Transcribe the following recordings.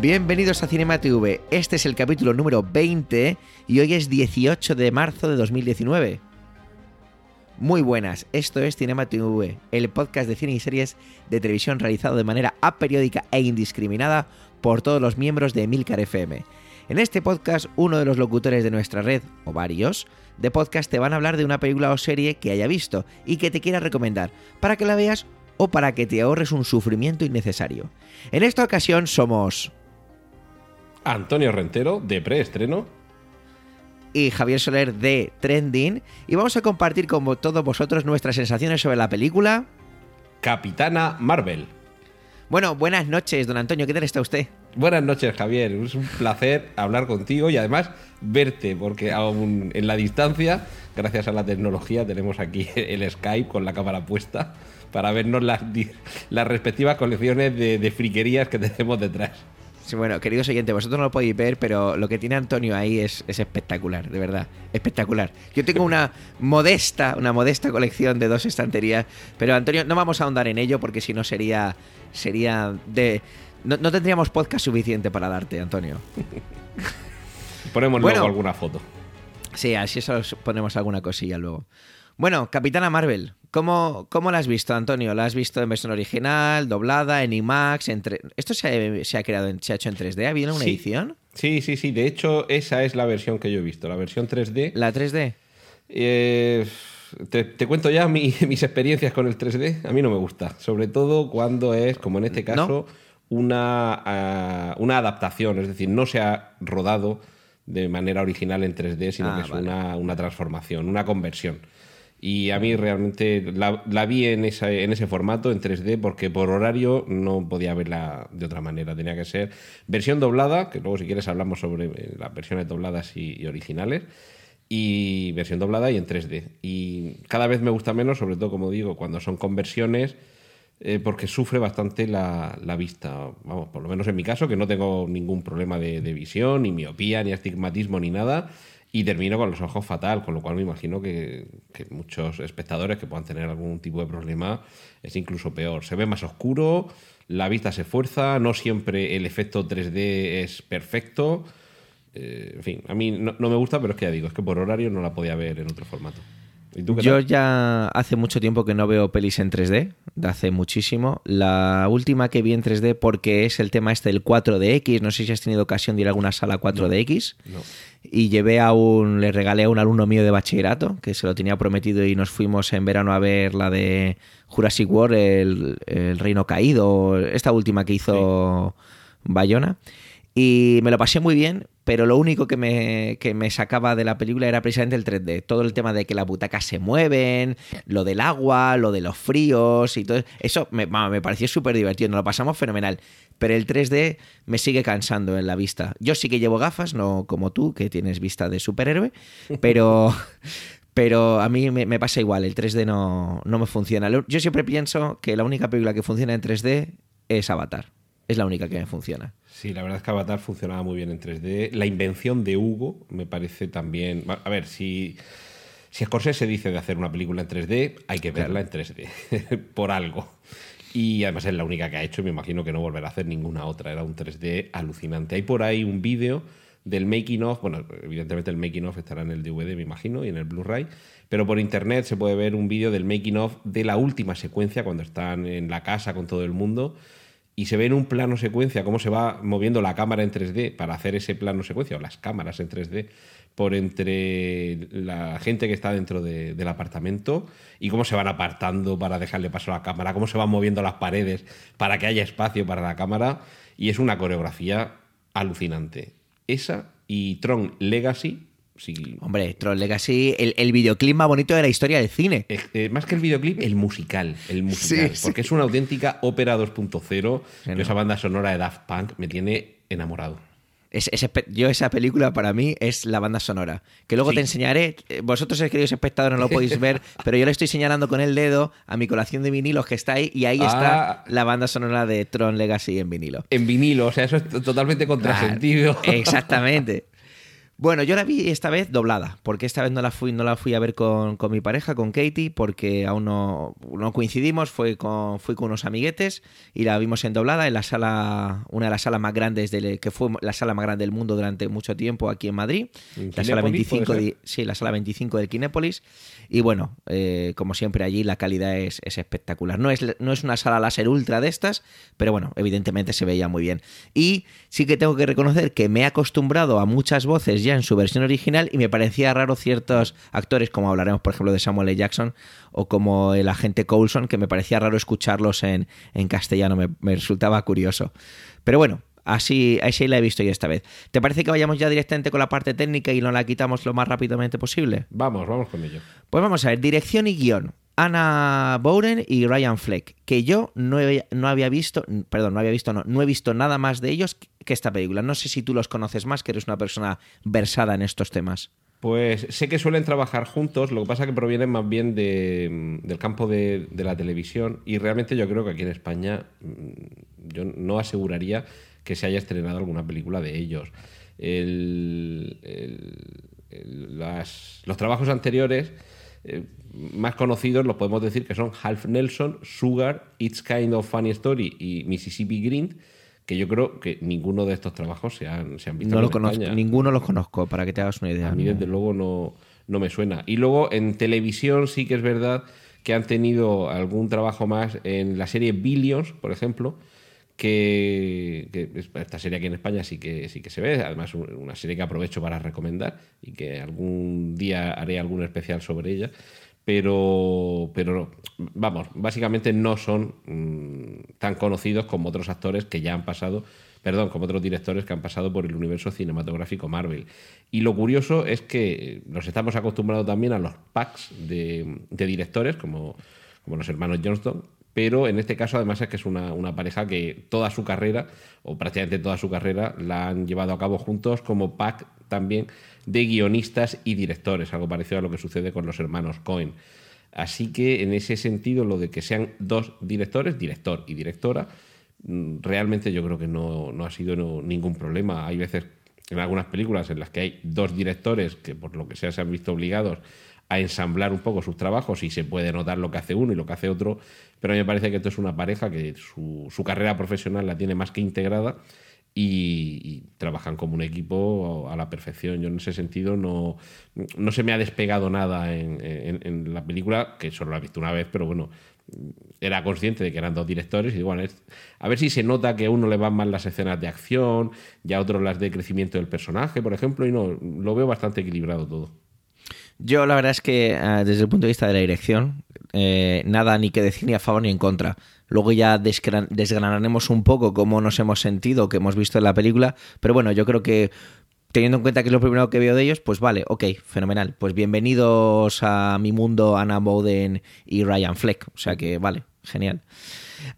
Bienvenidos a Cinema TV. Este es el capítulo número 20 y hoy es 18 de marzo de 2019. Muy buenas, esto es Cinema TV, el podcast de cine y series de televisión realizado de manera aperiódica e indiscriminada por todos los miembros de Emilcar FM. En este podcast, uno de los locutores de nuestra red, o varios, de podcast te van a hablar de una película o serie que haya visto y que te quiera recomendar, para que la veas o para que te ahorres un sufrimiento innecesario. En esta ocasión somos Antonio Rentero, de preestreno. y Javier Soler de Trending y vamos a compartir con todos vosotros nuestras sensaciones sobre la película. Capitana Marvel. Bueno, buenas noches, don Antonio, ¿qué tal está usted? Buenas noches, Javier. Es un placer hablar contigo y además verte, porque aún en la distancia, gracias a la tecnología, tenemos aquí el Skype con la cámara puesta para vernos las, las respectivas colecciones de, de friquerías que tenemos detrás. Sí, bueno, queridos oyentes, vosotros no lo podéis ver, pero lo que tiene Antonio ahí es, es espectacular, de verdad, espectacular. Yo tengo una modesta, una modesta colección de dos estanterías, pero Antonio, no vamos a ahondar en ello porque si no sería, sería de... No, no tendríamos podcast suficiente para darte, Antonio. Ponemos Bueno. luego alguna foto. Sí, así eso os ponemos alguna cosilla luego. Bueno, Capitana Marvel, ¿cómo, cómo la has visto, Antonio? ¿La has visto en versión original, doblada, en IMAX? En tre- ¿Esto se ha, se ha creado, en- se ha hecho en 3D? ¿Ha habido una Sí. edición? Sí, sí, sí. De hecho, esa es la versión que yo he visto, la versión 3D. ¿La 3D? Eh, te, te cuento ya mi- mis experiencias con el 3D. A mí no me gusta, sobre todo cuando es, como en este caso, una, ah, una adaptación, es decir, no se ha rodado de manera original en 3D, sino Ah, que es vale. una, una transformación, una conversión. Y a mí realmente la, la vi en, esa, en ese formato, en 3D, porque por horario no podía verla de otra manera. Tenía que ser versión doblada, que luego si quieres hablamos sobre eh, las versiones dobladas y, y originales, y versión doblada y en 3D. Y cada vez me gusta menos, sobre todo, como digo, cuando son conversiones, eh, porque sufre bastante la, la vista. Vamos, por lo menos en mi caso, que no tengo ningún problema de, de visión, ni miopía, ni astigmatismo, ni nada. Y termino con los ojos fatal, con lo cual me imagino que, muchos espectadores que puedan tener algún tipo de problema es incluso peor. Se ve más oscuro, la vista se fuerza, no siempre el efecto 3D es perfecto. Eh, en fin, a mí no me gusta, pero es que ya digo, es que por horario no la podía ver en otro formato. ¿Y tú qué Yo tal? ya hace mucho tiempo que no veo pelis en 3D, de hace muchísimo. La última que vi en 3D porque es el tema este del 4DX, no sé si has tenido ocasión de ir a alguna sala 4DX. No. Y llevé a un, le regalé a un alumno mío de bachillerato, que se lo tenía prometido y nos fuimos en verano a ver la de Jurassic World, el, el Reino Caído, esta última que hizo Bayona. Y me lo pasé muy bien, pero lo único que me, que me sacaba de la película era precisamente el 3D. Todo el tema de que las butacas se mueven, lo del agua, lo de los fríos y todo eso me, me pareció súper divertido. Nos lo pasamos fenomenal. Pero el 3D me sigue cansando en la vista. Yo sí que llevo gafas, no como tú, que tienes vista de superhéroe, pero, pero a mí me, me pasa igual. El 3D no, no me funciona. Yo siempre pienso que la única película que funciona en 3D es Avatar. Es la única que me funciona. Sí, la verdad es que Avatar funcionaba muy bien en 3D. La invención de Hugo me parece también. A ver, si, si Scorsese dice de hacer una película en 3D, hay que verla en 3D, por algo. Y además es la única que ha hecho, y me imagino que no volverá a hacer ninguna otra. Era un 3D alucinante. Hay por ahí un vídeo del making of, bueno, evidentemente el making of estará en el DVD, me imagino, y en el Blu-ray, pero por internet se puede ver un vídeo del making of de la última secuencia, cuando están en la casa con todo el mundo, y se ve en un plano secuencia cómo se va moviendo la cámara en 3D para hacer ese plano secuencia, o las cámaras en 3D, por entre la gente que está dentro de- del apartamento y cómo se van apartando para dejarle paso a la cámara, cómo se van moviendo las paredes para que haya espacio para la cámara. Y es una coreografía alucinante. Esa y Tron Legacy. Sí, Hombre, Tron Legacy, el, el videoclip más bonito de la historia del cine. Eh, eh, más que el videoclip, el musical. El musical. Sí, porque es una auténtica ópera 2.0. Sí, que no. Esa banda sonora de Daft Punk me tiene enamorado. Es- espe- yo esa película para mí es la banda sonora. Que luego Sí. te enseñaré, eh, vosotros queridos espectadores no lo podéis ver, pero yo le estoy señalando con el dedo a mi colección de vinilos que está ahí y ahí está Ah. la banda sonora de Tron Legacy en vinilo. En vinilo, o sea, eso es totalmente contrasentido. Claro, exactamente. Bueno, yo la vi esta vez doblada, porque esta vez no la fui, no la fui a ver con, con mi pareja, con Katie, porque aún no, no coincidimos, fue con, fui con unos amiguetes y la vimos en doblada en la sala, una de las salas más grandes, del, que fue la sala más grande del mundo durante mucho tiempo aquí en Madrid, ¿En la sala Kinépolis, 25, puede de- ser? sí, la sala 25 del Kinépolis, y bueno, eh, como siempre allí la calidad es, es espectacular. No es, no es una sala láser ultra de estas, pero bueno, evidentemente se veía muy bien. Y sí que tengo que reconocer que me he acostumbrado a muchas voces ya en su versión original y me parecía raro ciertos actores, como hablaremos por ejemplo de Samuel L. Jackson o como el agente Coulson, que me parecía raro escucharlos en, en castellano, me, me resultaba curioso. Pero bueno. Así, así la he visto yo esta vez. ¿Te parece que vayamos ya directamente con la parte técnica y no la quitamos lo más rápidamente posible? Vamos, vamos con ello. Pues vamos a ver, dirección y guion. Anna Bowden y Ryan Fleck, que yo no, he- no había visto, perdón, no había visto, no, no he visto nada más de ellos que esta película. No sé si tú los conoces más, que eres una persona versada en estos temas. Pues sé que suelen trabajar juntos, lo que pasa que provienen más bien de, del campo de, la televisión y realmente yo creo que aquí en España mm, yo no aseguraría que se haya estrenado alguna película de ellos. El- el- el- las- los trabajos anteriores eh, más conocidos los podemos decir que son Half Nelson, Sugar, It's Kind of Funny Story y Mississippi Green, que yo creo que ninguno de estos trabajos se han, se han visto No en lo conozco, España. ninguno los conozco, para que te hagas una idea. A mí, desde luego, no, no me suena. Y luego en televisión sí que es verdad que han tenido algún trabajo más en la serie Billions, por ejemplo, que, que es- esta serie aquí en España sí que, sí que se ve. Además, un- una serie que aprovecho para recomendar y que algún día haré algún especial sobre ella. Pero, pero vamos, básicamente no son mm, tan conocidos como otros actores que ya han pasado, perdón, como otros directores que han pasado por el universo cinematográfico Marvel. Y lo curioso es que nos estamos acostumbrados también a los packs de, de directores, como, como los hermanos Johnston, pero en este caso además es que es una, pareja que toda su carrera, o prácticamente toda su carrera, la han llevado a cabo juntos como pack también de guionistas y directores, algo parecido a lo que sucede con los hermanos Cohen. Así que en ese sentido, lo de que sean dos directores, director y directora, mm, realmente yo creo que no, no ha sido ningún problema. Hay veces en algunas películas en las que hay dos directores que por lo que sea se han visto obligados a ensamblar un poco sus trabajos y se puede notar lo que hace uno y lo que hace otro, pero a mí me parece que esto es una pareja que su, su carrera profesional la tiene más que integrada y, trabajan como un equipo a la perfección. Yo en ese sentido no, no se me ha despegado nada en, la película, que solo la he visto una vez, pero bueno, era consciente de que eran dos directores y bueno, a ver si se nota que a uno le van mal las escenas de acción y a otro las de crecimiento del personaje, por ejemplo, y no, lo veo bastante equilibrado todo. Yo la verdad es que eh, desde el punto de vista de la dirección, eh, nada ni que decir ni a favor ni en contra. Luego ya desgran- desgranaremos un poco cómo nos hemos sentido, que hemos visto en la película, pero bueno, yo creo que teniendo en cuenta que es lo primero que veo de ellos, pues vale, ok, fenomenal. Pues bienvenidos a mi mundo Anna Bowden y Ryan Fleck, o sea que vale, genial.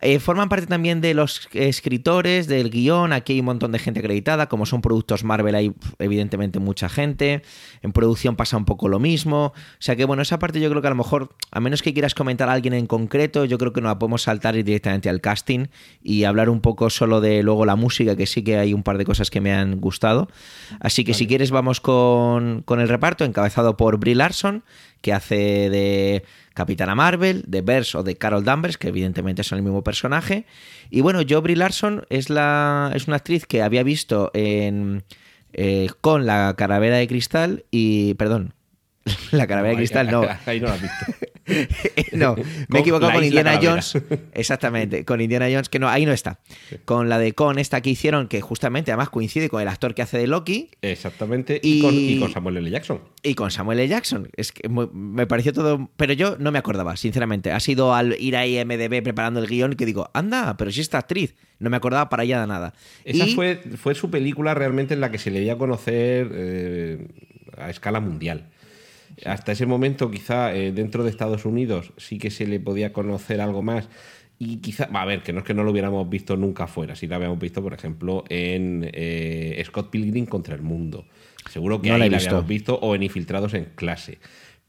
Eh, forman parte también de los escritores, del guion. Aquí hay un montón de gente acreditada. Como son productos Marvel, hay evidentemente mucha gente. En producción pasa un poco lo mismo. O sea que, bueno, esa parte yo creo que a lo mejor, a menos que quieras comentar a alguien en concreto, yo creo que nos la podemos saltar directamente al casting y hablar un poco solo de luego la música, que sí que hay un par de cosas que me han gustado. Así que si quieres, vamos con, con el reparto, encabezado por Brie Larson, que hace de Capitana Marvel, de Bers o de Carol Danvers, que evidentemente son el mismo personaje. Y bueno, yo Brie Larson es, la, es una actriz que había visto en, eh, con la calavera de cristal y... Perdón, la calavera de ahí- cristal no. Ahí no lo has visto. no, me he equivocado con Indiana Jones. Exactamente, con Indiana Jones, que no, ahí no está. Con la de Con, esta que hicieron, que justamente además coincide con el actor que hace de Loki. Exactamente, y, con, Samuel L. Jackson. Y con Samuel L. Jackson. Es que me pareció todo. Pero yo no me acordaba, sinceramente. Ha sido al ir a IMDB preparando el guion que digo, anda, pero si esta actriz. No me acordaba para allá de nada. Esa fue, fue su película realmente en la que se le dio a conocer eh, a escala mundial. Hasta ese momento, quizá eh, dentro de Estados Unidos sí que se le podía conocer algo más. Y quizá, a ver, que no es que no lo hubiéramos visto nunca fuera, sí lo habíamos visto, por ejemplo, en eh, Scott Pilgrim contra el Mundo. Seguro que ahí la, habíamos visto o en Infiltrados en clase.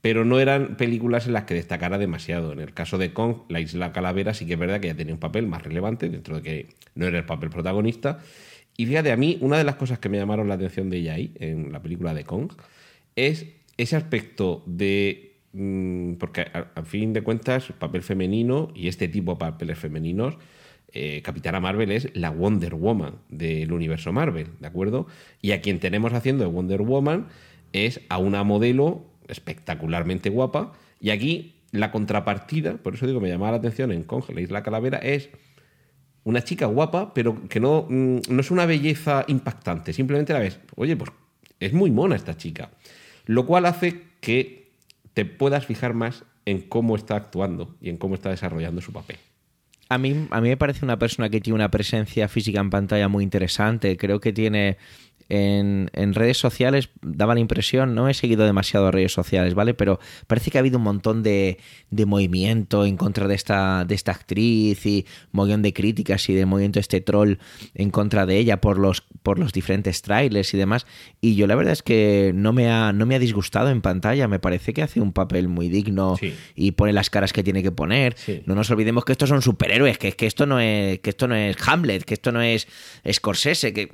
Pero no eran películas en las que destacara demasiado. En el caso de Kong, la Isla Calavera sí que es verdad que ya tenía un papel más relevante, dentro de que no era el papel protagonista. Y fíjate, a mí, una de las cosas que me llamaron la atención de ella ahí, en la película de Kong, es ese aspecto de. Mm, porque a, fin de cuentas, papel femenino y este tipo de papeles femeninos, eh, Capitana Marvel es la Wonder Woman del universo Marvel, ¿de acuerdo? Y a quien tenemos haciendo de Wonder Woman es a una modelo espectacularmente guapa. Y aquí la contrapartida, por eso digo, me llamaba la atención en Kong, la Isla Calavera, es una chica guapa, pero que no, mm, no es una belleza impactante. Simplemente la ves, oye, pues es muy mona esta chica lo cual hace que te puedas fijar más en cómo está actuando y en cómo está desarrollando su papel. A mí, a mí me parece una persona que tiene una presencia física en pantalla muy interesante. Creo que tiene en, redes sociales daba la impresión, no he seguido demasiado redes sociales, ¿vale? Pero parece que ha habido un montón de, movimiento en contra de esta, de esta actriz y montón de críticas y de movimiento este troll en contra de ella por los, por los diferentes trailers y demás. Y yo la verdad es que no me ha, no me ha disgustado en pantalla, me parece que hace un papel muy digno y pone las caras que tiene que poner. No nos olvidemos que estos son superhéroes, que, que, esto no es, que esto no es Hamlet, que esto no es Scorsese, que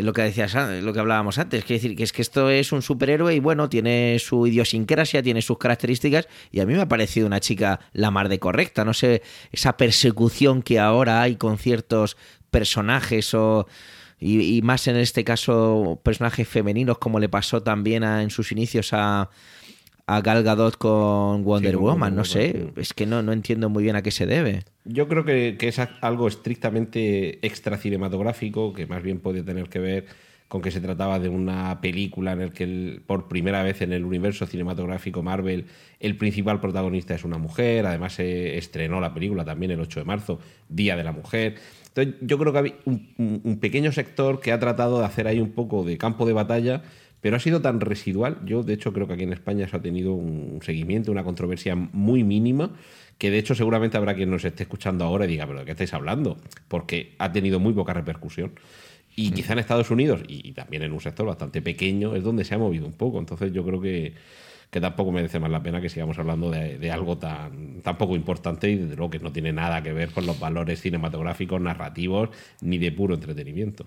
es lo que decías, lo que hablábamos antes, que decir que es que esto es un superhéroe y bueno, tiene su idiosincrasia, tiene sus características y a mí me ha parecido una chica la mar de correcta, no sé, esa persecución que ahora hay con ciertos personajes o y, más en este caso personajes femeninos como le pasó también en sus inicios a, a Gal Gadot con Wonder Woman, no sé, es que no, no entiendo muy bien a qué se debe. Yo creo que, es algo estrictamente extra cinematográfico, que más bien puede tener que ver con que se trataba de una película en la que por primera vez en el universo cinematográfico Marvel el principal protagonista es una mujer, además se estrenó la película también el 8 de marzo, Día de la Mujer. Entonces yo creo que hay un pequeño sector que ha tratado de hacer ahí un poco de campo de batalla pero ha sido tan residual. Yo, de hecho, creo que aquí en España se ha tenido un seguimiento, una controversia muy mínima, que de hecho seguramente habrá quien nos esté escuchando ahora y diga, pero ¿de qué estáis hablando? Porque ha tenido muy poca repercusión. Y quizá en Estados Unidos, y también en un sector bastante pequeño, es donde se ha movido un poco. Entonces yo creo que, que tampoco merece más la pena que sigamos hablando de, algo tan, tan poco importante y desde luego que no tiene nada que ver con los valores cinematográficos, narrativos, ni de puro entretenimiento.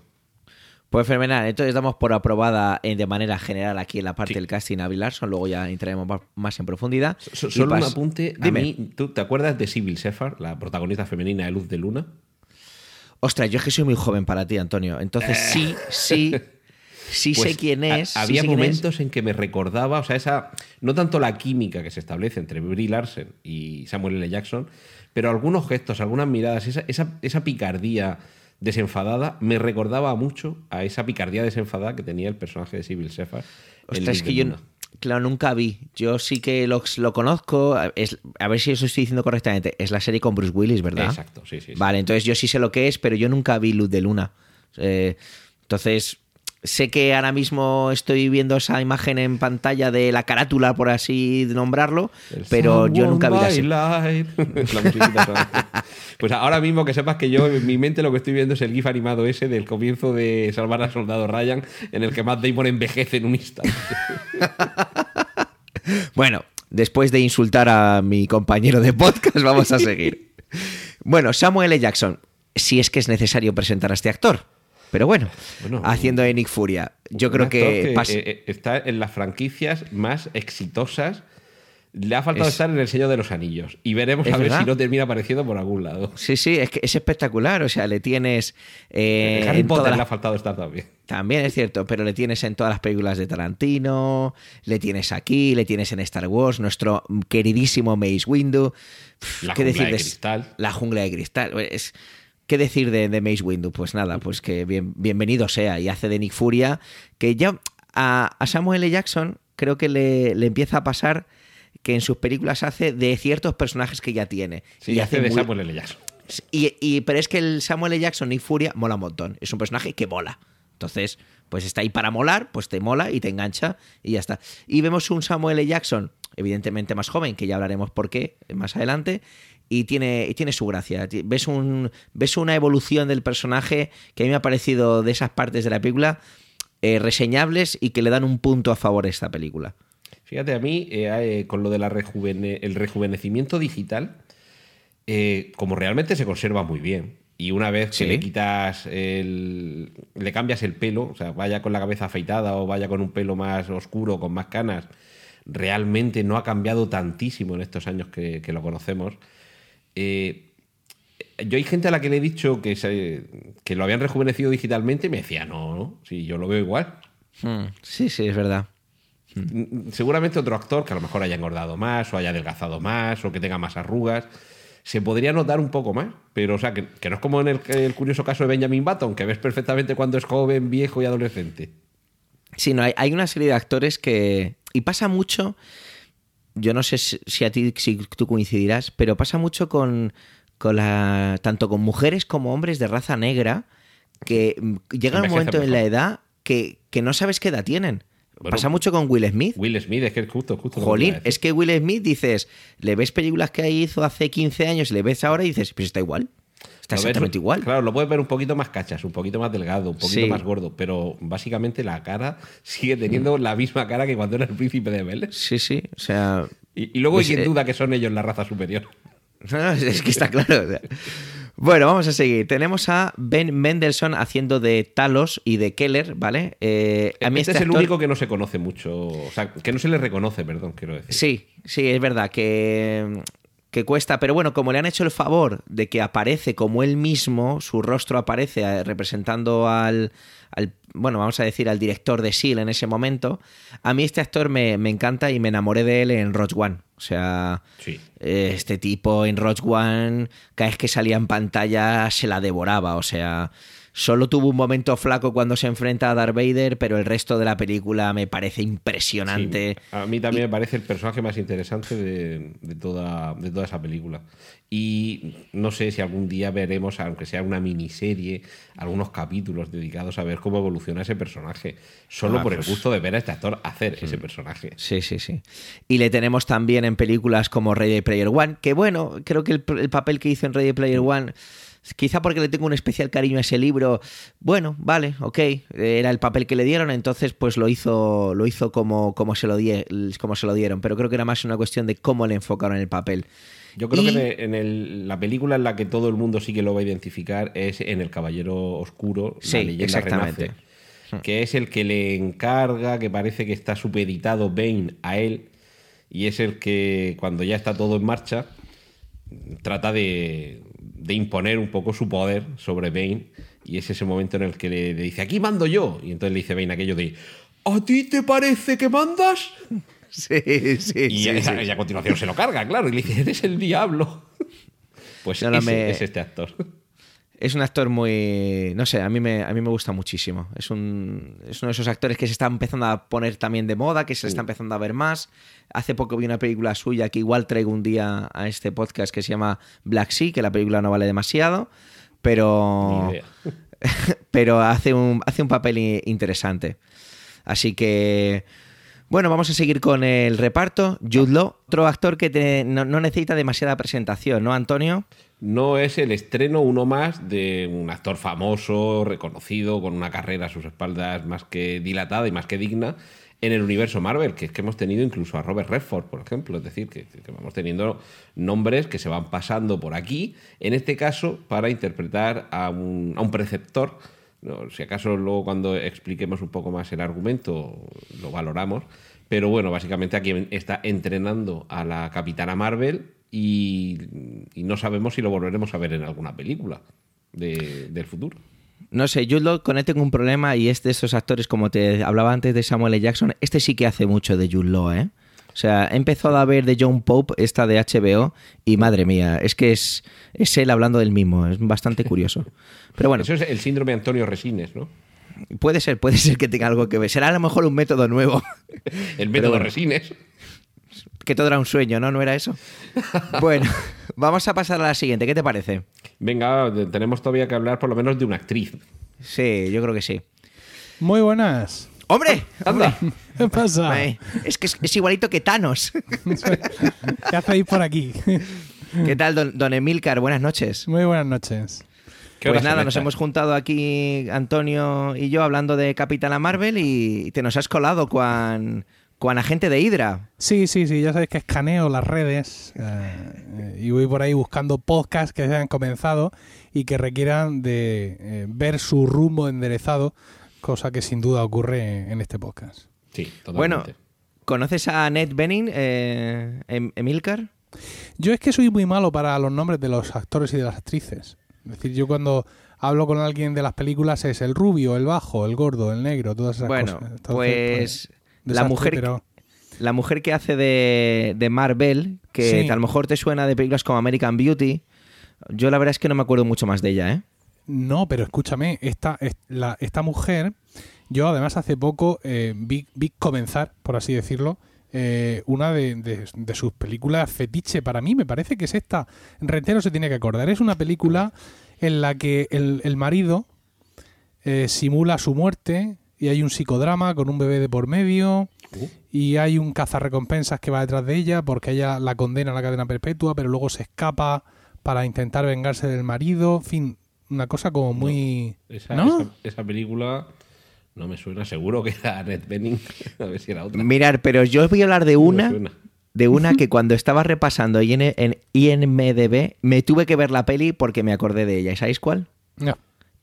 Pues fenomenal, entonces damos por aprobada eh, de manera general aquí en la parte del casting a Bill Larson, luego ya entraremos más en profundidad. solo un apunte, a mí, ¿tú te acuerdas de Sybil Sefar, la protagonista femenina de Luz de Luna? Ostras, yo es que soy muy joven para ti, Antonio. Entonces sí, sí, sí sé pues quién es. había momentos en que me recordaba, o sea, esa, no tanto la química que se establece entre Brie Larson y Samuel L. Jackson, pero algunos gestos, algunas miradas, esa, esa, esa picardía desenfadada me recordaba mucho a esa picardía desenfadada que tenía el personaje de Sybil Sefar. Ostras, es que yo claro, nunca vi. Yo sí que lo, lo conozco. Es, a ver si eso estoy diciendo correctamente. Es la serie con Bruce Willis, ¿verdad? Exacto, sí, sí. Vale, entonces yo sí sé lo que es, pero yo nunca vi Luz de Luna. Eh, entonces, sé que ahora mismo estoy viendo esa imagen en pantalla de la carátula, por así nombrarlo, pero yo nunca vi la Pues ahora mismo que sepas que yo en mi mente lo que estoy viendo es el GIF animado ese del comienzo de Salvar al Soldado Ryan, en el que Matt Damon envejece en un instante. bueno, después de insultar a mi compañero de podcast, vamos a seguir. Bueno, Samuel L. Jackson, si es que es necesario presentar a este actor. Pero bueno, haciendo de Nick Furia. Yo creo que, eh, eh, está en las franquicias más exitosas Le ha faltado Es- estar en el sello de los anillos. Y veremos ¿Es a ver verdad? si no termina apareciendo por algún lado. Sí, sí, es que es espectacular. O sea, le tienes. eh, En Harry Potter las- le ha faltado estar también. También es cierto, pero le tienes en todas las películas de Tarantino, le tienes aquí, le tienes en Star Wars, nuestro queridísimo Mace Windu. Pff, La ¿Qué jungla decir de cristal. La jungla de cristal. Es, ¿Qué decir de, de Mace Windu? Pues nada, pues que bien- bienvenido sea. Y hace de Nick Furia, que ya a, a Samuel L. Jackson creo que le, le empieza a pasar que en sus películas hace de ciertos personajes que ya tiene. Sí, y hace hace de muy- Samuel L. Jackson. y, y- pero es que el Samuel L. Jackson y Furia mola un montón. Es un personaje que mola. Entonces, pues está ahí para molar, pues te mola y te engancha y ya está. Y vemos un Samuel L. Jackson, evidentemente más joven, que ya hablaremos por qué más adelante, y tiene, y tiene su gracia. Ves, un, ves una evolución del personaje que a mí me ha parecido de esas partes de la película eh, reseñables y que le dan un punto a favor a esta película. Fíjate, a mí, eh, eh, con lo del el rejuvenecimiento digital, como realmente se conserva muy bien. Y una vez que Sí. le quitas el. le cambias el pelo, o sea, vaya con la cabeza afeitada o vaya con un pelo más oscuro, con más canas, realmente no ha cambiado tantísimo en estos años que, que lo conocemos. Eh, yo hay gente a la que le he dicho que, se- que lo habían rejuvenecido digitalmente y me decía, no, no, sí, yo lo veo igual. Hmm, Sí, sí, es verdad. Mm, Seguramente otro actor que a lo mejor haya engordado más o haya adelgazado más o que tenga más arrugas, se podría notar un poco más. Pero, o sea, que, que no es como en el, el curioso caso de Benjamin Button, que ves perfectamente cuando es joven, viejo y adolescente. Sí, no, hay, hay una serie de actores que. Y pasa mucho. Yo no sé si, a ti si tú coincidirás, pero pasa mucho con, con la. tanto con mujeres como hombres de raza negra que mm, llega un momento en la edad que, que no sabes qué edad tienen. Bueno, pasa mucho con Will Smith. Will Smith, es que es justo, justo. Jolín, es que Will Smith dices, le ves películas que hizo hace 15 años y le ves ahora y dices, pues está igual. Está ves- exactamente igual. Claro, lo puedes ver un poquito más cachas, un poquito más delgado, un poquito Sí. más gordo, pero básicamente la cara sigue teniendo la misma cara que cuando era el príncipe de Bel. Sí, sí. O sea, Y, y luego Pues, hay quien eh, duda que son ellos la raza superior. No, es que está claro. o sea. Bueno, vamos a seguir. Tenemos a Ben Mendelssohn haciendo de Talos y de Keller, ¿vale? Eh, a mí este, este es el único que no se conoce mucho, o sea, que no se le reconoce, perdón, quiero decir. Sí, sí, es verdad que, que cuesta, pero bueno, como le han hecho el favor de que aparece como él mismo, su rostro aparece eh, representando al, al- bueno, vamos a decir, al director de SEAL en ese momento, a mí este actor me, me encanta y me enamoré de él en Rogue One. O sea, Sí. eh, este tipo en Rogue One, cada vez que salía en pantalla se la devoraba, o sea... Solo tuvo un momento flaco cuando se enfrenta a Darth Vader, pero el resto de la película me parece impresionante. Sí, a mí también me parece el personaje más interesante de, de toda, de toda esa película. Y no sé si algún día veremos, aunque sea una miniserie, algunos capítulos dedicados a ver cómo evoluciona ese personaje. Solo Ah, por pues- el gusto de ver a este actor hacer ese personaje. Sí, sí, sí. Y le tenemos también en películas como Ready Player One, que bueno, creo que el, el papel que hizo en Ready Player One, quizá porque le tengo un especial cariño a ese libro, bueno, vale, ok, era el papel que le dieron, entonces pues lo hizo, lo hizo como, como, se lo die- como se lo dieron, pero creo que era más una cuestión de cómo le enfocaron el papel. Yo creo Y- que en, el- la película en la que todo el mundo sí que lo va a identificar es en El Caballero Oscuro, Sí, la leyenda exactamente. renace, que es el que le encarga, que parece que está supeditado Bane a él, y es el que cuando ya está todo en marcha, trata de, de imponer un poco su poder sobre Bane, y es ese momento en el que le, le dice, aquí mando yo, y entonces le dice Bane aquello de, ¿a ti te parece que mandas? Sí, sí, Y, sí, a- sí. y a continuación se lo carga, claro, y le dice, eres el diablo. Pues No, no, ese me- es este actor. Es un actor muy. No sé, a mí me, a mí me gusta muchísimo. Es, un, es uno de esos actores que se está empezando a poner también de moda, que se le está empezando a ver más. Hace poco vi una película suya que igual traigo un día a este podcast que se llama Black Sea, que la película no vale demasiado, pero. Pero hace un, hace un papel interesante. Así que. Bueno, vamos a seguir con el reparto. Jude Law, otro actor que te- no, no necesita demasiada presentación, ¿no, Antonio? No es el estreno uno más de un actor famoso, reconocido, con una carrera a sus espaldas más que dilatada y más que digna en el universo Marvel, que es que hemos tenido incluso a Robert Redford, por ejemplo, es decir, que, vamos teniendo nombres que se van pasando por aquí, en este caso para interpretar a un, preceptor, si acaso luego cuando expliquemos un poco más el argumento lo valoramos, Pero bueno, básicamente aquí está entrenando a la Capitana Marvel y, y no sabemos si lo volveremos a ver en alguna película de- del futuro. No sé, lo- con él tengo un problema y es de esos actores, como te hablaba antes de Samuel L. Jackson, este sí que hace mucho de Jude Law, ¿eh? O sea, he empezado a ver de John Pope, esta de HBO, y madre mía, es que es, es él hablando del mismo, es bastante curioso. Pero bueno, Eso es el síndrome Antonio Resines, ¿no? puede ser, puede ser que tenga algo que ver. Será a lo mejor un método nuevo, El método bueno. Resines. Que todo era un sueño, ¿no? ¿No era eso? Bueno, vamos a pasar a la siguiente, ¿qué te parece? Venga, tenemos todavía que hablar por lo menos de una actriz. Sí, yo creo que sí. Muy buenas. ¡Hombre! Anda. ¿Qué pasa? Es que es, es igualito que Thanos. ¿Qué hacéis por aquí? ¿Qué tal, don, don Emilcar? Buenas noches. Muy buenas noches. ¿Qué Pues nada, nos hemos juntado aquí Antonio y yo hablando de Capitana Marvel y te nos has colado con, con agente de Hydra. Sí, sí, sí, ya sabéis que escaneo las redes eh, y voy por ahí buscando podcasts que se hayan comenzado y que requieran de eh, ver su rumbo enderezado, cosa que sin duda ocurre en este podcast. Sí, totalmente. Bueno, ¿conoces a Ned Benning, eh, Em- Emilcar? Yo es que soy muy malo para los nombres de los actores y de las actrices. Es decir, yo cuando hablo con alguien de las películas es el rubio, el bajo, el gordo, el negro, todas esas Bueno, cosas. Entonces, pues la desastre, mujer, pero- la mujer que hace de, de Marvel, que Sí. a lo mejor te suena de películas como American Beauty, yo la verdad es que no me acuerdo mucho más de ella, ¿eh? No, pero escúchame, esta, es- la- esta mujer, yo además hace poco eh, vi, vi comenzar, por así decirlo, eh, una de, de- de sus películas fetiche para mí, me parece que es esta. Rentero se tiene que acordar. Es una película en la que el, el marido eh, simula su muerte y hay un psicodrama con un bebé de por medio Uh. y hay un cazarrecompensas que va detrás de ella porque ella la condena a la cadena perpetua, pero luego se escapa para intentar vengarse del marido. En fin, una cosa como muy... esa, ¿No? esa- esa película no me suena seguro que era Annette Bening. A ver si era otra. Mirar, pero yo os voy a hablar de una, de una que cuando estaba repasando en IMDB me tuve que ver la peli porque me acordé de ella. ¿Y sabéis cuál? No.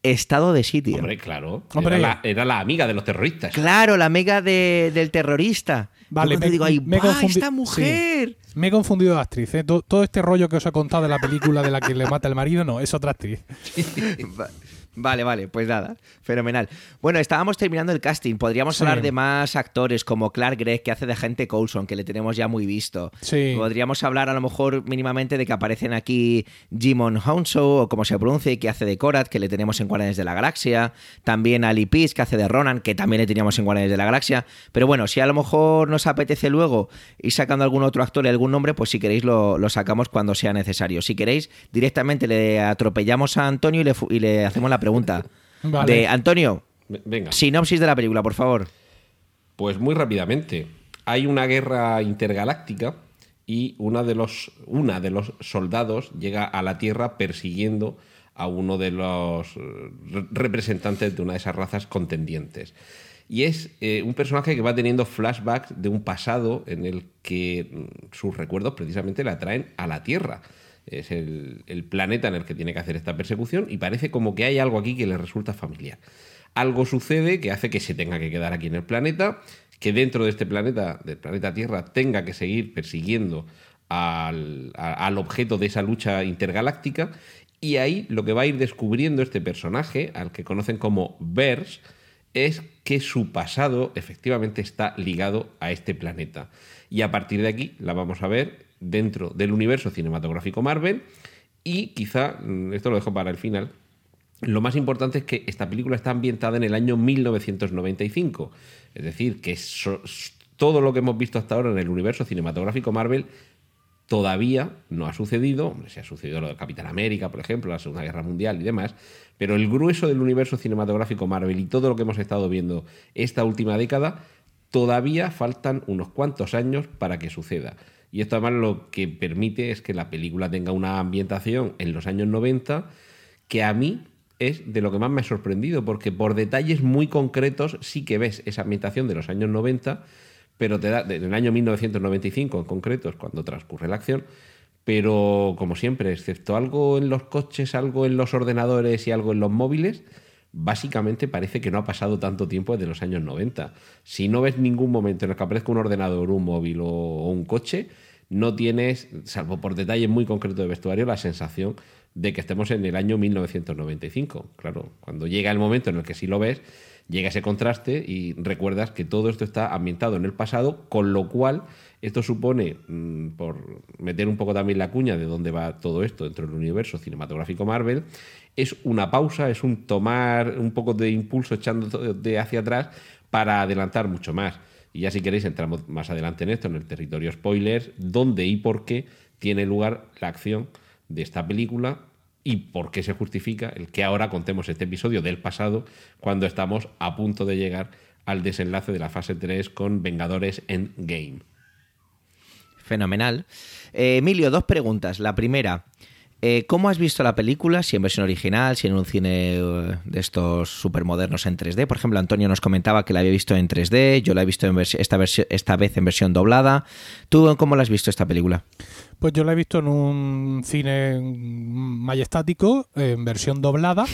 Estado de sitio. Hombre, claro. Hombre. Era, la, era la amiga de los terroristas. Claro, la amiga de- del terrorista. Vale, me- digo, ahí, me "Buah, confundí- esta mujer! Me he confundido de actriz. ¿eh? Todo, todo este rollo que os he contado de la película de la que le mata el marido, no, es otra actriz. Va- Vale, vale, pues nada, fenomenal. Bueno, estábamos terminando el casting. Podríamos Sí. hablar de más actores como Clark Gregg, que hace de agente Coulson, que le tenemos ya muy visto. Sí. Podríamos hablar a lo mejor mínimamente de que aparecen aquí Jimon Hounsou, o como se pronuncie, que hace de Korat, que le tenemos en Guardianes de la Galaxia. También Ali Pease, que hace de Ronan, que también le teníamos en Guardianes de la Galaxia. Pero bueno, si a lo mejor nos apetece luego ir sacando algún otro actor y algún nombre, pues si queréis lo, lo sacamos cuando sea necesario. Si queréis, directamente le atropellamos a Antonio y le, y le hacemos la pregunta. Vale. De Antonio, Venga. sinopsis de la película, por favor. Pues muy rápidamente. Hay una guerra intergaláctica y una de los, una de los soldados llega a la Tierra persiguiendo a uno de los eh, re- representantes de una de esas razas contendientes. Y es eh, un personaje que va teniendo flashbacks de un pasado en el que mm, sus recuerdos precisamente la traen a la Tierra. Es el, planeta en el que tiene que hacer esta persecución y parece como que hay algo aquí que le resulta familiar. Algo sucede que hace que se tenga que quedar aquí en el planeta, que dentro de este planeta, del planeta Tierra, tenga que seguir persiguiendo al, al objeto de esa lucha intergaláctica. Y ahí lo que va a ir descubriendo este personaje, al que conocen como Vers, es que su pasado efectivamente está ligado a este planeta. Y a partir de aquí la vamos a ver dentro del universo cinematográfico Marvel. Y quizá, mm, esto lo dejo para el final, lo más importante es que esta película está ambientada en el año 1995. Es decir, que so- todo lo que hemos visto hasta ahora en el universo cinematográfico Marvel todavía no ha sucedido. Hombre, se ha sucedido lo de Capitán América, por ejemplo, la Segunda Guerra Mundial y demás. Pero el grueso del universo cinematográfico Marvel y todo lo que hemos estado viendo esta última década, todavía faltan unos cuantos años para que suceda. Y esto además lo que permite es que la película tenga una ambientación en los años 90 que a mí es de lo que más me ha sorprendido, porque por detalles muy concretos sí que ves esa ambientación de los años 90, pero te da, en el año 1995 en concreto es cuando transcurre la acción, pero como siempre, excepto algo en los coches, algo en los ordenadores y algo en los móviles, básicamente parece que no ha pasado tanto tiempo desde los años 90. Si no ves ningún momento en el que aparezca un ordenador, un móvil o, un coche, no tienes, salvo por detalles muy concretos de vestuario, la sensación de que estemos en el año 1995. Claro, cuando llega el momento en el que sí lo ves, llega ese contraste y recuerdas que todo esto está ambientado en el pasado, con lo cual esto supone, mm, por meter un poco también la cuña de dónde va todo esto dentro del universo cinematográfico Marvel, es una pausa, es un tomar un poco de impulso echando de hacia atrás para adelantar mucho más. Y ya si queréis entramos más adelante en esto, en el territorio spoilers, dónde y por qué tiene lugar la acción de esta película y por qué se justifica el que ahora contemos este episodio del pasado cuando estamos a punto de llegar al desenlace de la fase 3 con Vengadores Endgame. Fenomenal. Eh, Emilio, dos preguntas. La primera, eh, ¿Cómo has visto la película? Si en versión original, si en un cine eh, de estos supermodernos en 3D. Por ejemplo, Antonio nos comentaba que la había visto en 3D, yo la he visto en esta, esta vez en versión doblada. ¿Tú cómo la has visto esta película? Pues yo la he visto en un cine majestático, en versión doblada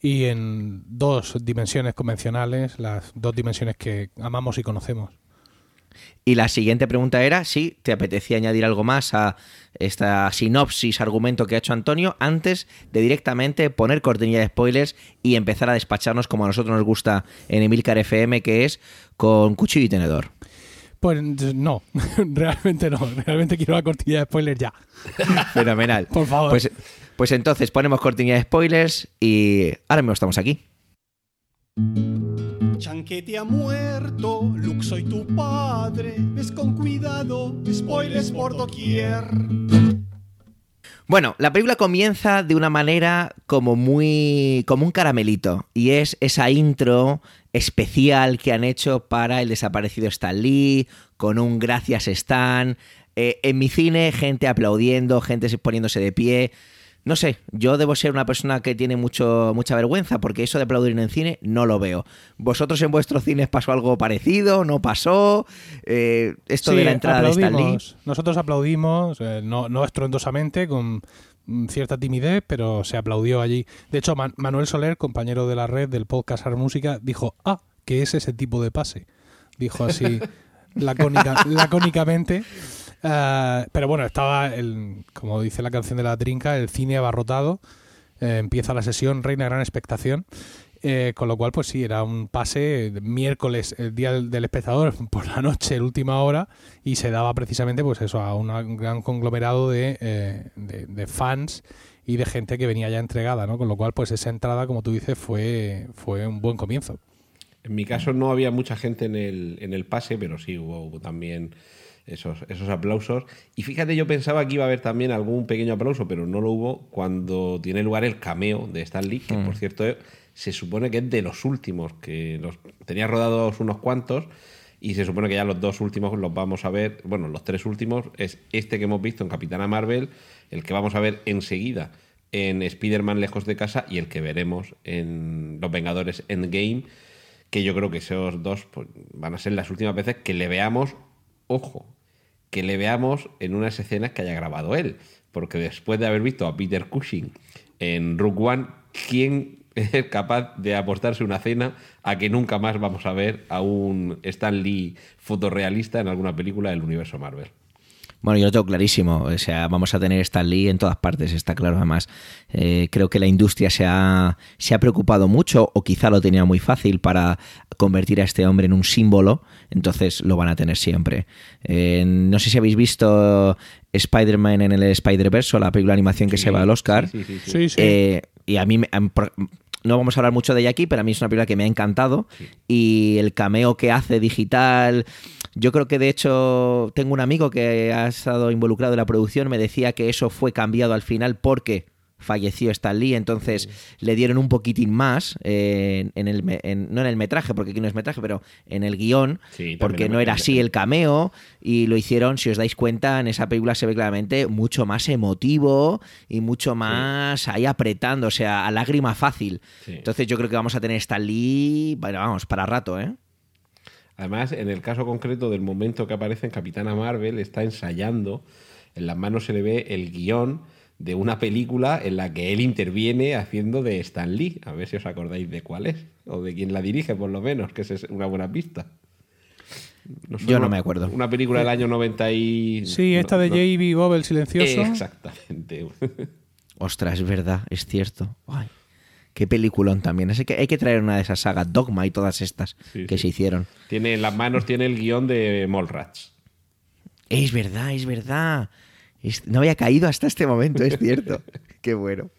y en dos dimensiones convencionales, las dos dimensiones que amamos y conocemos. Y la siguiente pregunta era si te apetecía añadir algo más a esta sinopsis, argumento que ha hecho Antonio, antes de directamente poner cortinilla de spoilers y empezar a despacharnos como a nosotros nos gusta en Emilcar FM, que es con cuchillo y tenedor. Pues no, realmente no. Realmente quiero la cortinilla de spoilers ya. Fenomenal. Por favor. Pues, pues entonces ponemos cortinilla de spoilers y ahora mismo estamos aquí. Chanquete ha muerto, Luke soy tu padre, ves con cuidado, spoilers por doquier. Bueno, la película comienza de una manera como muy. como un caramelito. Y es esa intro especial que han hecho para el desaparecido Stan Lee, con un gracias Stan. Eh, en mi cine, gente aplaudiendo, gente poniéndose de pie. No sé, yo debo ser una persona que tiene mucho, mucha vergüenza porque eso de aplaudir en el cine no lo veo. ¿Vosotros en vuestros cines pasó algo parecido? ¿No pasó? Eh, esto de la entrada de Stan Lee. Nosotros aplaudimos, eh, no, no estruendosamente, con cierta timidez, pero se aplaudió allí. De hecho, Manuel Soler, compañero de la red del podcast Art Música, dijo, ah, ¿qué es ese tipo de pase? Dijo así lacónicamente. Eh, pero bueno, estaba, el, como dice la canción de la trinca, el cine abarrotado. Eh, empieza la sesión, reina gran expectación. Eh, con lo cual, pues sí, era un pase miércoles, el día del, espectador, por la noche, última hora, y se daba precisamente, pues eso, a un gran conglomerado de, de, fans y de gente que venía ya entregada, ¿no? Con lo cual, pues esa entrada, como tú dices, fue, fue un buen comienzo. En mi caso no había mucha gente en el, en el pase, pero sí hubo también esos, esos aplausos. Y fíjate, yo pensaba que iba a haber también algún pequeño aplauso, pero no lo hubo cuando tiene lugar el cameo de Stan Lee, que por mm. cierto se supone que es de los últimos, que los tenía rodados unos cuantos. Y se supone que ya los dos últimos los vamos a ver, bueno, los tres últimos es este que hemos visto en Capitana Marvel, el que vamos a ver enseguida en Spider-Man Lejos de Casa y el que veremos en Los Vengadores Endgame, que yo creo que esos dos pues, van a ser las últimas veces que le veamos, ojo, que le veamos en unas escenas que haya grabado él. Porque después de haber visto a Peter Cushing en Rook One, ¿quién es capaz de apostarse una cena a que nunca más vamos a ver a un Stan Lee fotorrealista en alguna película del universo Marvel? Bueno, yo lo tengo clarísimo. O sea, vamos a tener Stan Lee en todas partes, está claro. Además, eh, creo que la industria se ha, se ha preocupado mucho, o quizá lo tenía muy fácil, para convertir a este hombre en un símbolo. Entonces lo van a tener siempre. Eh, no sé si habéis visto Spider-Man en el Spider-Verse, la película de animación que se va al Oscar. Sí, sí, eh, y a mí no vamos a hablar mucho de ella aquí, pero a mí es una película que me ha encantado. Y el cameo que hace digital yo creo que de hecho tengo un amigo que ha estado involucrado en la producción, me decía que eso fue cambiado al final porque falleció Stan Lee, entonces le dieron un poquitín más en el, no en el metraje, porque aquí no es metraje, pero en el guion, porque no era así el cameo, y lo hicieron, si os dais cuenta, en esa película se ve claramente mucho más emotivo y mucho más ahí apretando, o sea, a lágrima fácil. Entonces yo creo que vamos a tener Stan Lee, bueno, vamos, para rato, ¿eh? Además, en el caso concreto del momento que aparece en Capitana Marvel, está ensayando, en las manos se le ve el guion de una película en la que él interviene haciendo de Stan Lee. A ver si os acordáis de cuál es, o de quién la dirige, por lo menos, que es una buena pista. Yo no me acuerdo. Una película del año 90 y... Sí, esta de J.B. Bob el silencioso. Exactamente. Ostras, es verdad, es cierto. Ay, qué peliculón también. Así que hay que traer una de esas sagas, Dogma y todas estas Sí, que sí. se hicieron. Tiene en las manos tiene el guion de Mallrats. Es verdad, es verdad. Es- No había caído hasta este momento, es cierto. Qué bueno.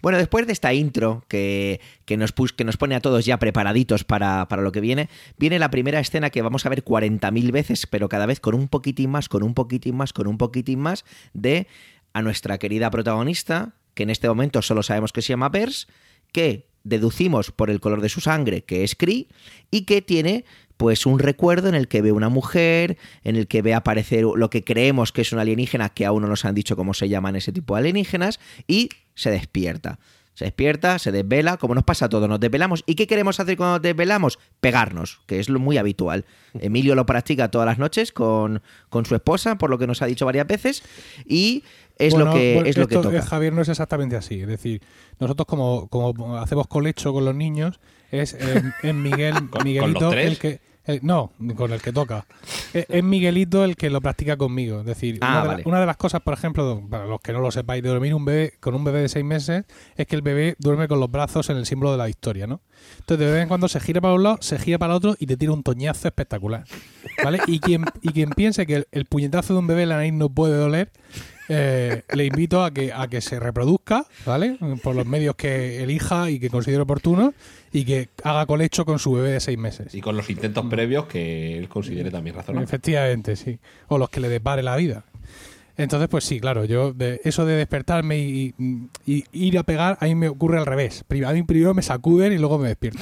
Bueno, después de esta intro que, que nos, pus- que nos pone a todos ya preparaditos para, para lo que viene, viene la primera escena que vamos a ver 40.000 veces, pero cada vez con un poquitín más, con un poquitín más, con un poquitín más, de a nuestra querida protagonista, que en este momento solo sabemos que se llama Pers, que deducimos por el color de su sangre que es Cree y que tiene pues un recuerdo en el que ve una mujer, en el que ve aparecer lo que creemos que es un alienígena, que aún no nos han dicho cómo se llaman ese tipo de alienígenas, y se despierta. Se despierta, se desvela, como nos pasa a todos, nos desvelamos. ¿Y qué queremos hacer cuando nos desvelamos? Pegarnos, que es lo muy habitual. Emilio lo practica todas las noches con, con su esposa, por lo que nos ha dicho varias veces, y es Bueno, lo que, bueno, es lo que esto, toca. eh, Javier, no es exactamente así. Es decir, nosotros como, como hacemos colecho con los niños, es, eh, es Miguel, ¿Con- con Miguelito los tres? el que... eh, no, con el que toca. Es, es Miguelito el que lo practica conmigo. Es decir, Ah, una, de la- vale. una de las cosas, por ejemplo, para los que no lo sepáis, de dormir un bebé con un bebé de seis meses, es que el bebé duerme con los brazos en el símbolo de la victoria, ¿no? Entonces, de vez en cuando se gira para un lado, se gira para el otro y te tira un toñazo espectacular. ¿Vale? Y quien, y quien piense que el, el puñetazo de un bebé en la nariz no puede doler, eh, le invito a que, a que se reproduzca, ¿vale? Por los medios que elija y que considere oportunos y que haga colecho con su bebé de seis meses. Y con los intentos previos que él considere también razonables. Efectivamente, sí. O los que le depare la vida. Entonces, pues sí, claro, yo de, eso de despertarme y, y- y ir a pegar, a mí me ocurre al revés. A mí primero me sacuden y luego me despierto.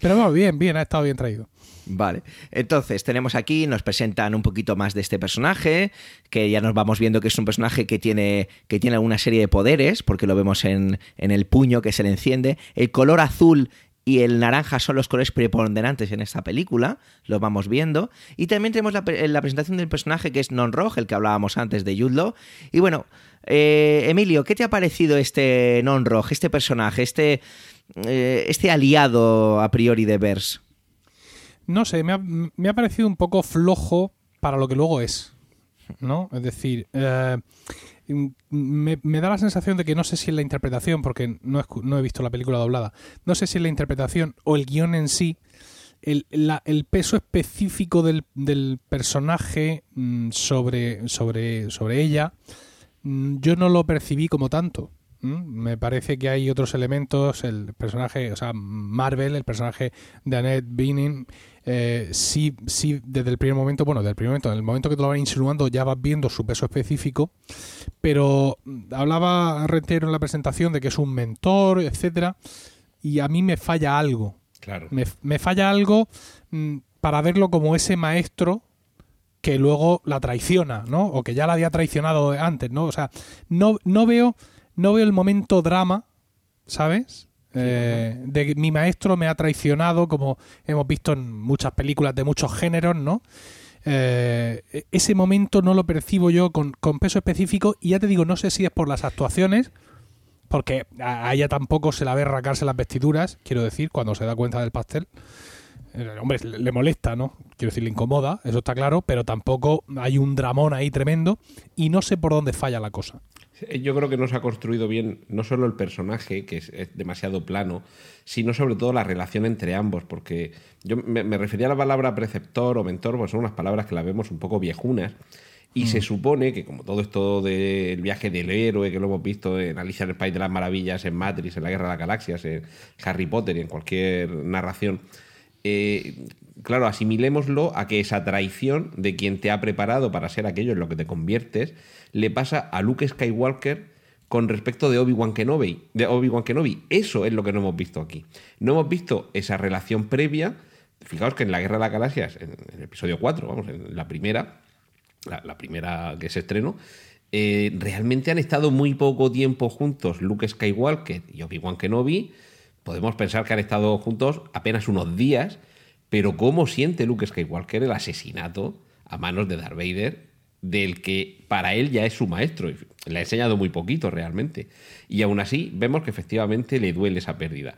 Pero bueno, bien, bien, ha estado bien traído. Vale, entonces tenemos aquí, nos presentan un poquito más de este personaje, que ya nos vamos viendo que es un personaje que tiene, que tiene una serie de poderes, porque lo vemos en, en el puño que se le enciende. El color azul y el naranja son los colores preponderantes en esta película, lo vamos viendo. Y también tenemos la, la presentación del personaje que es Non-Rog, el que hablábamos antes de Law. Y bueno, eh, Emilio, ¿qué te ha parecido este Non-Rog, este personaje, este, eh, este aliado a priori de Vers? No sé, me ha, me ha parecido un poco flojo para lo que luego es. ¿No? Es decir, eh, me, da la sensación de que no sé si es la interpretación, porque no no he visto la película doblada, no sé si es la interpretación o el guion en sí, el, la- el peso específico del, del personaje mm, sobre, sobre, sobre ella, mm, yo no lo percibí como tanto. Me parece que hay otros elementos, el personaje, o sea, Marvel, el personaje de Annette Bening, eh, sí, sí, desde el primer momento, bueno, desde el primer momento, en el momento que te lo van insinuando ya vas viendo su peso específico, pero mm, hablaba Rentero en la presentación de que es un mentor, etcétera, y a mí me falla algo. Claro. Me, me falla algo mm, para verlo como ese maestro que luego la traiciona, ¿no? O que ya la había traicionado antes, ¿no? O sea, no, no veo no veo el momento drama, ¿sabes? Eh, de que mi maestro me ha traicionado, como hemos visto en muchas películas de muchos géneros, ¿no? Eh, ese momento no lo percibo yo con, con peso específico y ya te digo, no sé si es por las actuaciones, porque a ella tampoco se la ve arrancarse las vestiduras, quiero decir, cuando se da cuenta del pastel. Eh, Hombre, le le molesta, ¿no? Quiero decir, le incomoda, eso está claro, pero tampoco hay un dramón ahí tremendo y no sé por dónde falla la cosa. Yo creo que no se ha construido bien no solo el personaje, que es, es demasiado plano, sino sobre todo la relación entre ambos, porque yo me, me refería a la palabra preceptor o mentor, pues son unas palabras que las vemos un poco viejunas, y se supone que como todo esto del viaje del héroe, que lo hemos visto en Alicia en el País de las Maravillas, en Matrix, en la Guerra de las Galaxias, en Harry Potter y en cualquier narración, eh, claro, asimilémoslo a que esa traición de quien te ha preparado para ser aquello en lo que te conviertes le pasa a Luke Skywalker con respecto de Obi-Wan Kenobi, de Obi-Wan Kenobi. Eso es lo que no hemos visto aquí. No hemos visto esa relación previa. Fijaos que en la Guerra de las Galaxias, en el episodio 4, vamos, en la primera, la, primera que se estrenó, eh, realmente han estado muy poco tiempo juntos Luke Skywalker y Obi-Wan Kenobi. Podemos pensar que han estado juntos apenas unos días, pero ¿cómo siente Luke Skywalker el asesinato a manos de Darth Vader del que para él ya es su maestro. Le ha enseñado muy poquito realmente. Y aún así vemos que efectivamente le duele esa pérdida.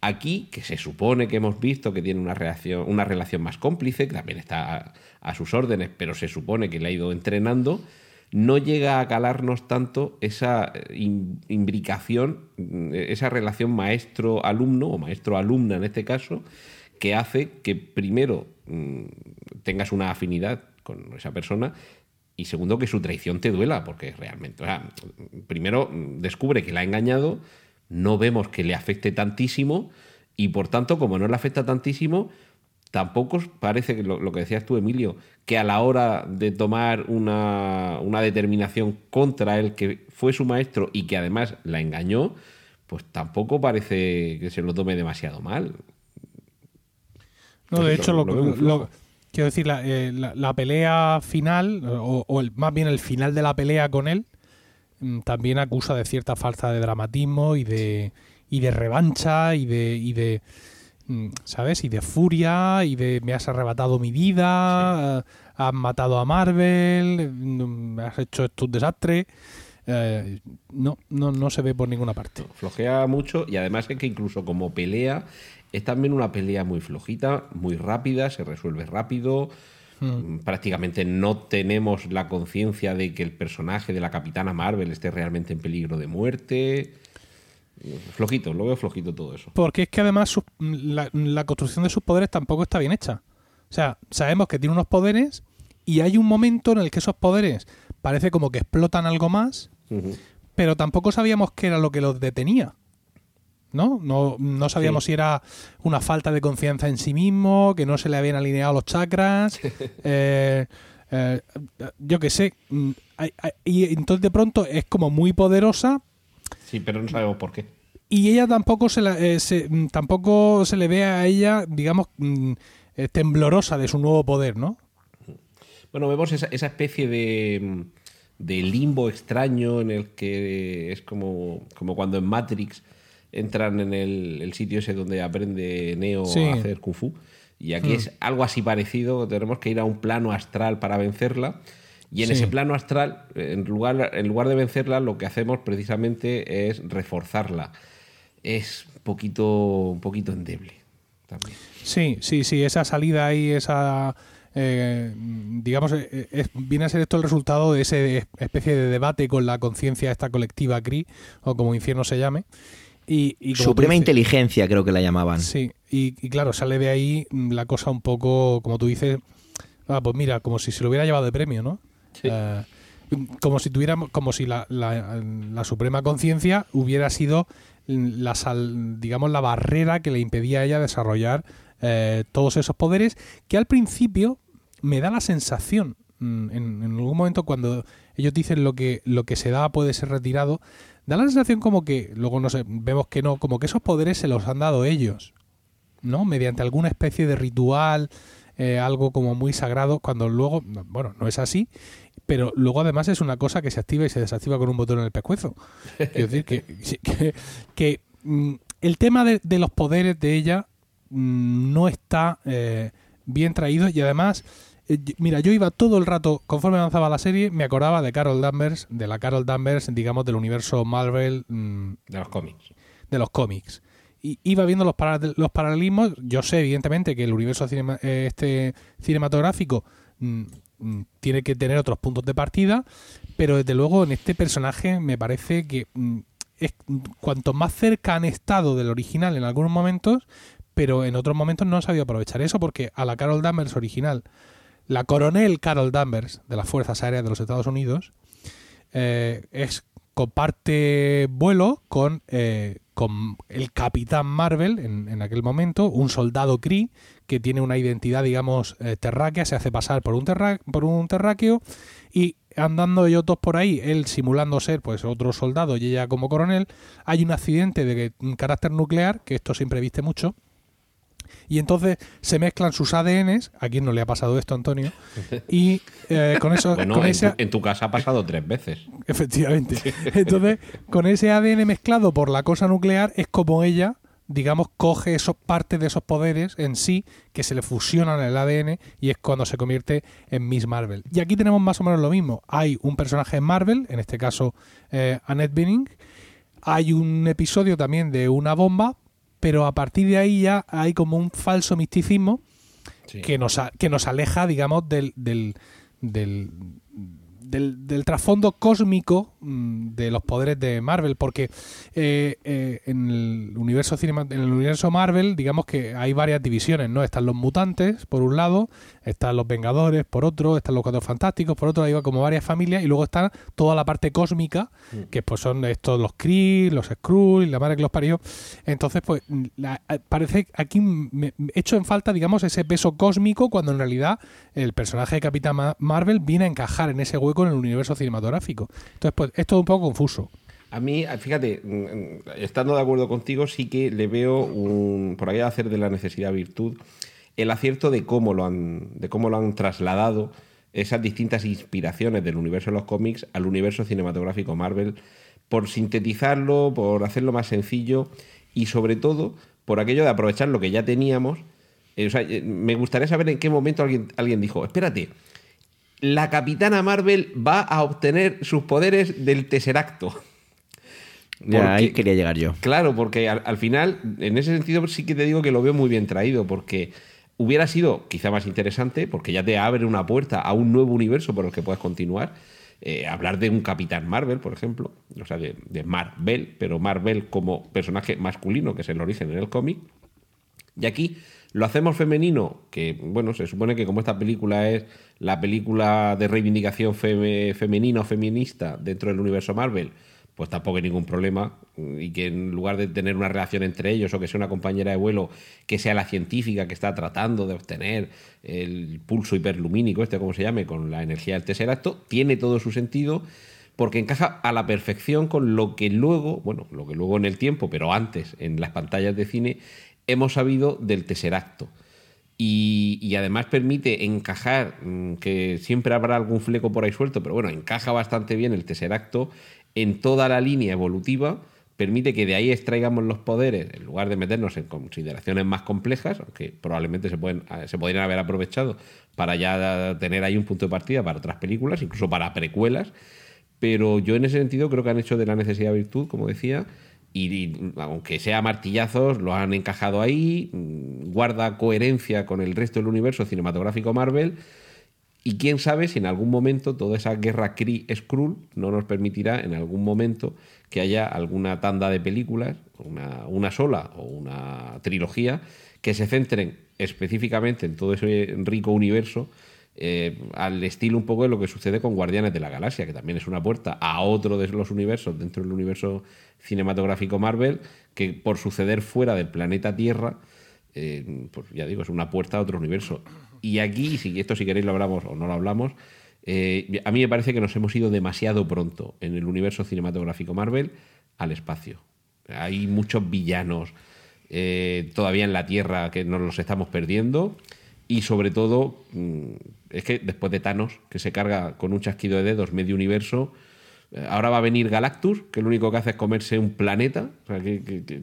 Aquí, que se supone que hemos visto que tiene una relación, una relación más cómplice, que también está a, a sus órdenes, pero se supone que le ha ido entrenando, no llega a calarnos tanto esa im- imbricación, mm, esa relación maestro-alumno, o maestro-alumna en este caso, que hace que primero mm, tengas una afinidad con esa persona y segundo que su traición te duela, porque realmente, o sea, primero mm, descubre que la ha engañado, no vemos que le afecte tantísimo y por tanto, como no le afecta tantísimo, tampoco parece que lo, lo que decías tú, Emilio, que a la hora de tomar una, una determinación contra el que fue su maestro y que además la engañó, pues tampoco parece que se lo tome demasiado mal. No, de hecho, lo, lo quiero decir, la, eh, la- la pelea final, o, o el- más bien el final de la pelea con él, mm, también acusa de cierta falta de dramatismo y de, y de revancha y de, y de ¿sabes? Y de furia y de me has arrebatado mi vida, has matado a Marvel, mm, me has hecho esto un desastre. Eh, no, no, no se ve por ninguna parte. Flojea mucho y además es que incluso como pelea es también una pelea muy flojita, muy rápida, se resuelve rápido. Mm, Prácticamente no tenemos la conciencia de que el personaje de la Capitana Marvel esté realmente en peligro de muerte. Flojito, lo veo flojito todo eso. Porque es que además la, la construcción de sus poderes tampoco está bien hecha. O sea, sabemos que tiene unos poderes y hay un momento en el que esos poderes parece como que explotan algo más, pero tampoco sabíamos qué era lo que los detenía. ¿No? No, no sabíamos Sí. si era una falta de confianza en sí mismo, que no se le habían alineado los chakras. eh, eh, yo qué sé. mm, Y entonces de pronto es como muy poderosa, Sí, pero no sabemos por qué. Y ella tampoco se, la- eh, se- mm, tampoco se le ve a ella, digamos, mm, eh, temblorosa de su nuevo poder, ¿no? Bueno, vemos esa, esa especie de, de limbo extraño en el que es como, como cuando en Matrix entran en el, el sitio ese donde aprende Neo Sí. a hacer Kung Fu. Y aquí es algo así parecido, tenemos que ir a un plano astral para vencerla. Y en Sí. ese plano astral, en lugar, en lugar de vencerla, lo que hacemos precisamente es reforzarla. Es un poquito, un poquito endeble. También. Sí, sí, sí, esa salida ahí, esa... eh, digamos, eh, es- viene a ser esto el resultado de ese especie de debate con la conciencia esta colectiva CRI, o como infierno se llame. Y, Suprema dices- inteligencia, creo que la llamaban. Sí, y, y claro, sale de ahí mm, la cosa un poco, como tú dices, ah, pues mira, como si se lo hubiera llevado de premio, ¿no? Sí. Eh, como si tuviéramos, como si la, la- la suprema conciencia hubiera sido la sal- digamos la barrera que le impedía a ella desarrollar eh, todos esos poderes que al principio me da la sensación mm, en, algún momento cuando ellos dicen lo que lo que se da puede ser retirado da la sensación como que luego no sé vemos que no como que esos poderes se los han dado ellos ¿no? Mediante alguna especie de ritual, eh, algo como muy sagrado, cuando luego, bueno, no es así, pero luego además es una cosa que se activa y se desactiva con un botón en el pescuezo. Es decir, que, que, que, mm, el tema de, de los poderes de ella mm, no está eh, bien traído y además... eh, Mira, yo iba todo el rato, conforme avanzaba la serie, me acordaba de Carol Danvers, de la Carol Danvers, digamos, del universo Marvel mm, De los cómics. de los cómics. Y iba viendo los, paral- los paralelismos. Yo sé, evidentemente, que el universo cinema- eh, este cinematográfico tiene que tener otros puntos de partida, pero desde luego en este personaje me parece que mm, es cuanto más cerca han estado del original en algunos momentos, pero en otros momentos no han sabido aprovechar eso, porque a la Carol Danvers original, la coronel Carol Danvers de las Fuerzas Aéreas de los Estados Unidos, eh, es comparte vuelo con, eh, con el Capitán Marvel en, en aquel momento, un soldado Kree que tiene una identidad, digamos, eh, terráquea, se hace pasar por un, terra- por un terráqueo y andando ellos dos por ahí, él simulando ser pues otro soldado y ella como coronel, hay un accidente de carácter nuclear, que esto siempre viste mucho, y entonces se mezclan sus ADNs, a quién no le ha pasado esto, Antonio, y eh, con eso... Bueno, con en, esa- tu, en tu casa ha pasado tres veces. Efectivamente. Entonces, con ese ADN mezclado por la cosa nuclear, es como ella digamos, coge esos partes de esos poderes en sí que se le fusionan en el ADN y es cuando se convierte en Miss Marvel. Y aquí tenemos más o menos lo mismo. Hay un personaje en Marvel, en este caso eh, Annette Bening. Hay un episodio también de una bomba, pero a partir de ahí ya hay como un falso misticismo Sí. que, nos, que nos aleja, digamos, del, del, del, del- del trasfondo cósmico de los poderes de Marvel, porque eh, eh, en el universo cinema, en el universo Marvel, digamos que hay varias divisiones, ¿no? Están los mutantes, por un lado, están los Vengadores, por otro, están los Cuatro Fantásticos, por otro, hay como varias familias, y luego está toda la parte cósmica, que pues son estos los Kree, los Skrull, la madre que los parió. Entonces, pues, la- parece aquí me, me echo en falta, digamos, ese peso cósmico, cuando en realidad el personaje de Capitán Ma- Marvel viene a encajar en ese hueco en el universo cinematográfico. Entonces, pues, es todo un poco confuso. A mí, fíjate, mm, estando de acuerdo contigo, sí que le veo un, por ahí hacer de la necesidad virtud el acierto de cómo lo han, de cómo lo han trasladado esas distintas inspiraciones del universo de los cómics al universo cinematográfico Marvel, por sintetizarlo, por hacerlo más sencillo y sobre todo por aquello de aprovechar lo que ya teníamos. Eh, o sea, eh, me gustaría saber en qué momento alguien, alguien dijo, espérate, la capitana Marvel va a obtener sus poderes del Tesseracto. Ya, ahí Porque- quería llegar yo. Claro, porque al, al final, en ese sentido sí que te digo que lo veo muy bien traído, porque hubiera sido quizá más interesante, porque ya te abre una puerta a un nuevo universo por el que puedes continuar. eh, hablar de un Capitán Marvel, por ejemplo, o sea, de, de Marvel, pero Marvel como personaje masculino, que es el origen en el cómic. Y aquí lo hacemos femenino, que bueno, se supone que como esta película es la película de reivindicación feme- femenina o feminista dentro del universo Marvel, pues tampoco hay ningún problema. Y que en lugar de tener una relación entre ellos o que sea una compañera de vuelo, que sea la científica que está tratando de obtener el pulso hiperlumínico, este como se llame, con la energía del tesseracto, tiene todo su sentido porque encaja a la perfección con lo que luego, bueno, lo que luego en el tiempo, pero antes en las pantallas de cine, hemos sabido del Tesseracto. Y, y además permite encajar, mm, que siempre habrá algún fleco por ahí suelto, pero bueno, encaja bastante bien el Tesseracto en toda la línea evolutiva, permite que de ahí extraigamos los poderes, en lugar de meternos en consideraciones más complejas, aunque probablemente se, pueden, eh, se podrían haber aprovechado para ya tener ahí un punto de partida para otras películas, incluso para precuelas, pero yo en ese sentido creo que han hecho de la necesidad virtud, como decía, y, y aunque sea martillazos, lo han encajado ahí, guarda coherencia con el resto del universo cinematográfico Marvel, y quién sabe si en algún momento toda esa guerra Kree-Skrull no nos permitirá en algún momento que haya alguna tanda de películas, una, una sola o una trilogía, que se centren específicamente en todo ese rico universo eh, al estilo un poco de lo que sucede con Guardianes de la Galaxia, que también es una puerta a otro de los universos dentro del universo cinematográfico Marvel, que por suceder fuera del planeta Tierra, eh, pues ya digo, es una puerta a otro universo. Y aquí, si esto si queréis lo hablamos o no lo hablamos, eh, a mí me parece que nos hemos ido demasiado pronto en el universo cinematográfico Marvel al espacio. Hay muchos villanos todavía en la Tierra que nos los estamos perdiendo. Y sobre todo, mm, es que después de Thanos, que se carga con un chasquido de dedos medio universo, eh, ahora va a venir Galactus, que lo único que hace es comerse un planeta. O sea, que, que- que-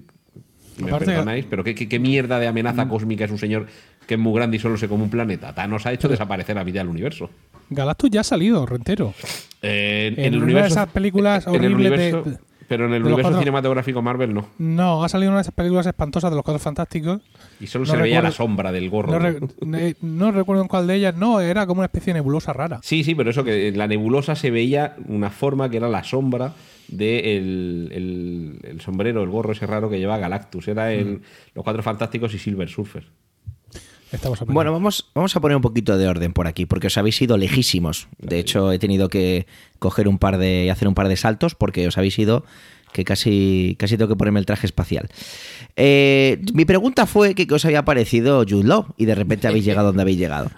me perdonáis, pero ¿qué, qué, qué mierda de amenaza cósmica es un señor que es muy grande y solo se come un planeta? Thanos ha hecho desaparecer la vida del universo. Galactus ya ha salido, rentero. Eh, En una de esas películas el horribles de- universo- pero en el universo cuatro- cinematográfico Marvel no. No, ha salido una de esas películas espantosas de los Cuatro Fantásticos. Y solo No se veía la sombra del gorro. No, ¿no? re- no recuerdo en cuál de ellas. No, era como una especie de nebulosa rara. Sí, sí, pero eso que en la nebulosa se veía una forma que era la sombra de el, sombrero, el gorro ese raro que lleva Galactus. Era el, los cuatro fantásticos y Silver Surfer. Bueno, vamos, vamos a poner un poquito de orden por aquí, porque os habéis ido lejísimos. De hecho, he tenido que coger un par de. hacer un par de saltos porque os habéis ido que casi, casi tengo que ponerme el traje espacial. Eh, mi pregunta fue que os había parecido Jude Law y de repente habéis llegado donde habéis llegado.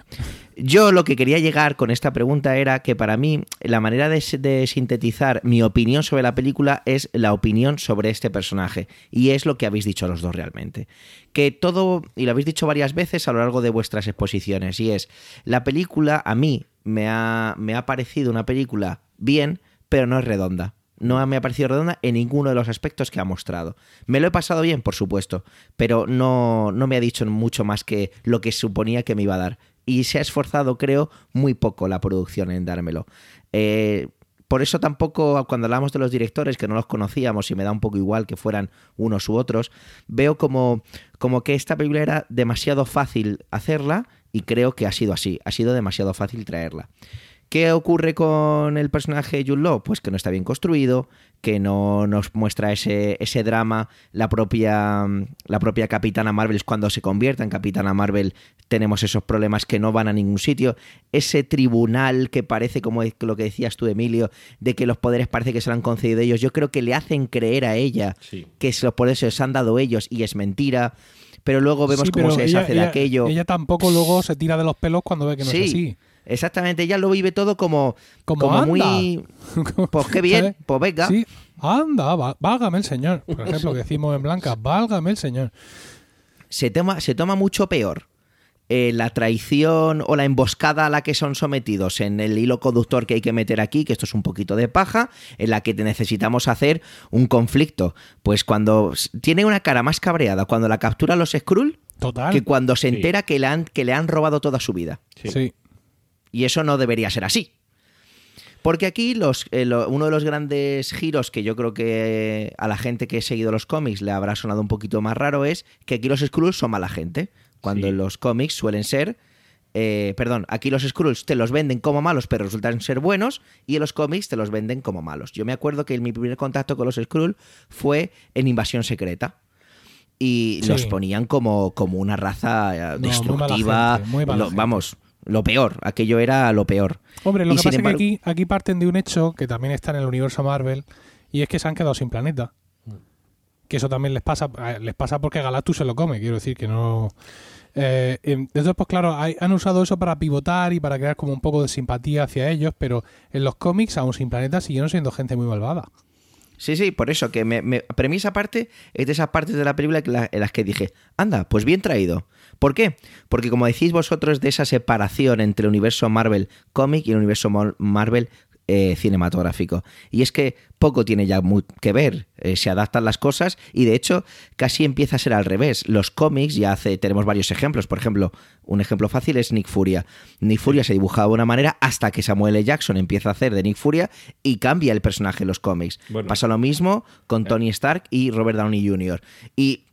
Yo lo que quería llegar con esta pregunta era que para mí la manera de, sintetizar mi opinión sobre la película es la opinión sobre este personaje. Y es lo que habéis dicho los dos realmente. Que todo, y lo habéis dicho varias veces a lo largo de vuestras exposiciones, y es, la película a mí me ha, me ha parecido una película bien, pero no es redonda. No me ha parecido redonda en ninguno de los aspectos que ha mostrado. Me lo he pasado bien, por supuesto, pero no, no me ha dicho mucho más que lo que suponía que me iba a dar. Y se ha esforzado, creo, muy poco la producción en dármelo. Eh, por eso tampoco cuando hablamos de los directores que no los conocíamos y me da un poco igual que fueran unos u otros, veo como, como que esta película era demasiado fácil hacerla y creo que ha sido así, ha sido demasiado fácil traerla. ¿Qué ocurre con el personaje Jude Law? Pues que no está bien construido, que no nos muestra ese, ese drama. La propia, la propia Capitana Marvel, cuando se convierta en Capitana Marvel, tenemos esos problemas que no van a ningún sitio. Ese tribunal que parece, como lo que decías tú, Emilio, de que los poderes parece que se lo han concedido ellos, yo creo que le hacen creer a ella Sí. que los poderes se los han dado ellos y es mentira. Pero luego vemos Sí, cómo se ella- deshace de aquello. Ella tampoco luego se tira de los pelos cuando ve que no Sí. es así. Exactamente, ella lo vive todo como, Como, como anda. muy... Pues qué bien, ¿Sabes? pues venga. Sí, anda, va- válgame el señor. Por ejemplo, que decimos en blanca, válgame el señor. se toma, se toma mucho peor eh, la traición o la emboscada a la que son sometidos en el hilo conductor que hay que meter aquí, que esto es un poquito de paja, en la que necesitamos hacer un conflicto. Pues cuando tiene una cara más cabreada cuando la captura los Skrull Total. que cuando se Sí. entera que le, han, que le han robado toda su vida. Sí. Sí. Y eso no debería ser así. Porque aquí los, eh, lo- uno de los grandes giros que yo creo que a la gente que ha seguido los cómics le habrá sonado un poquito más raro es que aquí los Skrulls son mala gente. Cuando Sí. en los cómics suelen ser. eh, perdón, aquí los Skrulls te los venden como malos, pero resultan ser buenos, y en los cómics te los venden como malos. Yo me acuerdo que mi primer contacto con los Skrull fue en Invasión Secreta. Y Sí. los ponían como, como una raza eh, No, muy mala destructiva. gente, muy mala lo- gente. vamos, lo peor. Aquello era lo peor. Hombre, lo Y que pasa embargo- es que aquí, aquí parten de un hecho que también está en el universo Marvel y es que se han quedado sin planeta. Que eso también les pasa, les pasa porque Galactus se lo come, quiero decir que no. Eh, em, entonces, pues claro, hay- han usado eso para pivotar y para crear como un poco de simpatía hacia ellos, pero en los cómics, aún sin planeta, siguieron siendo gente muy malvada. Sí, sí, por eso, que me, me, para mí esa parte es de esas partes de la película que la- en las que dije, anda, pues bien traído. ¿Por qué? Porque como decís vosotros de esa separación entre el universo Marvel cómic y el universo Mar- Marvel eh, cinematográfico. Y es que poco tiene ya que ver, eh, se adaptan las cosas y de hecho casi empieza a ser al revés. Los cómics ya hace, tenemos varios ejemplos, por ejemplo, un ejemplo fácil es Nick Furia. Nick Furia se dibujaba de una manera hasta que Samuel L. Jackson empieza a hacer de Nick Furia y cambia el personaje en los cómics. Bueno. Pasa lo mismo con Tony Stark y Robert Downey Jr. Y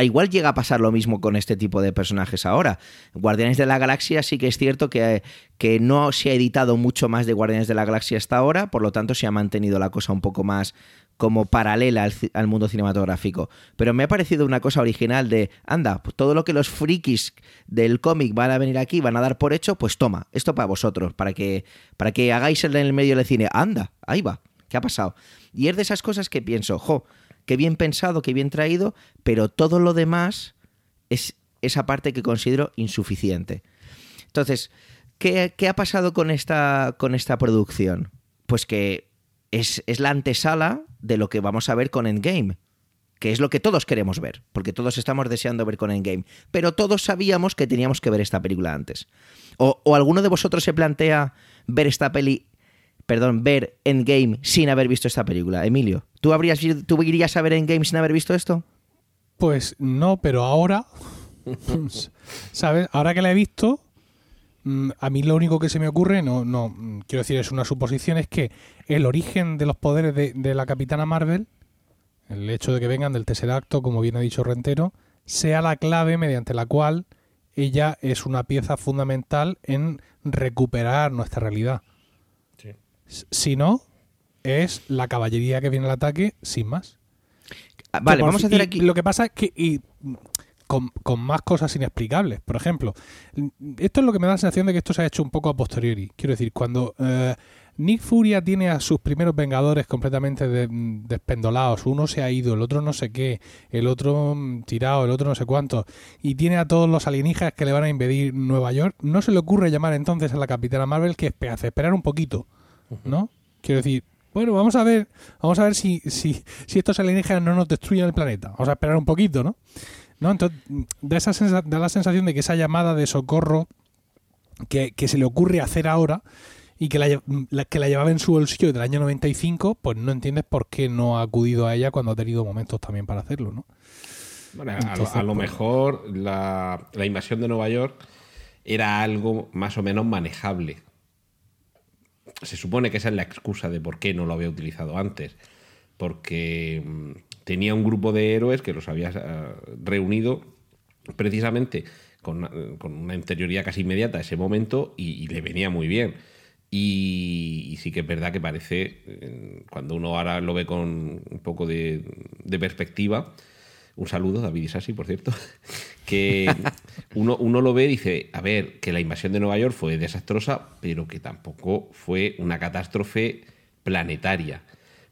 igual llega a pasar lo mismo con este tipo de personajes ahora. Guardianes de la Galaxia sí que es cierto que, que no se ha editado mucho más de Guardianes de la Galaxia hasta ahora, por lo tanto se ha mantenido la cosa un poco más como paralela al, mundo cinematográfico. Pero me ha parecido una cosa original de, anda, pues todo lo que los frikis del cómic van a venir aquí, van a dar por hecho, pues toma, esto para vosotros, para que, para que hagáis en el medio del cine. Anda, ahí va, ¿qué ha pasado? Y es de esas cosas que pienso, jo, qué bien pensado, qué bien traído, pero todo lo demás es esa parte que considero insuficiente. Entonces, ¿qué, qué ha pasado con esta, con esta producción? Pues que es, es la antesala de lo que vamos a ver con Endgame, que es lo que todos queremos ver, porque todos estamos deseando ver con Endgame, pero todos sabíamos que teníamos que ver esta película antes. ¿O, o alguno de vosotros se plantea ver esta peli, perdón, ver Endgame sin haber visto esta película? Emilio, ¿tú, habrías, ¿tú irías a ver Endgame sin haber visto esto? Pues no, pero ahora, ¿sabes? Ahora que la he visto, mm, a mí lo único que se me ocurre, no, no, mm, quiero decir, es una suposición, es que el origen de los poderes de, de la Capitana Marvel, el hecho de que vengan del tercer acto, como bien ha dicho Rentero, sea la clave mediante la cual ella es una pieza fundamental en recuperar nuestra realidad. Si no, es la caballería que viene al ataque sin más. Ah, Vale, por vamos a hacer aquí... Lo que pasa es que y, con, con más cosas inexplicables. Por ejemplo, esto es lo que me da la sensación de que esto se ha hecho un poco a posteriori. Quiero decir, cuando eh, Nick Furia tiene a sus primeros Vengadores completamente de- despendolados, uno se ha ido, el otro no sé qué, el otro mm, tirado, el otro no sé cuánto, y tiene a todos los alienígenas que le van a invadir Nueva York, no se le ocurre llamar entonces a la Capitana Marvel que hace esperar un poquito, ¿no? Quiero decir, bueno, vamos a ver, vamos a ver si, si, si estos alienígenas no nos destruyen el planeta. Vamos a esperar un poquito, ¿no? ¿No? Entonces, da, esa sensa- da la sensación de que esa llamada de socorro que, que se le ocurre hacer ahora, y que la, la- que la llevaba en su bolsillo desde el año 95, pues no entiendes por qué no ha acudido a ella cuando ha tenido momentos también para hacerlo, ¿no? Bueno, a, Entonces, lo, a lo pues- mejor la, la invasión de Nueva York era algo más o menos manejable. Se supone que esa es la excusa de por qué no lo había utilizado antes. Porque mm, tenía un grupo de héroes que los había eh, reunido precisamente con, una- con una anterioridad casi inmediata a ese momento y, y le venía muy bien. Y, y sí que es verdad que parece, eh, cuando uno ahora lo ve con un poco de, de perspectiva, un saludo, David Isasi, por cierto, que uno, uno lo ve y dice, a ver, que la invasión de Nueva York fue desastrosa, pero que tampoco fue una catástrofe planetaria.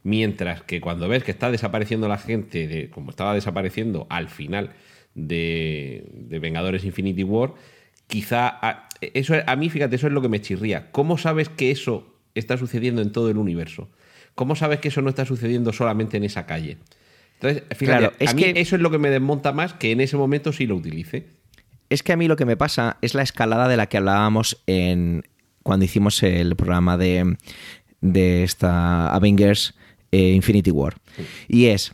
Mientras que cuando ves que está desapareciendo la gente, de, como estaba desapareciendo al final de, de Vengadores Infinity War, quizá eso a mí, fíjate, eso es lo que me chirría. ¿Cómo sabes que eso está sucediendo en todo el universo? ¿Cómo sabes que eso no está sucediendo solamente en esa calle? Entonces, fíjate, Claro, es a mí que- eso es lo que me desmonta más que en ese momento sí lo utilice. Es que a mí lo que me pasa es la escalada de la que hablábamos en cuando hicimos el programa de, de esta Avengers eh, Infinity War. Y es,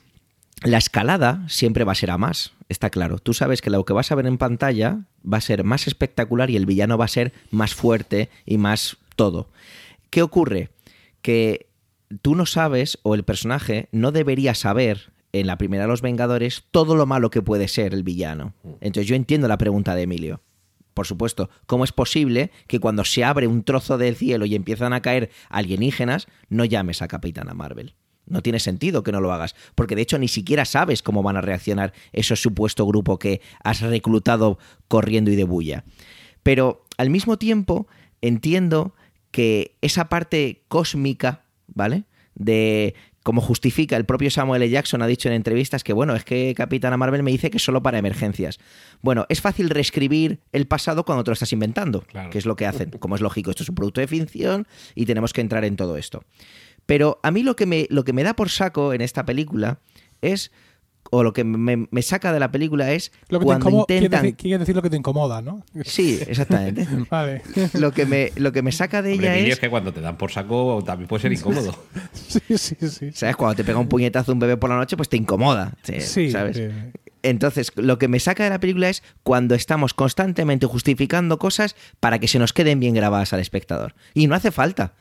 la escalada siempre va a ser a más, está claro. Tú sabes que lo que vas a ver en pantalla va a ser más espectacular y el villano va a ser más fuerte y más todo. ¿Qué ocurre? Que tú no sabes, o el personaje no debería saber en la primera de los Vengadores todo lo malo que puede ser el villano. Entonces yo entiendo la pregunta de Emilio. Por supuesto, ¿cómo es posible que cuando se abre un trozo del cielo y empiezan a caer alienígenas, no llames a Capitana Marvel? No tiene sentido que no lo hagas, porque de hecho ni siquiera sabes cómo van a reaccionar ese supuesto grupo que has reclutado corriendo y de bulla. Pero al mismo tiempo entiendo que esa parte cósmica, ¿vale? De como justifica el propio Samuel L. Jackson ha dicho en entrevistas que bueno, es que Capitana Marvel me dice que es solo para emergencias. Bueno, es fácil reescribir el pasado cuando te lo estás inventando, Claro. que es lo que hacen. Como es lógico, esto es un producto de ficción y tenemos que entrar en todo esto. Pero a mí lo que me, lo que me da por saco en esta película es, o lo que me, me saca de la película es Lo que te cuando incomoda, quiere intentan... decir, quiere decir lo que te incomoda, ¿no? Sí, exactamente. Vale. lo, que me, lo que me saca de Hombre, ella Emilio, es... es que cuando te dan por saco también puede ser incómodo. sí, sí, sí. ¿Sabes? Cuando te pega un puñetazo un bebé por la noche, pues te incomoda. te- Sí, ¿sabes? sí. Entonces, lo que me saca de la película es cuando estamos constantemente justificando cosas para que se nos queden bien grabadas al espectador. Y no hace falta.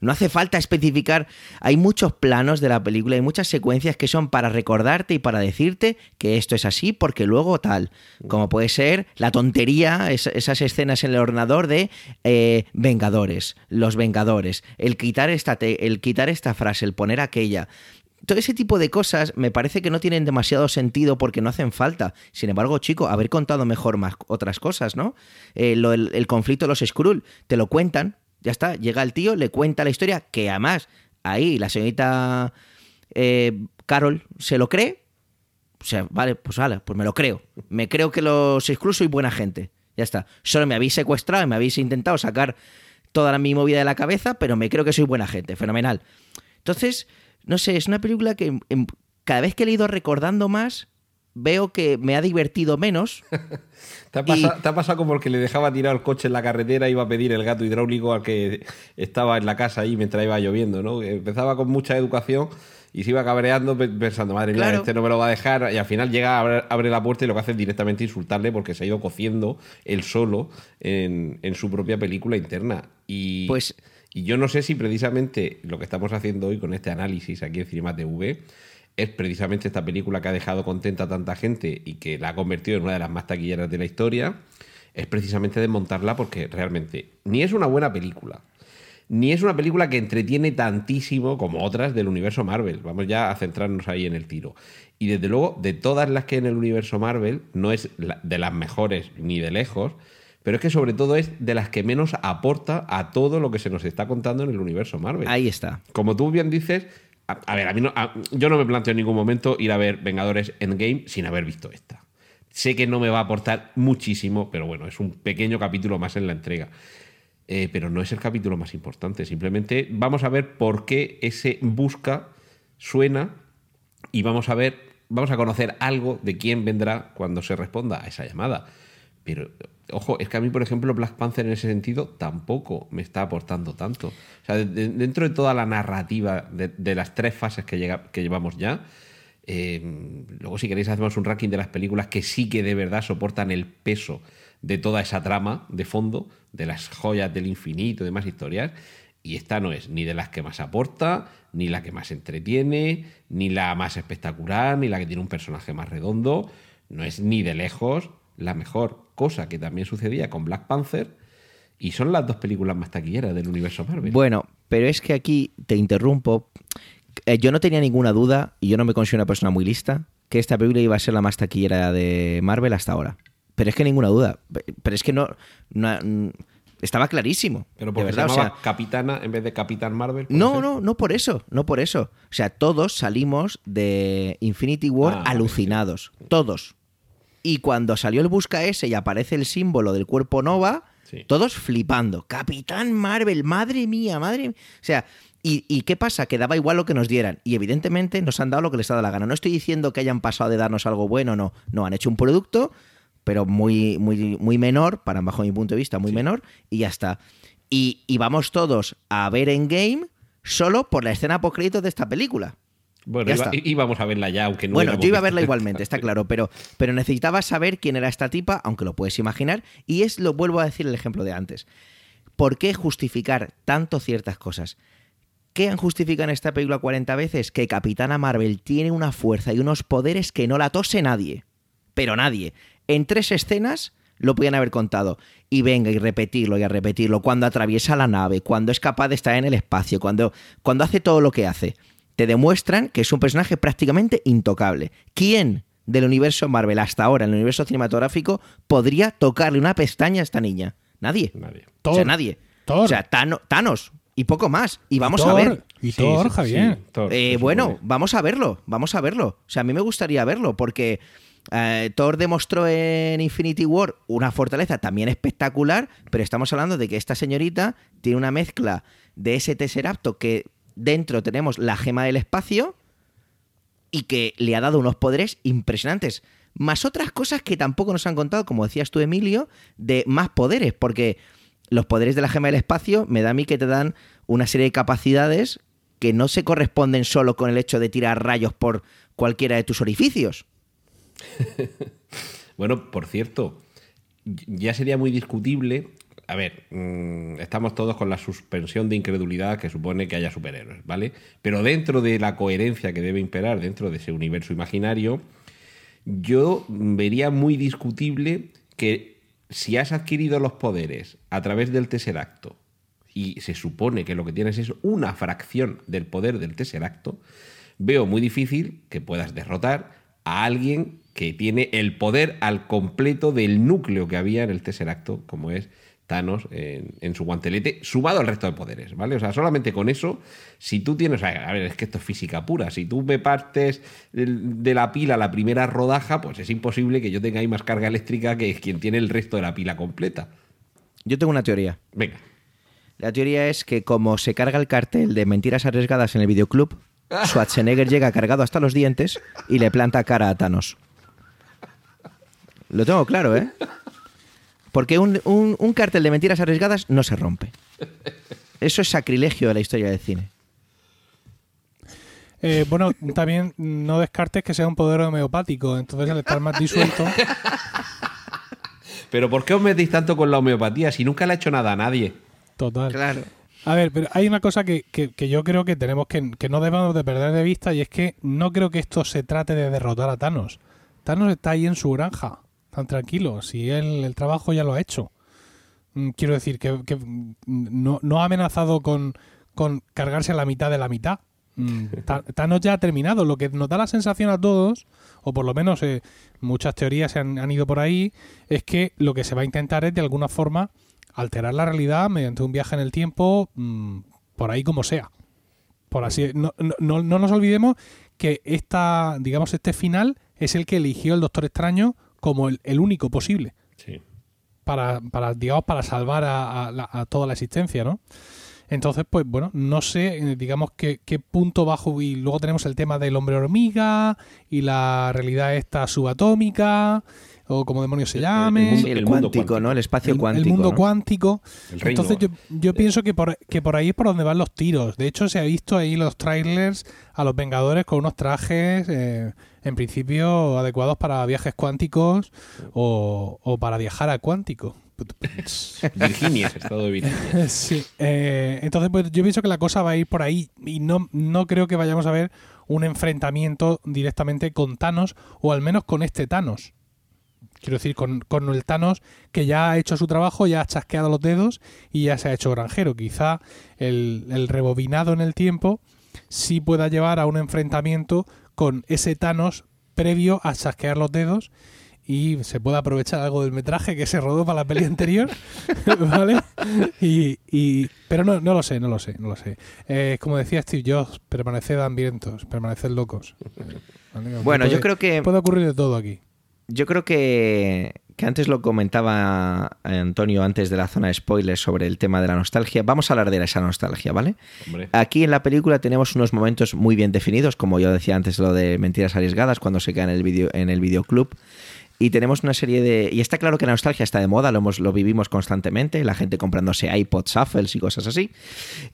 No hace falta especificar. Hay muchos planos de la película, hay muchas secuencias que son para recordarte y para decirte que esto es así, porque luego tal. Como puede ser la tontería, es- esas escenas en el ordenador de eh, Vengadores, los Vengadores, el quitar, esta el quitar esta frase, el poner aquella. Todo ese tipo de cosas me parece que no tienen demasiado sentido porque no hacen falta. Sin embargo, chico, haber contado mejor más otras cosas, ¿no? Eh, el, el conflicto de los Skrull, te lo cuentan, ya está, llega el tío, le cuenta la historia, que además ahí la señorita eh, Carol se lo cree. O sea, vale, pues pues me lo creo. Me creo que los Skrull soy buena gente. Ya está. Solo me habéis secuestrado y me habéis intentado sacar toda la, mi movida de la cabeza, pero me creo que soy buena gente. Fenomenal. Entonces, no sé, es una película que em, cada vez que he ido recordando más, veo que me ha divertido menos. ¿Te ha, pasado, te ha pasado como el que le dejaba tirar el coche en la carretera iba a pedir el gato hidráulico al que estaba en la casa ahí mientras iba lloviendo, ¿no? Empezaba con mucha educación y se iba cabreando pe- pensando, madre mía, Claro. este no me lo va a dejar. Y al final llega, abre, abre la puerta y lo que hace es directamente insultarle porque se ha ido cociendo él solo en, en su propia película interna. Y, Pues- y yo no sé si precisamente lo que estamos haciendo hoy con este análisis aquí en Cinema TV es precisamente esta película que ha dejado contenta a tanta gente y que la ha convertido en una de las más taquilleras de la historia, es precisamente desmontarla porque realmente ni es una buena película, ni es una película que entretiene tantísimo como otras del universo Marvel. Vamos ya a centrarnos ahí en el tiro. Y desde luego, de todas las que hay en el universo Marvel, no es de las mejores ni de lejos, pero es que sobre todo es de las que menos aporta a todo lo que se nos está contando en el universo Marvel Ahí está. como tú bien dices, a, ver, a mí no, yo no me planteo en ningún momento ir a ver Vengadores Endgame sin haber visto esta. Sé que no me va a aportar muchísimo, pero bueno, es un pequeño capítulo más en la entrega. Eh, pero no es el capítulo más importante. Simplemente vamos a ver por qué ese busca suena y vamos a ver, vamos a conocer algo de quién vendrá cuando se responda a esa llamada. Pero, ojo, es que a mí, por ejemplo, Black Panther en ese sentido tampoco me está aportando tanto. O sea, de- de- dentro de toda la narrativa de, las tres fases que llevamos ya, eh, luego si queréis hacemos un ranking de las películas que sí que de verdad soportan el peso de toda esa trama de fondo, de las joyas del infinito y demás historias. Y esta no es ni de las que más aporta, ni la que más entretiene, ni la más espectacular, ni la que tiene un personaje más redondo. No es ni de lejos la mejor cosa que también sucedía con Black Panther. Y son las dos películas más taquilleras del universo Marvel. Bueno, pero es que aquí te interrumpo. Eh, yo no tenía ninguna duda, y yo no me considero una persona muy lista, que esta película iba a ser la más taquillera de Marvel hasta ahora. Pero es que ninguna duda. Pero es que no. no- estaba clarísimo. Pero de porque verdad, se o llamaba sea, Capitana en vez de Capitán Marvel. ¿puede no, ser? no, no por eso, no por eso. O sea, todos salimos de Infinity War Ah, alucinados. Todos. Y cuando salió el Busca S y aparece el símbolo del cuerpo Nova, Sí. todos flipando. Capitán Marvel, madre mía, madre mía. O sea, ¿y, y qué pasa? Que daba igual lo que nos dieran. Y evidentemente nos han dado lo que les ha dado la gana. No estoy diciendo que hayan pasado de darnos algo bueno, no. No, han hecho un producto, pero muy, muy, muy menor, para bajo mi punto de vista, muy menor, y ya está. Y, y vamos todos a ver en game solo por la escena post de esta película. Bueno, iba- íbamos a verla ya, aunque no bueno, yo iba a verla igualmente, está claro, pero, pero necesitaba saber quién era esta tipa, aunque lo puedes imaginar, y es lo vuelvo a decir el ejemplo de antes. ¿Por qué justificar tanto ciertas cosas? ¿Qué han justificado en esta película 40 veces? Que Capitana Marvel tiene una fuerza y unos poderes que no la tose nadie. Pero nadie. En tres escenas lo podían haber contado. Y venga, y repetirlo y a repetirlo. Cuando atraviesa la nave, cuando es capaz de estar en el espacio, cuando, cuando hace todo lo que hace. Te demuestran que es un personaje prácticamente intocable. ¿Quién del universo Marvel hasta ahora, en el universo cinematográfico, podría tocarle una pestaña a esta niña? Nadie. Nadie. O sea, Thor. nadie. Thor. O sea, Tano- Thanos y poco más. Y vamos a Thor, ver. Y Sí, Thor, sí, Javier. sí, Thor, Eh, bueno, vamos a verlo, vamos a verlo. O sea, a mí me gustaría verlo porque eh, Thor demostró en Infinity War una fortaleza también espectacular, pero estamos hablando de que esta señorita tiene una mezcla de ese Tesseracto que dentro tenemos la gema del espacio y que le ha dado unos poderes impresionantes. Más otras cosas que tampoco nos han contado, como decías tú, Emilio, de más poderes, porque los poderes de la gema del espacio me da a mí que te dan una serie de capacidades que no se corresponden solo con el hecho de tirar rayos por cualquiera de tus orificios. Bueno, por cierto, ya sería muy discutible. A ver, mm, estamos todos con la suspensión de incredulidad que supone que haya superhéroes, ¿vale? Pero dentro de la coherencia que debe imperar dentro de ese universo imaginario, yo vería muy discutible que si has adquirido los poderes a través del Tesseracto y se supone que lo que tienes es una fracción del poder del Tesseracto, veo muy difícil que puedas derrotar a alguien que tiene el poder al completo del núcleo que había en el Tesseracto, como es Thanos en, en su guantelete, sumado al resto de poderes, ¿vale? O sea, solamente con eso, si tú tienes, a ver, es que esto es física pura, si tú me partes de la pila la primera rodaja, pues es imposible que yo tenga ahí más carga eléctrica que quien tiene el resto de la pila completa. Yo tengo una teoría. Venga. La teoría es que como se carga el cartel de mentiras arriesgadas en el videoclub, Schwarzenegger llega cargado hasta los dientes y le planta cara a Thanos. Lo tengo claro, ¿eh? Porque un, un- un cartel de mentiras arriesgadas no se rompe. Eso es sacrilegio de la historia del cine. Eh, bueno, también no descartes que sea un poder homeopático, entonces al estar más disuelto. Pero ¿por qué os metéis tanto con la homeopatía si nunca le ha hecho nada a nadie? Total. Claro. A ver, pero hay una cosa que, que- que yo creo que tenemos que, que no debemos de perder de vista y es que no creo que esto se trate de derrotar a Thanos. Thanos está ahí en su granja, tan tranquilo, si él el trabajo ya lo ha hecho. Mm, Quiero decir que, que, mm, no, no ha amenazado con, con cargarse a la mitad de la mitad. Mm, Thanos ya ha terminado. Lo que nos da la sensación a todos, o por lo menos eh, muchas teorías se han, han ido por ahí, es que lo que se va a intentar es de alguna forma alterar la realidad mediante un viaje en el tiempo, por ahí como sea. Por así, no, no, no- no nos olvidemos que esta, digamos, este final es el que eligió el Doctor Extraño como el, el único posible Sí. para, para digamos, para salvar a, a a toda la existencia, ¿no? Entonces, pues bueno, no sé, eh, digamos, qué, qué punto bajo. Y luego tenemos el tema del hombre hormiga y la realidad esta subatómica. O como demonios se llame. el el, cuántico, cuántico. ¿no? El espacio el, cuántico. el mundo ¿no? cuántico. Entonces yo, yo pienso que por, que por ahí es por donde van los tiros. De hecho, se ha visto ahí los trailers a los Vengadores con unos trajes, eh, en principio, adecuados para viajes cuánticos o, o para viajar a cuántico. Virginia, estado de Virginia. Sí. eh, entonces, pues yo pienso que la cosa va a ir por ahí y no, no creo que vayamos a ver un enfrentamiento directamente con Thanos o al menos con este Thanos. Quiero decir, con, con el Thanos que ya ha hecho su trabajo, ya ha chasqueado los dedos y ya se ha hecho granjero. Quizá el, el rebobinado en el tiempo sí pueda llevar a un enfrentamiento con ese Thanos previo a chasquear los dedos y se puede aprovechar algo del metraje que se rodó para la peli anterior, ¿vale? Y, y- pero no, no lo sé, no lo sé, no lo sé. Eh, como decía Steve Jobs, permaneced hambrientos, permaneced locos. ¿Vale? Bueno, yo creo que Puede ocurrir de todo aquí. Yo creo que, que antes lo comentaba Antonio antes de la zona de spoilers sobre el tema de la nostalgia. Vamos a hablar de esa nostalgia, ¿vale? Hombre. Aquí en la película tenemos unos momentos muy bien definidos, como yo decía antes lo de mentiras arriesgadas cuando se queda en el video en el videoclub. Y tenemos una serie de. Y está claro que la nostalgia está de moda, lo, hemos, lo vivimos constantemente, la gente comprándose iPods, shuffles y cosas así.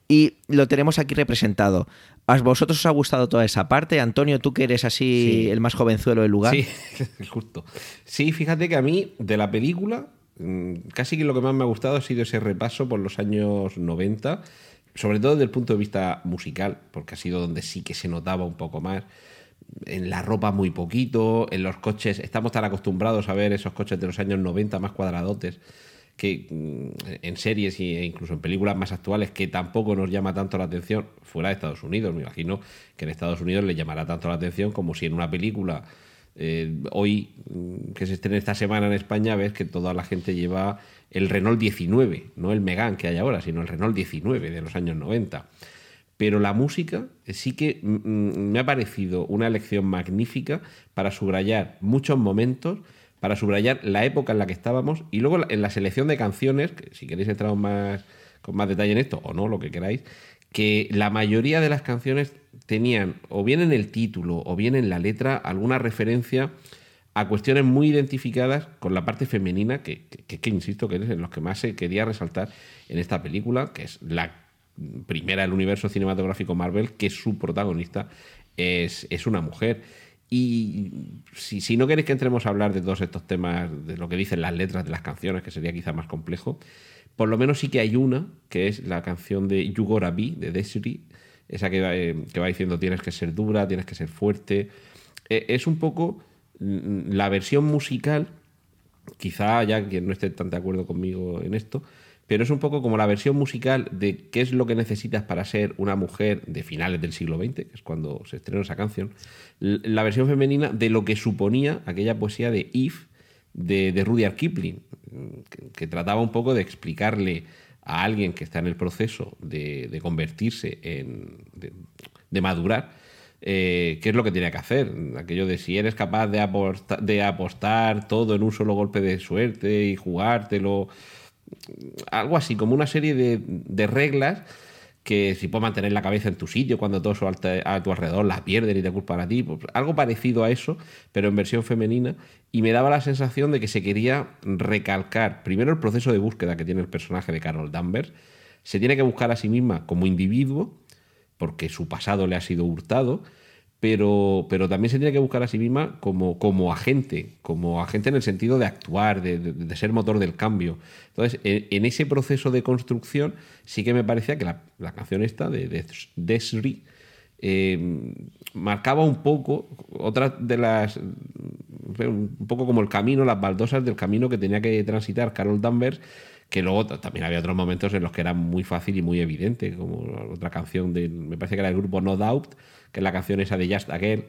Y lo tenemos aquí representado. ¿A vosotros os ha gustado toda esa parte? Antonio, tú que eres así Sí. el más jovenzuelo del lugar. Sí, justo. Sí, fíjate que a mí, de la película, mm, casi que lo que más me ha gustado ha sido ese repaso por los años 90, sobre todo desde el punto de vista musical, porque ha sido donde sí que se notaba un poco más. En la ropa muy poquito, en los coches, estamos tan acostumbrados a ver esos coches de los años 90 más cuadradotes que mm, en series e incluso en películas más actuales que tampoco nos llama tanto la atención fuera de Estados Unidos. Me imagino que en Estados Unidos le llamará tanto la atención como si en una película eh, hoy mm, que se estrena esta semana en España ves que toda la gente lleva el Renault 19, no el Megane que hay ahora, sino el Renault 19 de los años 90. Pero la música sí que me ha parecido una elección magnífica para subrayar muchos momentos, para subrayar la época en la que estábamos y luego en la selección de canciones, que si queréis entrar más, con más detalle en esto o no, lo que queráis, que la mayoría de las canciones tenían o bien en el título o bien en la letra alguna referencia a cuestiones muy identificadas con la parte femenina, que, que, que insisto que es en los que más se quería resaltar en esta película, que es la primera del universo cinematográfico Marvel, que su protagonista es, es una mujer. Y si, si no queréis que entremos a hablar de todos estos temas, de lo que dicen las letras de las canciones, que sería quizá más complejo, por lo menos sí que hay una, que es la canción de You Gotta Be, de Desiree, esa que va, eh, que va diciendo tienes que ser dura, tienes que ser fuerte. Eh, es un poco mm, la versión musical, quizá ya quien no esté tan de acuerdo conmigo en esto, pero es un poco como la versión musical de qué es lo que necesitas para ser una mujer de finales del siglo XX, que es cuando se estrenó esa canción, la versión femenina de lo que suponía aquella poesía de Eve de, de Rudyard Kipling, que, trataba un poco de explicarle a alguien que está en el proceso de, convertirse en. de, madurar, eh, qué es lo que tiene que hacer. Aquello de si eres capaz de, aposta- de apostar todo en un solo golpe de suerte y jugártelo. Algo así, como una serie de, reglas que si puedes mantener la cabeza en tu sitio cuando todos a tu alrededor la pierden y te culpan a ti. pues algo parecido a eso, pero en versión femenina. Y me daba la sensación de que se quería recalcar primero el proceso de búsqueda que tiene el personaje de Carol Danvers. Se tiene que buscar a sí misma como individuo, porque su pasado le ha sido hurtado, pero, pero también se tiene que buscar a sí misma como, como agente, como agente en el sentido de actuar, de, de- ser motor del cambio. Entonces, en, en ese proceso de construcción, sí que me parecía que la, la canción esta de, de Desri eh, marcaba un poco otra de las un poco como el camino, las baldosas del camino que tenía que transitar Carol Danvers, que luego también había otros momentos en los que era muy fácil y muy evidente, como otra canción de, me parece que era el grupo No Doubt, que es la canción esa de Just Again,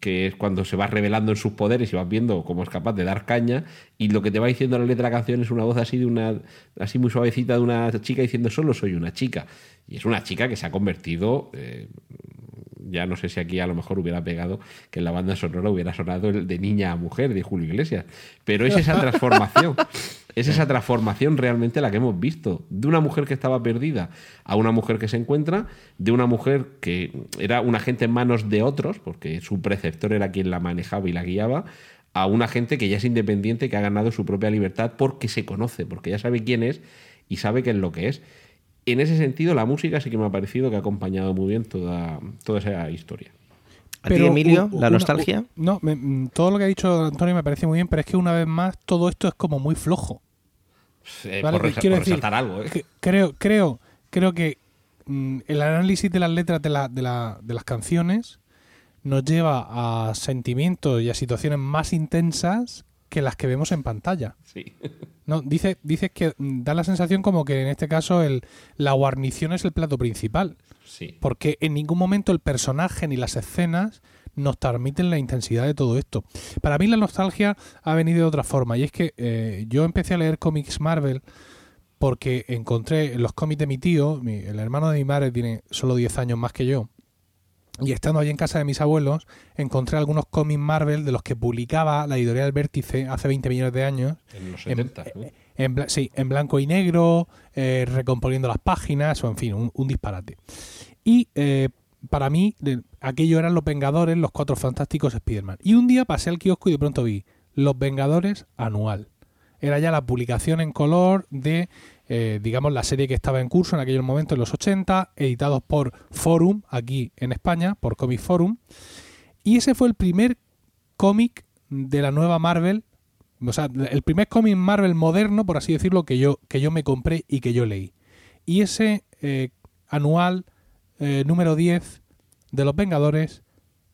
que es cuando se va revelando en sus poderes y vas viendo cómo es capaz de dar caña y lo que te va diciendo la letra de la canción es una voz así de una así muy suavecita de una chica diciendo solo soy una chica y es una chica que se ha convertido eh, ya no sé si aquí a lo mejor hubiera pegado que en la banda sonora hubiera sonado el de niña a mujer de Julio Iglesias. Pero es esa transformación, es esa transformación realmente la que hemos visto. De una mujer que estaba perdida a una mujer que se encuentra, de una mujer que era un agente en manos de otros, porque su preceptor era quien la manejaba y la guiaba, a una gente que ya es independiente, que ha ganado su propia libertad porque se conoce, porque ya sabe quién es y sabe qué es lo que es. En ese sentido, la música sí que me ha parecido que ha acompañado muy bien toda, toda esa historia. ¿A ti, Emilio, u- la una- nostalgia? u- no, me- mm, todo lo que ha dicho Antonio me parece muy bien, pero es que una vez más todo esto es como muy flojo. Eh, Vale, por, quiero por decir resaltar algo, ¿eh? que- creo, creo, creo que mm, el análisis de las letras de, la- de, la- de las canciones nos lleva a sentimientos y a situaciones más intensas que las que vemos en pantalla. Sí. No, dice, dices que da la sensación como que en este caso el, la guarnición es el plato principal, sí. porque en ningún momento el personaje ni las escenas nos transmiten la intensidad de todo esto. Para mí la nostalgia ha venido de otra forma, y es que eh, yo empecé a leer cómics Marvel porque encontré en los cómics de mi tío, mi- el hermano de mi madre tiene solo 10 años más que yo, y estando allí en casa de mis abuelos, encontré algunos cómics Marvel de los que publicaba la editorial Vértice hace 20 millones de años, En los en- 70. ¿no? en, bla- sí, en blanco y negro, eh, recomponiendo las páginas, o en fin, un, un disparate. Y eh, para mí, de- aquello eran los Vengadores, los Cuatro Fantásticos Spider-Man. Y un día pasé al kiosco y de pronto vi Los Vengadores anual. Era ya la publicación en color de, eh, digamos, la serie que estaba en curso en aquel momento, en los 80, editados por Forum, aquí en España, por Comic Forum. Y ese fue el primer cómic de la nueva Marvel o sea, el primer cómic Marvel moderno, por así decirlo, que yo, que yo me compré y que yo leí. Y ese eh, anual eh, número 10 de Los Vengadores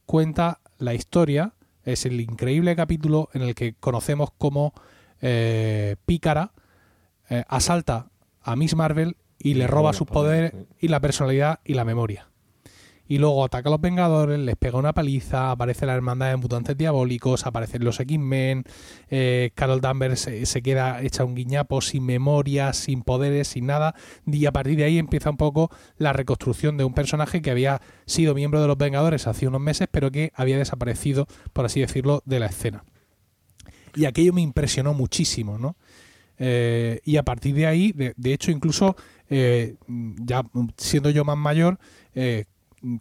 cuenta la historia, es el increíble capítulo en el que conocemos cómo eh, Pícara eh, asalta a Miss Marvel y le roba sus poderes y la personalidad y la memoria. Y luego ataca a los Vengadores, les pega una paliza, aparece la hermandad de mutantes diabólicos, aparecen los X-Men, eh, Carol Danvers se, se queda hecha un guiñapo sin memoria, sin poderes, sin nada, y a partir de ahí empieza un poco la reconstrucción de un personaje que había sido miembro de los Vengadores hace unos meses, pero que había desaparecido, por así decirlo, de la escena. Y aquello me impresionó muchísimo, ¿no? Eh, y a partir de ahí, de, hecho, incluso eh, ya siendo yo más mayor, eh,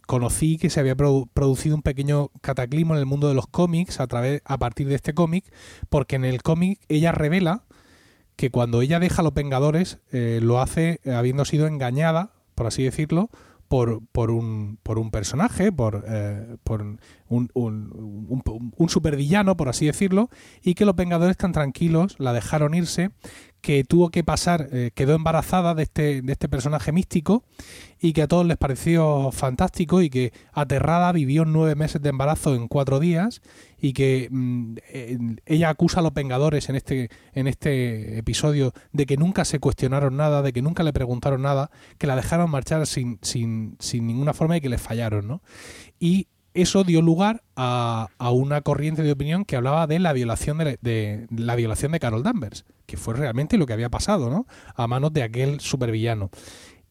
conocí que se había produ- producido un pequeño cataclismo en el mundo de los cómics a través a partir de este cómic, porque en el cómic ella revela que cuando ella deja a los Vengadores eh, lo hace habiendo sido engañada, por así decirlo, por, por, un, por un personaje, por, eh, por un, un, un, un supervillano, por así decirlo, y que los Vengadores tan tranquilos la dejaron irse, que tuvo que pasar, eh, quedó embarazada de este, de este personaje místico y que a todos les pareció fantástico y que aterrada vivió nueve meses de embarazo en cuatro días y que mm, eh, ella acusa a los Vengadores en este, en este episodio de que nunca se cuestionaron nada, de que nunca le preguntaron nada, que la dejaron marchar sin, sin, sin ninguna forma y que le fallaron, ¿no? Y eso dio lugar a, a, una corriente de opinión que hablaba de la violación de, la violación de Carol Danvers, que fue realmente lo que había pasado, ¿no? A manos de aquel supervillano.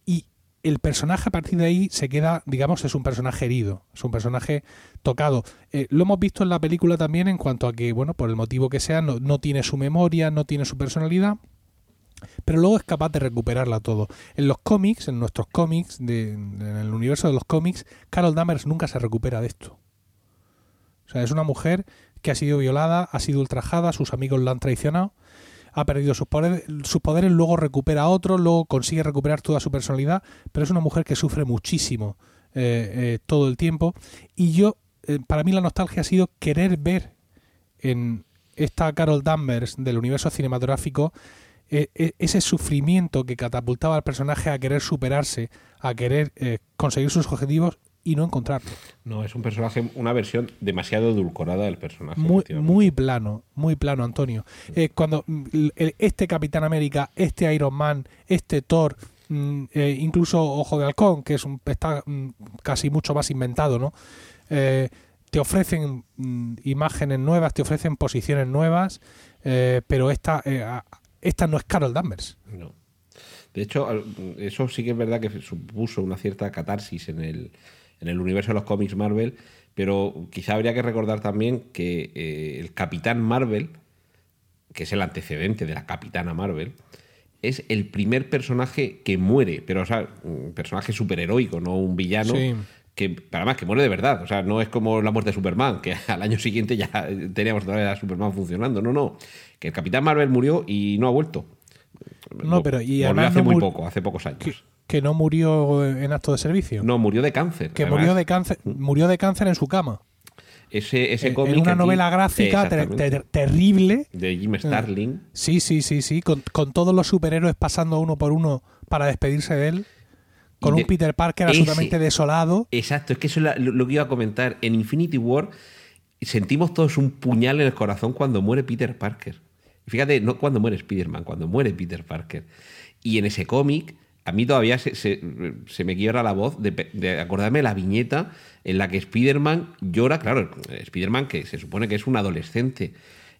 Y el personaje a partir de ahí se queda, digamos, es un personaje herido, es un personaje tocado. Eh, lo hemos visto en la película también en cuanto a que, bueno, por el motivo que sea, no, no tiene su memoria, no tiene su personalidad, pero luego es capaz de recuperarla todo. En los cómics, en nuestros cómics, de, en el universo de los cómics, Carol Danvers nunca se recupera de esto. O sea, es una mujer que ha sido violada, ha sido ultrajada, sus amigos la han traicionado, ha perdido sus poderes, sus poderes luego recupera a otro, luego consigue recuperar toda su personalidad, pero es una mujer que sufre muchísimo eh, eh, todo el tiempo. Y yo, eh, para mí la nostalgia ha sido querer ver en esta Carol Danvers del universo cinematográfico ese sufrimiento que catapultaba al personaje a querer superarse, a querer eh, conseguir sus objetivos y no encontrarlo. No, es un personaje, una versión demasiado edulcorada del personaje. Muy, muy plano, muy plano, Antonio. Eh, cuando el, este Capitán América, este Iron Man, este Thor, mm, eh, incluso Ojo de Halcón, que es un, está mm, casi mucho más inventado, ¿no? Te ofrecen mm, imágenes nuevas, te ofrecen posiciones nuevas, pero esta, esta no es Carol Danvers. No. De hecho, eso sí que es verdad que supuso una cierta catarsis en el, en el universo de los cómics Marvel, pero quizá habría que recordar también que eh, el Capitán Marvel, que es el antecedente de la Capitana Marvel, es el primer personaje que muere, pero o sea, un personaje superheroico, no un villano, Sí. Que además que muere de verdad. O sea, no es como la muerte de Superman, que al año siguiente ya teníamos otra vez a Superman funcionando. No, no. Que el Capitán Marvel murió y no ha vuelto. No, pero y además hace no muy poco, hace pocos años. Que, que no murió en acto de servicio. No, murió de cáncer. que además. murió de cáncer, murió de cáncer en su cama. Ese, ese En- cómic en una aquí- novela gráfica ter- Exactamente. ter- terrible. de Jim Starlin. Sí, sí, sí, sí. Con, con todos los superhéroes pasando uno por uno para despedirse de él. Con de- un Peter Parker ese- absolutamente desolado. Exacto, es que eso es lo, lo que iba a comentar. En Infinity War sentimos todos un puñal en el corazón cuando muere Peter Parker. Fíjate, no cuando muere Spider-Man, cuando muere Peter Parker. Y en ese cómic, a mí todavía se, se- se me quiebra la voz de, de acordarme de la viñeta en la que Spider-Man llora. Claro, Spider-Man que se supone que es un adolescente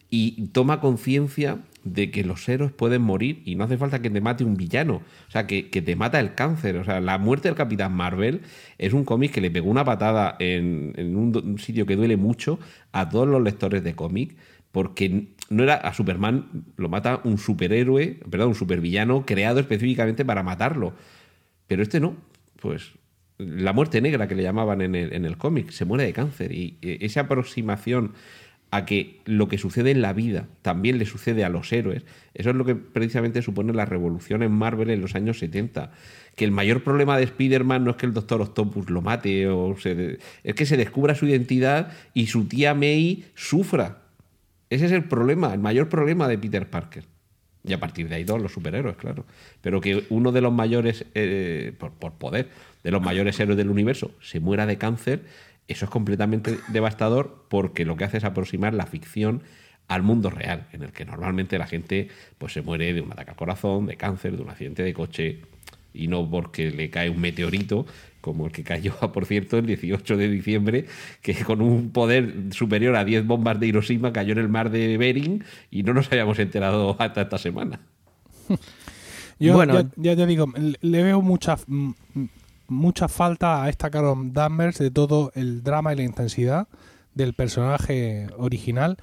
y toma conciencia de que los héroes pueden morir y no hace falta que te mate un villano, o sea, que, que te mata el cáncer. O sea, la muerte del Capitán Marvel es un cómic que le pegó una patada en, en un, un sitio que duele mucho a todos los lectores de cómic, porque no era a Superman, lo mata un superhéroe, perdón, un supervillano creado específicamente para matarlo. Pero este no, pues la muerte negra que le llamaban en el, en el cómic, se muere de cáncer. Y eh, esa aproximación a que lo que sucede en la vida también le sucede a los héroes, eso es lo que precisamente supone la revolución en Marvel en los años 70. Que el mayor problema de Spider-Man no es que el Doctor Octopus lo mate, o se- es que se descubra su identidad y su tía May sufra. Ese es el problema, el mayor problema de Peter Parker. Y a partir de ahí todos los superhéroes, claro. Pero que uno de los mayores, eh, por, por poder, de los mayores héroes del universo se muera de cáncer, eso es completamente devastador porque lo que hace es aproximar la ficción al mundo real, en el que normalmente la gente pues, se muere de un ataque al corazón, de cáncer, de un accidente de coche, y no porque le cae un meteorito, como el que cayó, por cierto, el 18 de diciembre, que con un poder superior a 10 bombas de Hiroshima cayó en el mar de Bering y no nos habíamos enterado hasta esta semana. Yo Bueno. ya, ya te digo, le- veo mucha, mucha falta a esta Carol Danvers de todo el drama y la intensidad del personaje original.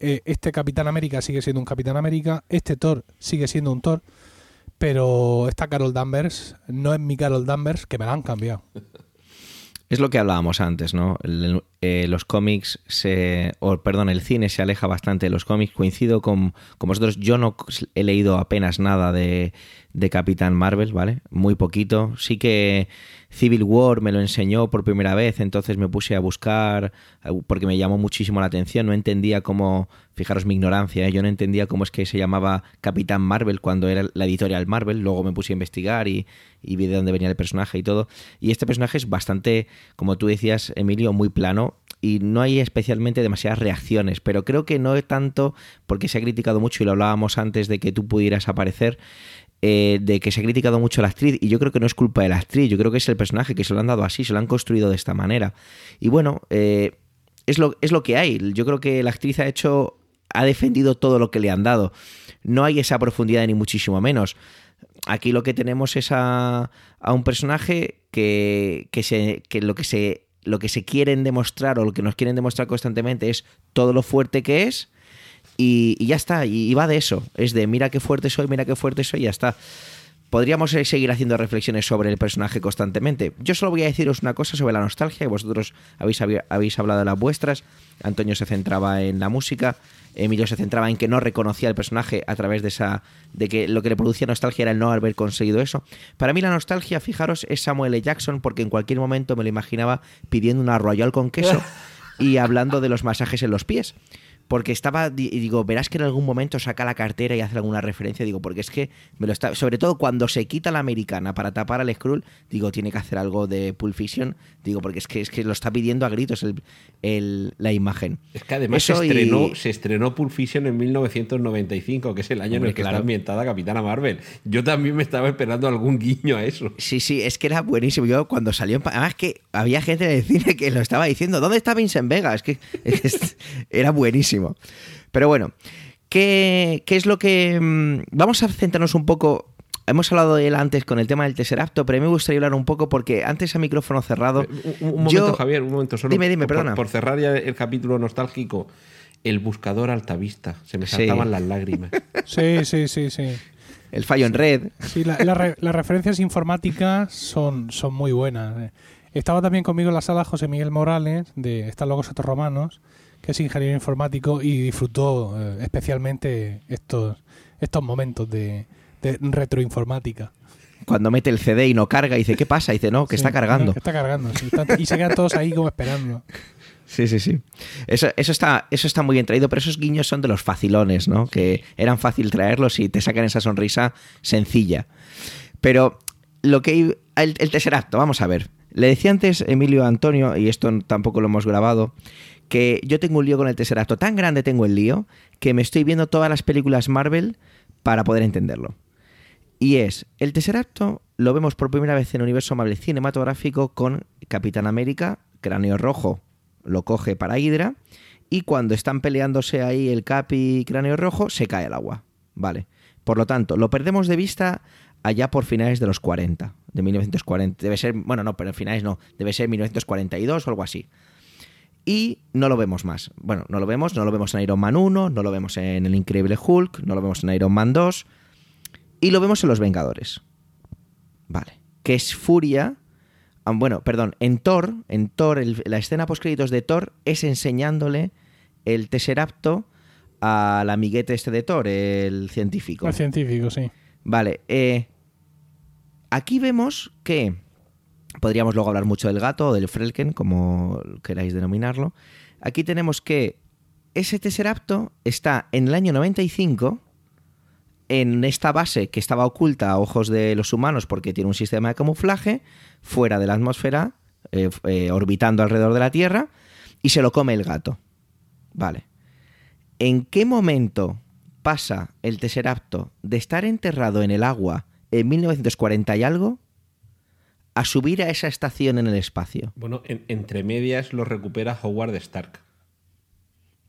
Eh, este Capitán América sigue siendo un Capitán América, este Thor sigue siendo un Thor, pero esta Carol Danvers no es mi Carol Danvers, que me la han cambiado. Es lo que hablábamos antes, ¿no? Eh, los cómics, se, o perdón, el cine se aleja bastante de los cómics. Coincido con, con vosotros. Yo no he leído apenas nada de, de Capitán Marvel, ¿vale? Muy poquito. Sí que Civil War me lo enseñó por primera vez, entonces me puse a buscar eh, porque me llamó muchísimo la atención. No entendía cómo, fijaros mi ignorancia, ¿eh? yo no entendía cómo es que se llamaba Capitán Marvel cuando era la editorial Marvel. Luego me puse a investigar y, y vi de dónde venía el personaje y todo. Y este personaje es bastante, como tú decías, Emilio, muy plano y no hay especialmente demasiadas reacciones, pero creo que no tanto porque se ha criticado mucho y lo hablábamos antes de que tú pudieras aparecer. Eh, de que se ha criticado mucho a la actriz y yo creo que no es culpa de la actriz, yo creo que es el personaje que se lo han dado así, se lo han construido de esta manera. Y bueno, eh, es, lo, es lo que hay. Yo creo que la actriz ha hecho, ha defendido todo lo que le han dado. No hay esa profundidad ni muchísimo menos. Aquí lo que tenemos es a, a un personaje que, que, se, que lo que se lo que se quieren demostrar o lo que nos quieren demostrar constantemente es todo lo fuerte que es y, y ya está, y, va de eso, es de mira qué fuerte soy, mira qué fuerte soy, y ya está. Podríamos eh, seguir haciendo reflexiones sobre el personaje constantemente. Yo solo voy a deciros una cosa sobre la nostalgia, y vosotros habéis, habéis hablado de las vuestras. Antonio se centraba en la música, Emilio se centraba en que no reconocía el personaje a través de esa. de que lo que le producía nostalgia era el no haber conseguido eso. Para mí la nostalgia, fijaros, es Samuel L. Jackson, porque en cualquier momento me lo imaginaba pidiendo una royal con queso y hablando de los masajes en los pies. Porque estaba, y digo, verás que en algún momento saca la cartera y hace alguna referencia. Digo, porque es que me lo está. Sobre todo cuando se quita la americana para tapar al Skrull, digo, tiene que hacer algo de Pulp Fiction. Digo, porque es que, es que lo está pidiendo a gritos el, el- la imagen. Es que además Eso se, y- estrenó, se estrenó Pulp Fiction en 1995, que es el año en el que claro. está ambientada Capitana Marvel. Yo también me estaba esperando algún guiño a eso. Sí, sí, es que era buenísimo. Yo cuando salió Además que había gente en el cine que lo estaba diciendo, ¿dónde está Vincent Vega? Es que es- era buenísimo. Pero bueno, ¿qué, qué es lo que... mm, Vamos a centrarnos un poco... Hemos hablado de él antes con el tema del Tesseracto, pero a mí me gustaría hablar un poco porque antes a micrófono cerrado... Un, un momento, yo- Javier, un momento solo. Dime, dime, por, perdona. Por cerrar ya el capítulo nostálgico, el buscador altavista. Se me Sí. saltaban las lágrimas. Sí, sí, sí, sí. El fallo en red. Sí, la- la re- las referencias informáticas son, son muy buenas. Estaba también conmigo en la sala José Miguel Morales, de Están locos estos romanos, que es ingeniero informático y disfrutó eh, especialmente estos, estos momentos de, de retroinformática. Cuando mete el CD y no carga, dice, ¿qué pasa? Dice, no, que Sí, está cargando. no, que está cargando. sí, está- y se quedan todos ahí como esperando. Sí, sí, sí. Eso, eso, está, eso está muy bien traído, pero esos guiños son de los facilones, ¿no? Que eran fácil traerlos y te sacan esa sonrisa sencilla. Pero lo que... El, el Tesseracto, vamos a ver. Le decía antes Emilio Antonio, y esto tampoco lo hemos grabado, que yo tengo un lío con el Tesseracto. Tan grande tengo el lío que me estoy viendo todas las películas Marvel para poder entenderlo. Y es, el Tesseracto lo vemos por primera vez en el universo Marvel cinematográfico con Capitán América, Cráneo Rojo, lo coge para Hydra, y cuando están peleándose ahí el Capi y Cráneo Rojo, se cae al agua. Vale. Por lo tanto, lo perdemos de vista allá por finales de los 40, de 1940. Debe ser, bueno, no, pero finales no, debe ser 1942 o algo así. Y no lo vemos más. Bueno, no lo vemos, no lo vemos en Iron Man 1, no lo vemos en El Increíble Hulk, no lo vemos en Iron Man 2, y lo vemos en Los Vengadores. Vale. Que es Furia. ah, Bueno, perdón, en Thor, en Thor, el- la escena post créditos de Thor es enseñándole el Tesseracto al amiguete este de Thor, el científico. El científico, sí. Vale, eh, aquí vemos que podríamos luego hablar mucho del gato o del Frelken, como queráis denominarlo. Aquí tenemos que ese Tesseracto está en el año 95 en esta base que estaba oculta a ojos de los humanos porque tiene un sistema de camuflaje fuera de la atmósfera, eh, eh, orbitando alrededor de la Tierra, y se lo come el gato. Vale. ¿En qué momento pasa el Tesseracto de estar enterrado en el agua en 1940 y algo a subir a esa estación en el espacio? Bueno, en- entre medias lo recupera Howard Stark.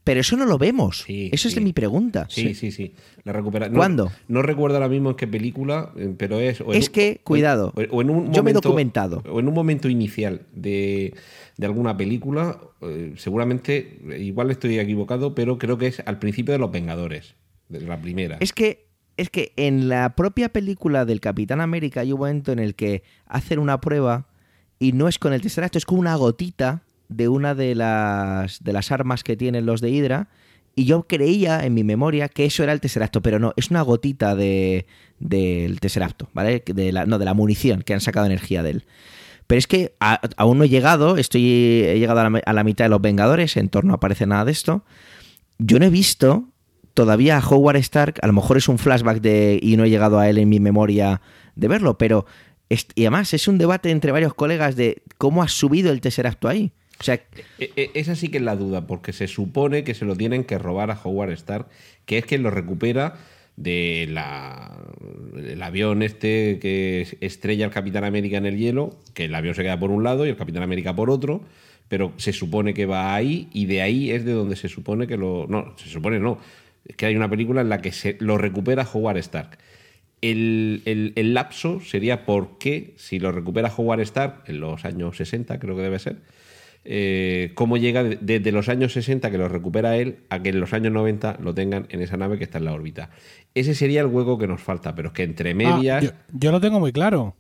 Pero eso no lo vemos. Sí, eso es de mi pregunta. Sí, sí, sí. La recupera. ¿Cuándo? No, recuerdo ahora mismo en qué película, eh, pero es. o en Es un- que, cuidado, o- o en un yo me he momento- documentado. O en un momento inicial de, de alguna película, eh, seguramente, eh, igual estoy equivocado, pero creo que es al principio de Los Vengadores, de la primera. Es que, es que en la propia película del Capitán América hay un momento en el que hacen una prueba y no es con el Tesseracto, es con una gotita de una de las, de las armas que tienen los de Hydra. Y yo creía en mi memoria que eso era el Tesseracto, pero no, es una gotita de, del Tesseracto, ¿vale? De la, no, de la munición que han sacado energía de él. Pero es que aún no he llegado, estoy, he llegado a la, mitad de los Vengadores, en torno no aparece nada de esto. Yo no he visto todavía Howard Stark, a lo mejor es un flashback de y no he llegado a él en mi memoria de verlo, pero y además es un debate entre varios colegas de cómo ha subido el Tesseracto ahí. O sea, E- e- Esa sí que es la duda, porque se supone que se lo tienen que robar a Howard Stark, que es quien lo recupera de la, el avión este que estrella al Capitán América en el hielo, que el avión se queda por un lado y el Capitán América por otro, pero se supone que va ahí y de ahí es de donde se supone que lo... No, se supone no. Es que hay una película en la que se lo recupera Howard Stark. El, el- el lapso sería por qué, si lo recupera Howard Stark en los años 60, creo que debe ser, eh, cómo llega de- desde los años 60 que lo recupera él a que en los años 90 lo tengan en esa nave que está en la órbita. Ese sería el hueco que nos falta, pero es que entre Ah, medias... yo, yo lo tengo muy claro.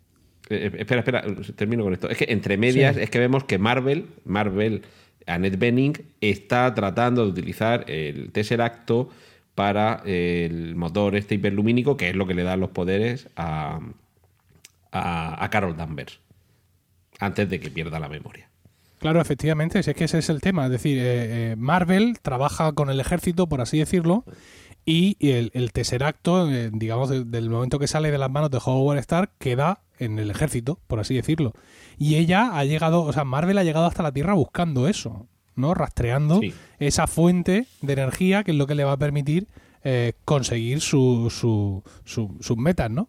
Eh, espera, espera, termino con esto. Es que entre medias Sí. es que vemos que Marvel, Marvel, Annette Bening, está tratando de utilizar el Tesseracto para el motor este hiperlumínico, que es lo que le da los poderes a, a, Carol Danvers, antes de que pierda la memoria. Claro, efectivamente, si es que ese es el tema. Es decir, eh, eh, Marvel trabaja con el ejército, por así decirlo, y el, el Tesseracto, eh, digamos, de- del momento que sale de las manos de Howard Stark, queda en el ejército, por así decirlo. Y ella ha llegado, o sea, Marvel ha llegado hasta la Tierra buscando eso, ¿no? Rastreando Sí. esa fuente de energía que es lo que le va a permitir eh, conseguir su, su, su- sus metas, ¿no?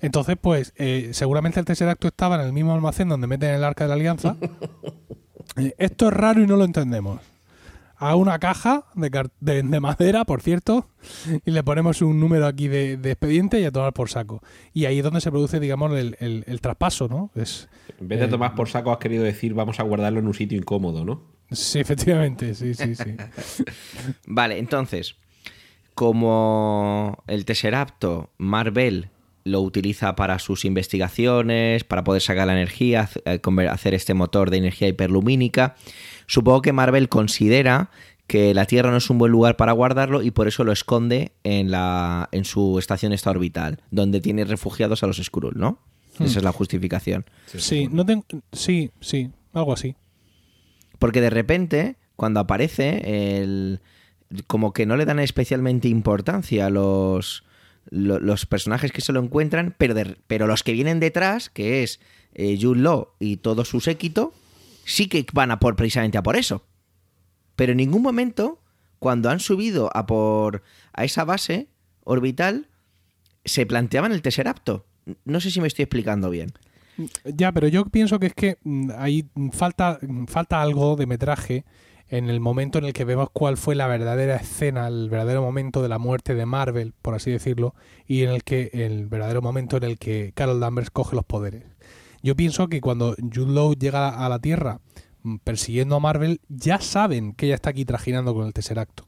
Entonces, pues, eh, seguramente el Tesseracto estaba en el mismo almacén donde meten el Arca de la Alianza. Eh, Esto es raro y no lo entendemos. A una caja de, de- de madera, por cierto, y le ponemos un número aquí de, de expediente y a tomar por saco. Y ahí es donde se produce, digamos, el, el- el traspaso, ¿no? Es, En vez de Eh, tomar por saco, has querido decir vamos a guardarlo en un sitio incómodo, ¿no? sí, efectivamente, sí, sí, sí. Vale, entonces, como el Tesseracto, Marvel lo utiliza para sus investigaciones, para poder sacar la energía, hacer este motor de energía hiperlumínica. Supongo que Marvel considera que la Tierra no es un buen lugar para guardarlo y por eso lo esconde en, la, en su estación esta orbital, donde tiene refugiados a los Skrull, ¿no? Hmm. Esa es la justificación. Sí, no tengo- sí, sí, algo así. Porque de repente, cuando aparece, el, como que no le dan especialmente importancia a los, lo- los personajes que se lo encuentran, pero, de- pero los que vienen detrás, que es eh, Jude Law y todo su séquito, sí que van a por precisamente a por eso. Pero en ningún momento, cuando han subido a por a esa base orbital, se planteaban el Tesseracto. No sé si me estoy explicando bien. Ya, pero yo pienso que es que mm, ahí falta, mm, falta algo de metraje en el momento en el que vemos cuál fue la verdadera escena, el verdadero momento de la muerte de Marvel, por así decirlo, y en el que el verdadero momento en el que Carol Danvers coge los poderes. Yo pienso que cuando Jude Law llega a la Tierra mm, persiguiendo a Marvel, ya saben que ella está aquí trajinando con el Tesseracto.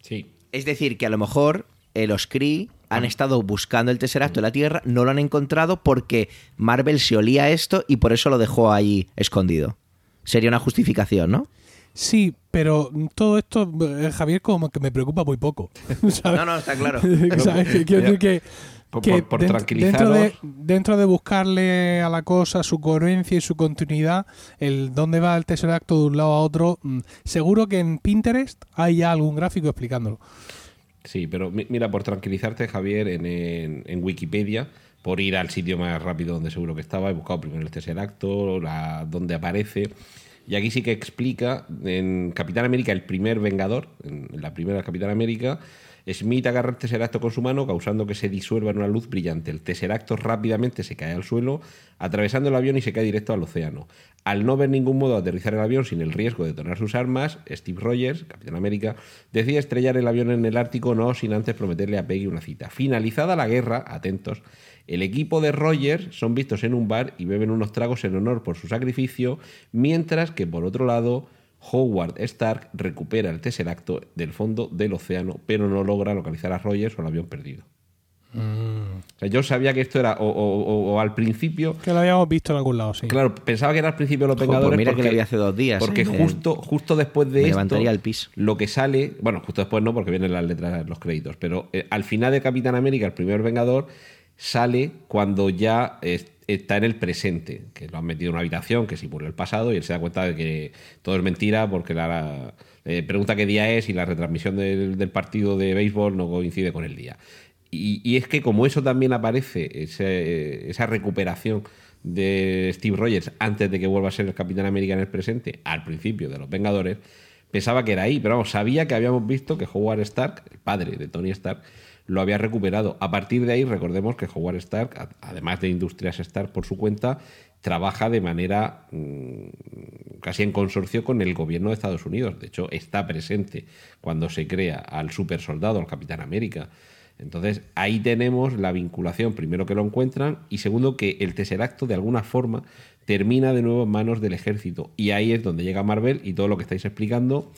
Sí. Es decir, que a lo mejor eh, los Kree han estado buscando el Tesseracto de la Tierra, no lo han encontrado porque Marvel se olía esto y por eso lo dejó ahí escondido. Sería una justificación, ¿no? Sí, pero mm, todo esto, eh, Javier, como que me preocupa muy poco. ¿sabes? No, no, está claro. ¿Sabes? Que Quiero decir que, Por, que por- por dent- tranquilizaros. dentro de, dentro de buscarle a la cosa su coherencia y su continuidad, el dónde va el Tesseracto de un lado a otro, mm, seguro que en Pinterest hay ya algún gráfico explicándolo. Sí, pero mi- mira, por tranquilizarte, Javier, en, en- en Wikipedia, por ir al sitio más rápido donde seguro que estaba, he buscado primero el Tesseracto, la, donde aparece. Y aquí sí que explica, en Capitán América, el primer Vengador, en la primera Capitán América, Smith agarra el Tesseracto con su mano, causando que se disuelva en una luz brillante. El Tesseracto rápidamente se cae al suelo, atravesando el avión y se cae directo al océano. Al no ver ningún modo de aterrizar el avión sin el riesgo de detonar sus armas, Steve Rogers, Capitán América, decide estrellar el avión en el Ártico, no sin antes prometerle a Peggy una cita. Finalizada la guerra, atentos, el equipo de Rogers son vistos en un bar y beben unos tragos en honor por su sacrificio, mientras que por otro lado Howard Stark recupera el Tesseracto del fondo del océano, pero no logra localizar a Rogers o al avión perdido. O sea, yo sabía que esto era o, o- o- o al principio, Que lo habíamos visto en algún lado, sí. claro, pensaba que era al principio de los pues Vengadores mira que porque, lo vi hace dos días, porque ¿eh? Justo, justo después de me esto, levantaría el pis. lo que sale, bueno, justo después no, porque vienen las letras, los créditos, pero eh, al final de Capitán América, el primer Vengador, sale cuando ya es- está en el presente, que lo han metido en una habitación que simula el pasado y él se da cuenta de que todo es mentira porque la, pregunta qué día es y la retransmisión del, del partido de béisbol no coincide con el día. Y, y es que como eso también aparece, ese- esa recuperación de Steve Rogers antes de que vuelva a ser el Capitán América en el presente, al principio de los Vengadores, pensaba que era ahí, pero vamos, sabía que habíamos visto que Howard Stark, el padre de Tony Stark, lo había recuperado. A partir de ahí, recordemos que Howard Stark, además de Industrias Stark por su cuenta, trabaja de manera mm, casi en consorcio con el gobierno de Estados Unidos. De hecho, está presente cuando se crea al super soldado, al Capitán América. Entonces, ahí tenemos la vinculación, primero que lo encuentran y segundo que el Tesseracto de alguna forma termina de nuevo en manos del ejército. Y ahí es donde llega Marvel y todo lo que estáis explicando,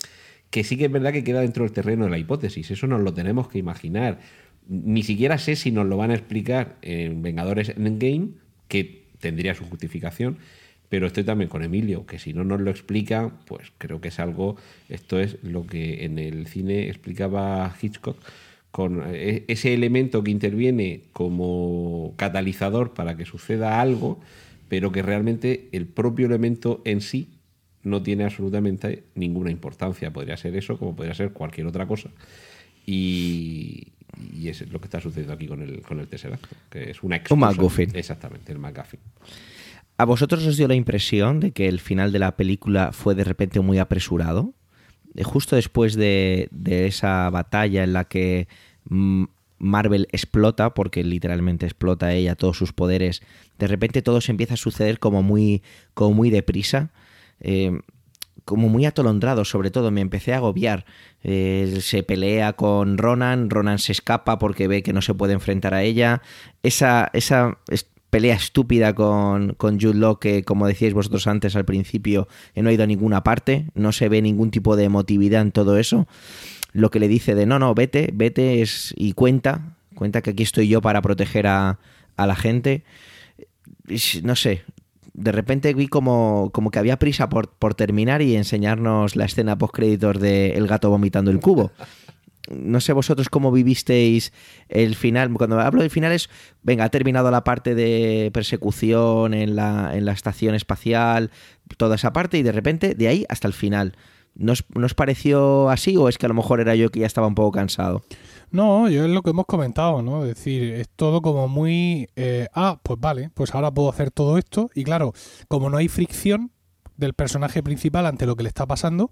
que sí que es verdad que queda dentro del terreno de la hipótesis. Eso nos lo tenemos que imaginar. Ni siquiera sé si nos lo van a explicar en Vengadores Endgame, que tendría su justificación, pero estoy también con Emilio, que si no nos lo explica, pues creo que es algo, esto es lo que en el cine explicaba Hitchcock, con eh, ese elemento que interviene como catalizador para que suceda algo, pero que realmente el propio elemento en sí no tiene absolutamente ninguna importancia. Podría ser eso como podría ser cualquier otra cosa. Y, y es lo que está sucediendo aquí con el, con el Tesseract, que es una excusa. MacGuffin. Exactamente, el McGuffin. ¿A vosotros os dio la impresión de que el final de la película fue de repente muy apresurado? Eh, Justo después de, de esa batalla en la que mm, Marvel explota, porque literalmente explota ella todos sus poderes, de repente todo se empieza a suceder como muy, como muy deprisa. Eh, como muy atolondrado, sobre todo, me empecé a agobiar. Eh, se pelea con Ronan, Ronan se escapa porque ve que no se puede enfrentar a ella. Esa, esa es- pelea estúpida con, con Jude Law que, como decíais vosotros antes al principio, no ha ido a ninguna parte, no se ve ningún tipo de emotividad en todo eso. Lo que le dice de no, no, vete, vete es, y cuenta Cuenta que aquí estoy yo para proteger a, a la gente. No sé, de repente vi como, como que había prisa por, por terminar y enseñarnos la escena post créditos de El gato vomitando el cubo. No sé vosotros cómo vivisteis el final. Cuando hablo del final es, venga, ha terminado la parte de persecución en la, en la estación espacial, toda esa parte, y de repente de ahí hasta el final. ¿Nos, ¿Nos pareció así o es que a lo mejor era yo que ya estaba un poco cansado? No, yo es lo que hemos comentado, ¿no? Es decir, es todo como muy... Eh, ah, pues vale, pues ahora puedo hacer todo esto. Y claro, como no hay fricción del personaje principal ante lo que le está pasando,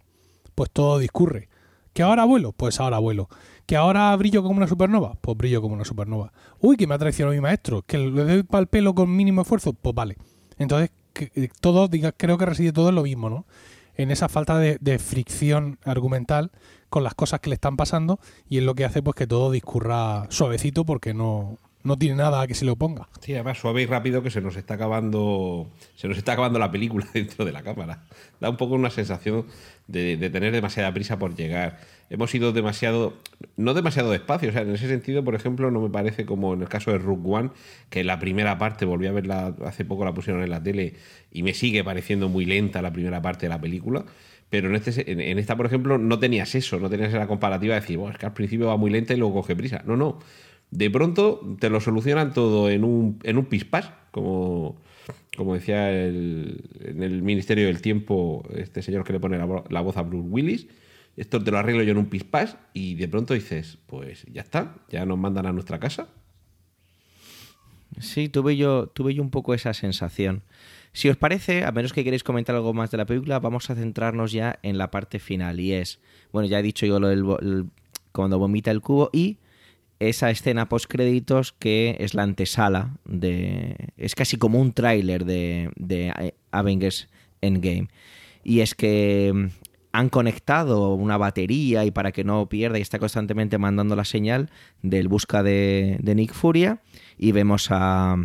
pues todo discurre. ¿Que ahora vuelo? Pues ahora vuelo. ¿Que ahora brillo como una supernova? Pues brillo como una supernova. Uy, que me ha traicionado mi maestro. ¿Que le doy para el pelo con mínimo esfuerzo? Pues vale. Entonces, que, eh, todo, diga, creo que reside todo en lo mismo, ¿no? En esa falta de fricción argumental con las cosas que le están pasando y es lo que hace pues que todo discurra suavecito porque no, no tiene nada a que se le oponga. Sí, además suave y rápido que se nos está acabando se nos está acabando la película dentro de la cámara. Da un poco una sensación de, tener demasiada prisa por llegar. Hemos ido demasiado, no demasiado despacio. O sea, en ese sentido, por ejemplo, no me parece como en el caso de Rook One, que la primera parte, volví a verla hace poco, la pusieron en la tele y me sigue pareciendo muy lenta la primera parte de la película pero en, este, en, esta, por ejemplo, no tenías eso, no tenías la comparativa de decir, bueno, es que al principio va muy lenta y luego coge prisa. No, no. De pronto te lo solucionan todo en un, en un pispás, como, como decía el, en el Ministerio del Tiempo este señor que le pone la, voz a Bruce Willis. Esto te lo arreglo yo en un pispás y de pronto dices, pues ya está, ya nos mandan a nuestra casa. Sí, tuve yo, tuve yo un poco esa sensación. Si os parece, a menos que queréis comentar algo más de la película, vamos a centrarnos ya en la parte final. Y es, bueno, ya he dicho yo lo del el, cuando vomita el cubo y esa escena post créditos que es la antesala de. Es casi como un tráiler de, de Avengers Endgame. Y es que mm, han conectado una batería y para que no pierda y está constantemente mandando la señal del busca de, Nick Furia y vemos a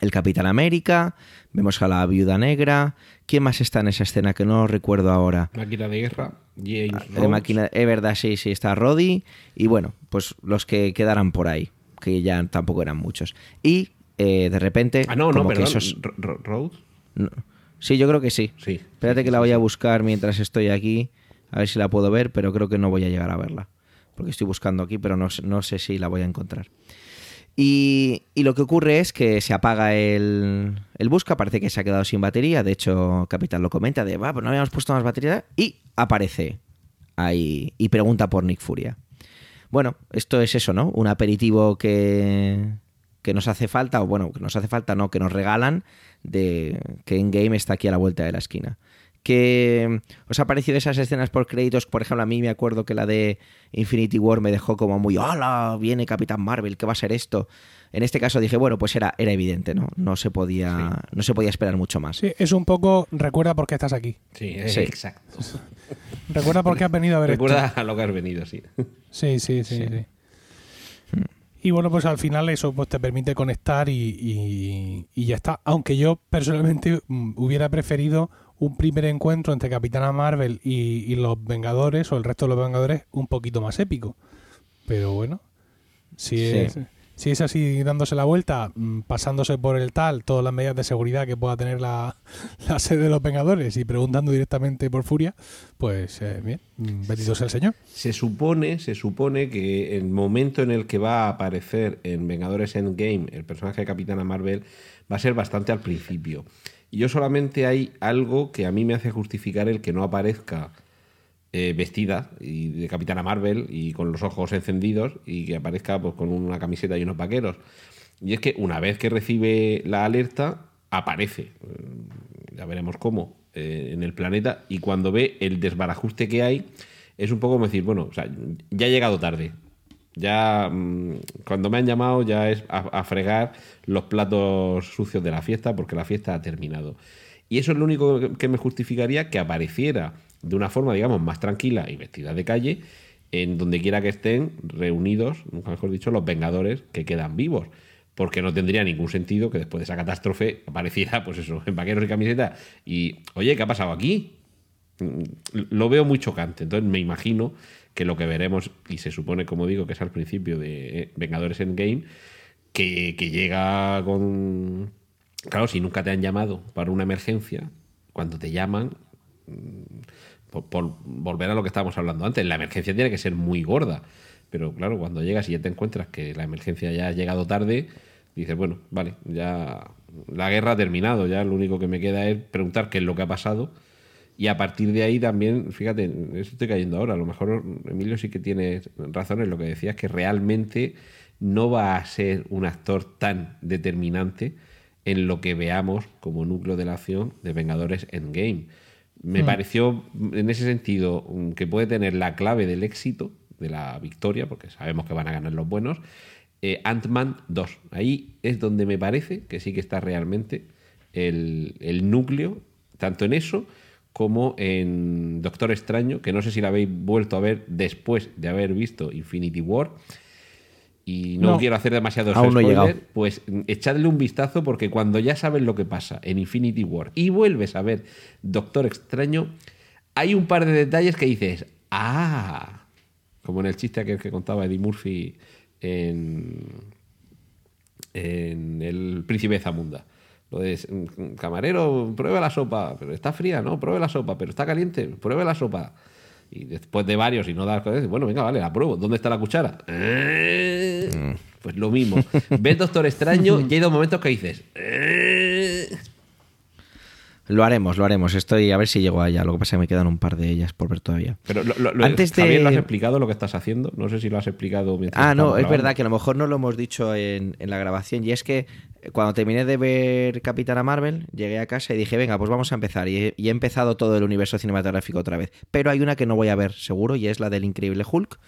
el Capitán América, vemos a la Viuda Negra. ¿Quién más está en esa escena que no recuerdo ahora? Máquina de guerra, James ah, máquina, Es verdad, sí, sí, está Roddy. Y bueno, pues los que quedaran por ahí, que ya tampoco eran muchos. Y eh, de repente. Ah, no, no, perdón. Esos... ¿Rhodes? No. Sí, yo creo que sí. sí Espérate sí, que la voy a buscar mientras estoy aquí, a ver si la puedo ver, pero creo que no voy a llegar a verla. Porque estoy buscando aquí, pero no, no sé si la voy a encontrar. Y, lo que ocurre es que se apaga el, el, busca, parece que se ha quedado sin batería. De hecho, Capitán lo comenta de, va, pues no habíamos puesto más batería. Y aparece ahí y pregunta por Nick Furia. Bueno, esto es eso, ¿no? Un aperitivo que, que nos hace falta, o bueno, que nos hace falta, no, que nos regalan de que en game está aquí a la vuelta de la esquina. ¿Qué os ha parecido esas escenas por créditos? Por ejemplo, a mí me acuerdo que la de Infinity War me dejó como muy, ¡hola! Viene Capitán Marvel, ¿qué va a ser esto? En este caso dije, bueno, pues era, era evidente, ¿no? No se podía, sí. no se podía esperar mucho más. Sí, es un poco, recuerda por qué estás aquí. Sí, sí. exacto. recuerda por qué has venido a ver recuerda esto. a lo que has venido, sí. Sí, sí, sí. sí. sí. Y bueno, pues al final eso pues te permite conectar y, y, y ya está. Aunque yo personalmente mm, hubiera preferido un primer encuentro entre Capitana Marvel y, y, los Vengadores o el resto de los Vengadores un poquito más épico. Pero bueno, si es, si es así dándose la vuelta, mm, pasándose por el tal, todas las medidas de seguridad que pueda tener la, la sede de los Vengadores y preguntando directamente por Furia, pues eh, bien, bendito sea el Señor. Se supone, se supone que el momento en el que va a aparecer en Vengadores Endgame el personaje de Capitana Marvel va a ser bastante al principio. Y yo solamente hay algo que a mí me hace justificar el que no aparezca eh, vestida y de Capitana Marvel y con los ojos encendidos y que aparezca pues, con una camiseta y unos vaqueros. Y es que una vez que recibe la alerta, aparece. Ya veremos cómo eh, en el planeta. Y cuando ve el desbarajuste que hay, es un poco como decir, bueno, o sea, ya he llegado tarde. Ya mmm, cuando me han llamado ya es a, fregar los platos sucios de la fiesta porque la fiesta ha terminado. Y eso es lo único que me justificaría que apareciera de una forma, digamos, más tranquila y vestida de calle en donde quiera que estén reunidos, mejor dicho, los Vengadores que quedan vivos. Porque no tendría ningún sentido que después de esa catástrofe apareciera, pues eso, en vaqueros y camiseta. Y, oye, ¿qué ha pasado aquí? mm, lo veo muy chocante. Entonces me imagino que lo que veremos, y se supone, como digo, que es al principio de eh, Vengadores Endgame, que, que llega con... Claro, si nunca te han llamado para una emergencia, cuando te llaman, mm, por, por volver a lo que estábamos hablando antes, la emergencia tiene que ser muy gorda. Pero claro, cuando llegas y ya te encuentras que la emergencia ya ha llegado tarde, dices, bueno, vale, ya la guerra ha terminado, ya lo único que me queda es preguntar qué es lo que ha pasado. Y a partir de ahí también, fíjate, eso estoy cayendo ahora, a lo mejor Emilio sí que tiene razón en lo que decías, que realmente no va a ser un actor tan determinante en lo que veamos como núcleo de la acción de Vengadores Endgame. Me pareció, en ese sentido, mm, que puede tener la clave del éxito, de la victoria, porque sabemos que van a ganar los buenos, eh, Ant-Man 2. Ahí es donde me parece que sí que está realmente el, el núcleo, tanto en eso como en Doctor Extraño, que no sé si la habéis vuelto a ver después de haber visto Infinity War. Y no, No. quiero hacer demasiados Aún no pues mm, echadle un vistazo porque cuando ya sabes lo que pasa en Infinity War y vuelves a ver Doctor Extraño, hay un par de detalles que dices, ah, como en el chiste aquel que contaba Eddie Murphy en, en El Príncipe de Zamunda. Lo de, mm, camarero, pruebe la sopa, pero está fría, ¿no? Pruebe la sopa, pero está caliente, pruebe la sopa. Y después de varios y no dar cosas, bueno, venga, vale, la pruebo. ¿Dónde está la cuchara? Eh, Pues lo mismo. Ves Doctor Extraño y hay dos momentos que dices. Lo haremos, lo haremos. Estoy a ver si llego allá. Lo que pasa es que me quedan un par de ellas por ver todavía. Pero lo, Antes de- Javier, ¿lo has explicado lo que estás haciendo? No sé si lo has explicado mientras Ah, no, es grabando. verdad que a lo mejor no lo hemos dicho en, en la grabación. Y es que eh, cuando terminé de ver Capitana Marvel, llegué a casa y dije, venga, pues vamos a empezar. Y he, y he empezado todo el universo cinematográfico otra vez. Pero hay una que no voy a ver seguro y es la del Increíble Hulk.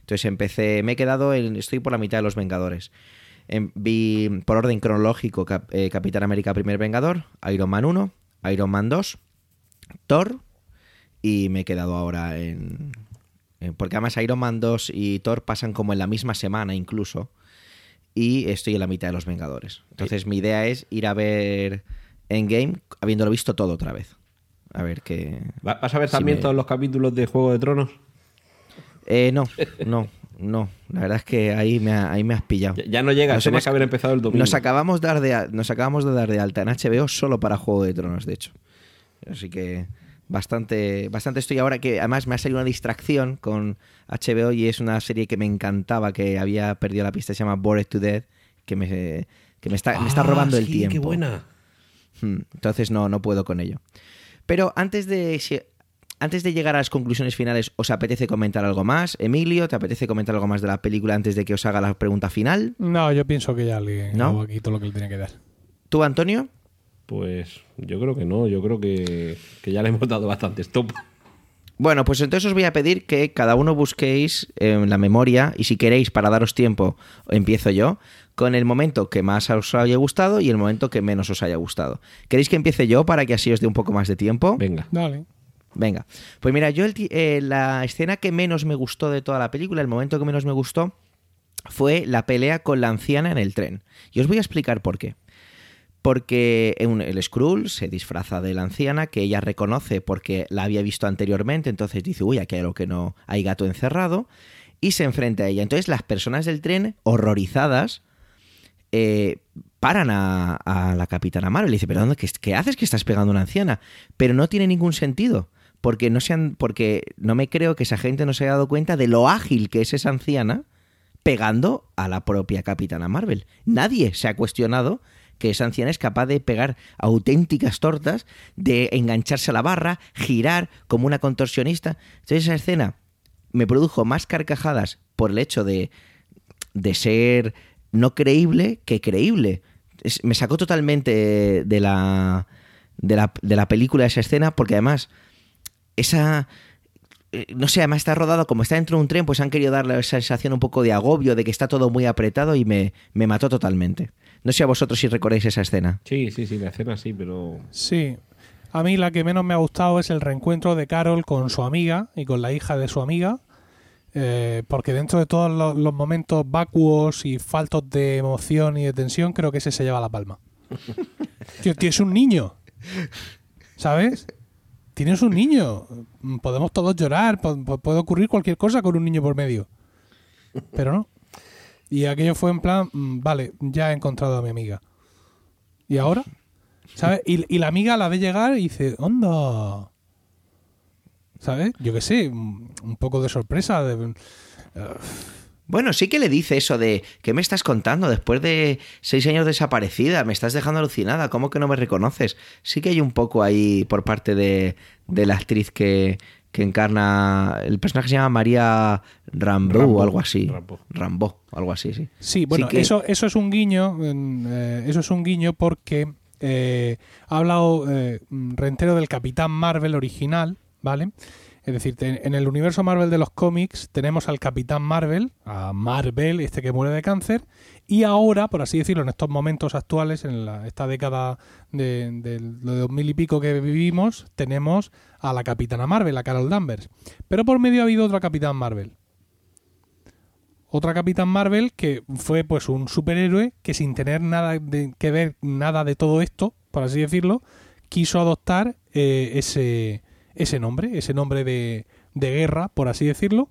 Entonces empecé, me he quedado, en, estoy por la mitad de los Vengadores. Em, vi por orden cronológico Cap- eh, Capitán América Primer Vengador, Iron Man 1, Iron Man 2, Thor y me he quedado ahora en... en- porque además Iron Man 2 y Thor pasan como en la misma semana incluso y estoy en la mitad de los Vengadores. Entonces mi idea es ir a ver Endgame habiéndolo visto todo otra vez. A ver qué... ¿Va- ¿Vas a ver también me- todos los capítulos de Juego de Tronos? Eh, no, no, no. La verdad es que ahí me, ha- ahí me has pillado. Ya, ya no tenías hemos- que haber empezado el domingo. Nos acabamos, de dar de, nos acabamos de dar de alta en HBO solo para Juego de Tronos, de hecho. Así que bastante, bastante estoy ahora que además me ha salido una distracción con HBO y es una serie que me encantaba, que había perdido la pista, se llama Bored to Death, que me, que me, está, me está Ah, robando el tiempo. qué buena. Hmm, Entonces no, no puedo con ello. Pero antes de, antes de llegar a las conclusiones finales, ¿os apetece comentar algo más? Emilio, ¿te apetece comentar algo más de la película antes de que os haga la pregunta final? No, yo pienso que ya le ¿No? hago aquí todo lo que le tenía que dar. ¿Tú, Antonio? Pues yo creo que no, yo creo que, que ya le hemos dado bastante stop. Bueno, pues entonces os voy a pedir que cada uno busquéis en la memoria y si queréis, para daros tiempo, empiezo yo, con el momento que más os haya gustado y el momento que menos os haya gustado. ¿Queréis que empiece yo para que así os dé un poco más de tiempo? Venga. Dale. Venga, pues mira, yo el eh, la escena que menos me gustó de toda la película, el momento que menos me gustó, fue la pelea con la anciana en el tren. Y os voy a explicar por qué. Porque el Skrull se disfraza de la anciana, que ella reconoce porque la había visto anteriormente, entonces dice, uy, aquí hay algo que no, hay gato encerrado, y se enfrenta a ella. Entonces las personas del tren, horrorizadas, eh, paran a, la capitana Marvel y le dice, pero ¿dónde, qué, qué haces que estás pegando a una anciana? Pero no tiene ningún sentido, porque no, se han, porque no me creo que esa gente no se haya dado cuenta de lo ágil que es esa anciana pegando a la propia capitana Marvel. Nadie se ha cuestionado que esa anciana es capaz de pegar auténticas tortas, de engancharse a la barra, girar como una contorsionista. Entonces esa escena me produjo más carcajadas por el hecho de, de ser no creíble que creíble. Me sacó totalmente de la, de la, de la película esa escena porque además esa... eh, No sé, además está rodado como está dentro de un tren, pues han querido darle esa sensación un poco de agobio, de que está todo muy apretado y me, me mató totalmente. No sé a vosotros si recordáis esa escena. Sí, sí, sí, la escena sí, pero. Sí. A mí la que menos me ha gustado es el reencuentro de Carol con su amiga y con la hija de su amiga. eh, porque dentro de todos los, los momentos vacuos y faltos de emoción y de tensión, creo que ese se lleva la palma. Tío, tío, es un niño. ¿Sabes? Tienes un niño, podemos todos llorar, puede ocurrir cualquier cosa con un niño por medio. Pero no. Y aquello fue en plan, mm, vale, ya he encontrado a mi amiga. ¿Y ahora? ¿Sabes? Y, la amiga la ve llegar y dice, onda. ¿Sabes? Yo qué sé, un un poco de sorpresa. De, Bueno, sí que le dice eso de ¿qué me estás contando? Después de seis años desaparecida, me estás dejando alucinada, ¿cómo que no me reconoces? Sí que hay un poco ahí por parte de, de la actriz que, que encarna. El personaje se llama María Rambo Rambo, o algo así. Rambo. Rambo, algo así, sí. Sí, bueno, que- eso, eso es un guiño, eh, eso es un guiño porque eh, ha hablado eh, Rentero del Capitán Marvel original, ¿vale? Es decir, en el universo Marvel de los cómics tenemos al Capitán Marvel, a Marvel, este que muere de cáncer, y ahora, por así decirlo, en estos momentos actuales, en esta década de, de, de 2000 y pico que vivimos, tenemos a la Capitana Marvel, a Carol Danvers. Pero por medio ha habido otra Capitán Marvel otra Capitán Marvel que fue pues un superhéroe que sin tener nada de, que ver nada de todo esto, por así decirlo, quiso adoptar eh, ese, ese nombre, ese nombre de, de guerra, por así decirlo,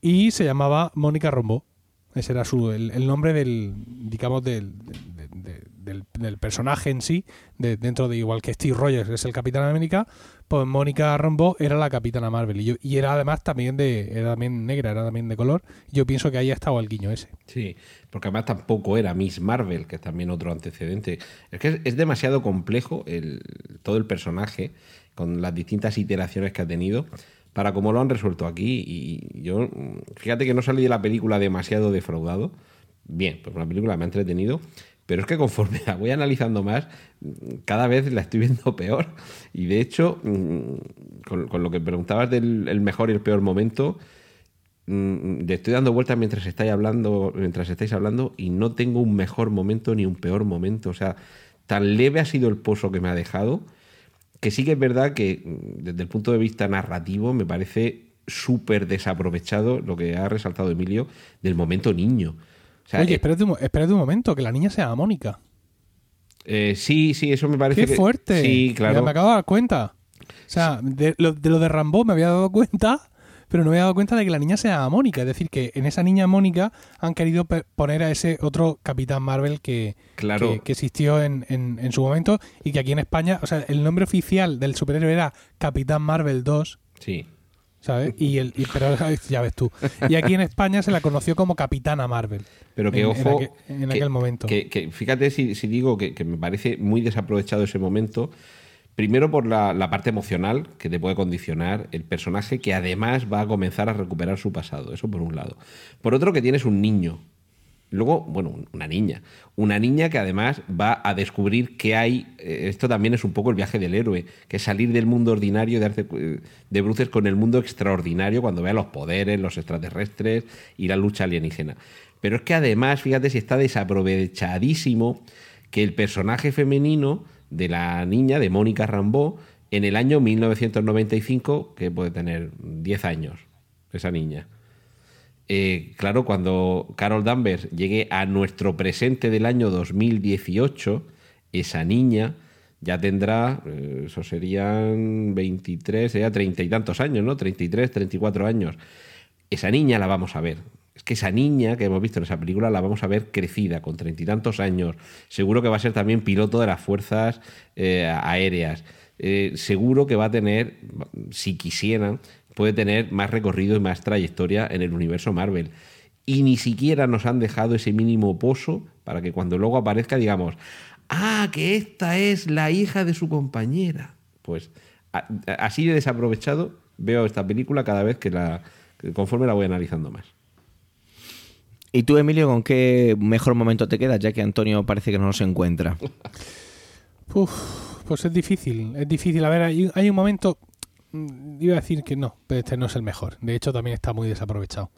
y se llamaba Mónica Rombo. Ese era su, el, el nombre del, digamos, del, de- de- del, del personaje en sí, de, dentro de igual que Steve Rogers es el Capitán América, pues Mónica Rambeau era la Capitana Marvel y, yo- y era además también de era también negra, era también de color. Yo pienso que ahí ha estado el guiño ese. Sí, porque además tampoco era Miss Marvel, que es también otro antecedente. Es que es, es demasiado complejo el, todo el personaje, con las distintas iteraciones que ha tenido, para cómo lo han resuelto aquí. Y yo, fíjate que no salí de la película demasiado defraudado. Bien, pues una película me ha entretenido. Pero es que conforme la voy analizando más, cada vez la estoy viendo peor. Y de hecho, mm, con, lo que preguntabas del el mejor y el peor momento, mm, le estoy dando vueltas mientras estáis hablando, mientras estáis hablando, y no tengo un mejor momento ni un peor momento. O sea, tan leve ha sido el pozo que me ha dejado, que sí que es verdad que mm, desde el punto de vista narrativo me parece súper desaprovechado lo que ha resaltado Emilio del momento niño. O sea, Oye, eh, espérate un, espérate un momento, que la niña se llama Mónica. eh, sí, sí, eso me parece ¡Qué que- fuerte! Sí, Ya claro. me acabo de dar cuenta. O sea, de lo, de lo de Rambo me había dado cuenta, pero no me había dado cuenta de que la niña se llama Mónica. Es decir, que en esa niña Mónica han querido poner a ese otro Capitán Marvel que, Claro. que, que existió en, en- en su momento y que aquí en España, o sea, el nombre oficial del superhéroe era Capitán Marvel 2. Sí. ¿Sabes? Y el, y- pero ya ves tú. Y aquí en España se la conoció como Capitana Marvel. Pero que en, ojo. En, aquel, en que- aquel momento. Que, fíjate si, si digo que me parece muy desaprovechado ese momento. Primero por la, parte emocional que te puede condicionar el personaje que además va a comenzar a recuperar su pasado. Eso por un lado. Por otro que tienes un niño. Luego, bueno, una niña. Una niña que además va a descubrir que hay. eh, Esto también es un poco el viaje del héroe, que es salir del mundo ordinario, de, darse cu- de bruces con el mundo extraordinario cuando vea los poderes, los extraterrestres y la lucha alienígena. Pero es que además, fíjate si está desaprovechadísimo que el personaje femenino de la niña, de Mónica Rambeau, en el año 1995, que puede tener 10 años, esa niña. Eh, claro, cuando Carol Danvers llegue a nuestro presente del año 2018, esa niña ya tendrá, eh, eso serían 23, sería treinta y tantos años, ¿no? 33, 34 años. Esa niña la vamos a ver. Es que esa niña que hemos visto en esa película la vamos a ver crecida, con treinta y tantos años. Seguro que va a ser también piloto de las fuerzas eh, aéreas. Eh, seguro que va a tener, si quisieran, puede tener más recorrido y más trayectoria en el universo Marvel. Y ni siquiera nos han dejado ese mínimo pozo para que cuando luego aparezca digamos, ah, que esta es la hija de su compañera. Pues así de desaprovechado veo esta película cada vez que la conforme la voy analizando más. ¿Y tú, Emilio, con qué mejor momento te quedas, ya que Antonio parece que no se encuentra? Uf, pues es difícil, es difícil. A ver, hay, hay un momento, mm, iba a decir que no, pero este no es el mejor. De hecho, también está muy desaprovechado.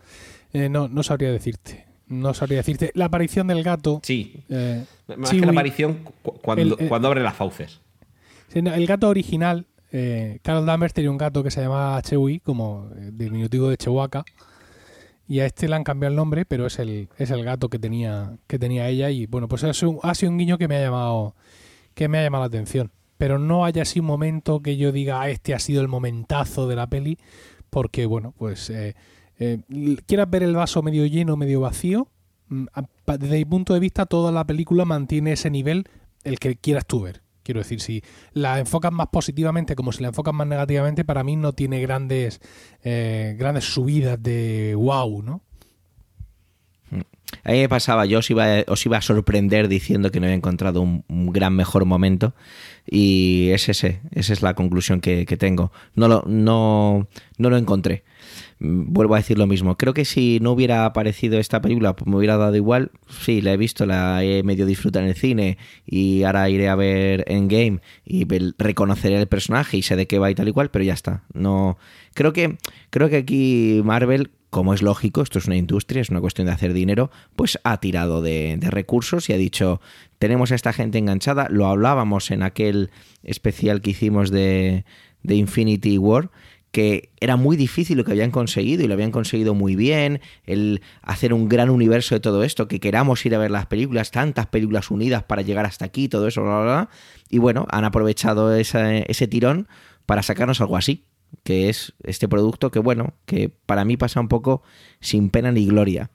Eh, no, no sabría decirte. No sabría decirte. La aparición del gato. Sí, eh, más que la aparición cu- cuando, El- el- cuando abre las fauces. El gato original, eh, Carol Danvers tenía un gato que se llamaba Chewie, como eh, diminutivo de Chewbacca. Y a este le han cambiado el nombre, pero es el, es el gato que tenía, que tenía ella. Y bueno, pues es un- ha sido un guiño que me ha llamado, que me ha llamado la atención. pero no haya así un momento que yo diga, "Ah, este ha sido el momentazo de la peli, porque bueno, pues eh, eh, quieras ver el vaso medio lleno, medio vacío, mm, desde mi punto de vista toda la película mantiene ese nivel, el que quieras tú ver. Quiero decir, si la enfocas más positivamente como si la enfocas más negativamente, para mí no tiene grandes, eh, grandes subidas de wow, ¿no? A mí me pasaba, yo os iba, os iba a sorprender diciendo que no había encontrado un, un gran mejor momento y es ese, esa es la conclusión que, que tengo. No lo, no, no lo encontré. Vuelvo a decir lo mismo. Creo que si no hubiera aparecido esta película, pues me hubiera dado igual. Sí, la he visto, la he medio disfrutado en el cine y ahora iré a ver Endgame y reconoceré el personaje y sé de qué va y tal y cual, pero ya está. No, creo que, creo que aquí Marvel como es lógico, esto es una industria, es una cuestión de hacer dinero, pues ha tirado de, de recursos y ha dicho, tenemos a esta gente enganchada, lo hablábamos en aquel especial que hicimos de Infinity War, que era muy difícil lo que habían conseguido y lo habían conseguido muy bien, el hacer un gran universo de todo esto, que queramos ir a ver las películas, tantas películas unidas para llegar hasta aquí, todo eso, bla, bla, bla. Y bueno, han aprovechado esa- ese tirón para sacarnos algo así que es este producto que, bueno, que para mí pasa un poco sin pena ni gloria.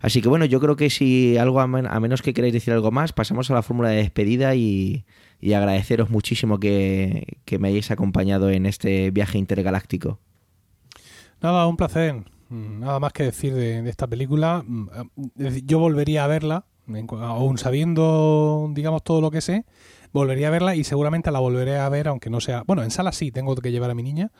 Así que bueno, yo creo que si algo, a, a menos que queráis decir algo más, pasamos a la fórmula de despedida y, y agradeceros muchísimo que, me hayáis acompañado en este viaje intergaláctico. Nada, un placer. Mm, Nada más que decir de, esta película. Mm, decir, Yo volvería a verla, aún sabiendo, digamos, todo lo que sé, volvería a verla y seguramente la volveré a ver, aunque no sea... Bueno, en sala sí, tengo que llevar a mi niña.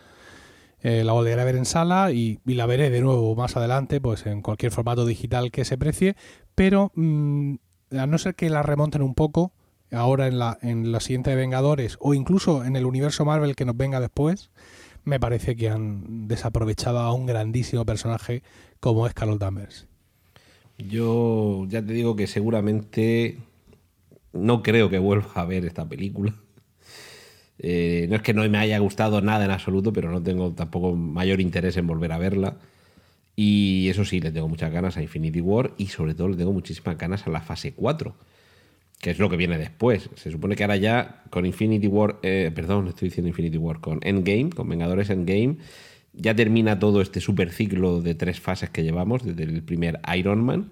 Eh, la volveré a ver en sala y, y la veré de nuevo más adelante, pues en cualquier formato digital que se precie. Pero mm, a no ser que la remonten un poco, ahora en la, en la siguiente de Vengadores o incluso en el universo Marvel que nos venga después, me parece que han desaprovechado a un grandísimo personaje como es Carol Danvers. Yo ya te digo que seguramente no creo que vuelva a ver esta película. Eh, no es que no me haya gustado nada en absoluto, pero no tengo tampoco mayor interés en volver a verla. Y eso sí, le tengo muchas ganas a Infinity War y sobre todo le tengo muchísimas ganas a la fase 4, que es lo que viene después. Se supone que ahora ya con Infinity War, eh, perdón, estoy diciendo Infinity War, con Endgame, con Vengadores Endgame, ya termina todo este super ciclo de tres fases que llevamos desde el primer Iron Man.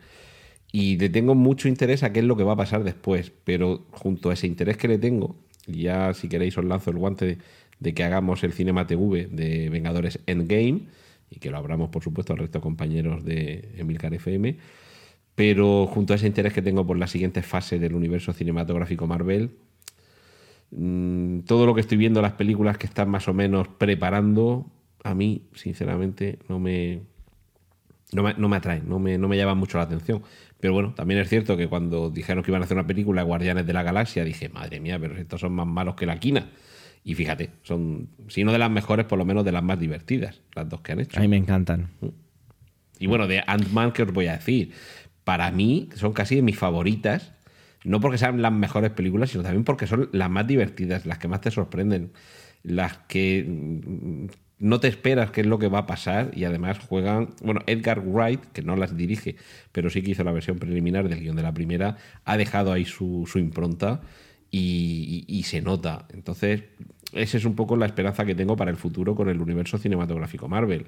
Y le tengo mucho interés a qué es lo que va a pasar después. Pero junto a ese interés que le tengo, ya si queréis os lanzo el guante de, de que hagamos el Cinema TV de Vengadores Endgame, y que lo abramos por supuesto al resto de compañeros de Emilcar FM. Pero junto a ese interés que tengo por la siguiente fase del universo cinematográfico Marvel, mm, todo lo que estoy viendo, las películas que están más o menos preparando, a mí, sinceramente, no me, no me, no me atraen, no me, no me llaman mucho la atención. Pero bueno, también es cierto que cuando dijeron que iban a hacer una película Guardianes de la Galaxia, dije, madre mía, pero estos son más malos que la quina. Y fíjate, son, si no de las mejores, por lo menos de las más divertidas, las dos que han hecho. A mí me encantan. Y bueno, de Ant-Man, ¿qué os voy a decir? Para mí, son casi de mis favoritas. No porque sean las mejores películas, sino también porque son las más divertidas, las que más te sorprenden, las que mm, no te esperas qué es lo que va a pasar y además juegan. Bueno, Edgar Wright, que no las dirige, pero sí que hizo la versión preliminar del guion de la primera, ha dejado ahí su, su impronta y, y- y se nota. Entonces, esa es un poco la esperanza que tengo para el futuro con el universo cinematográfico Marvel.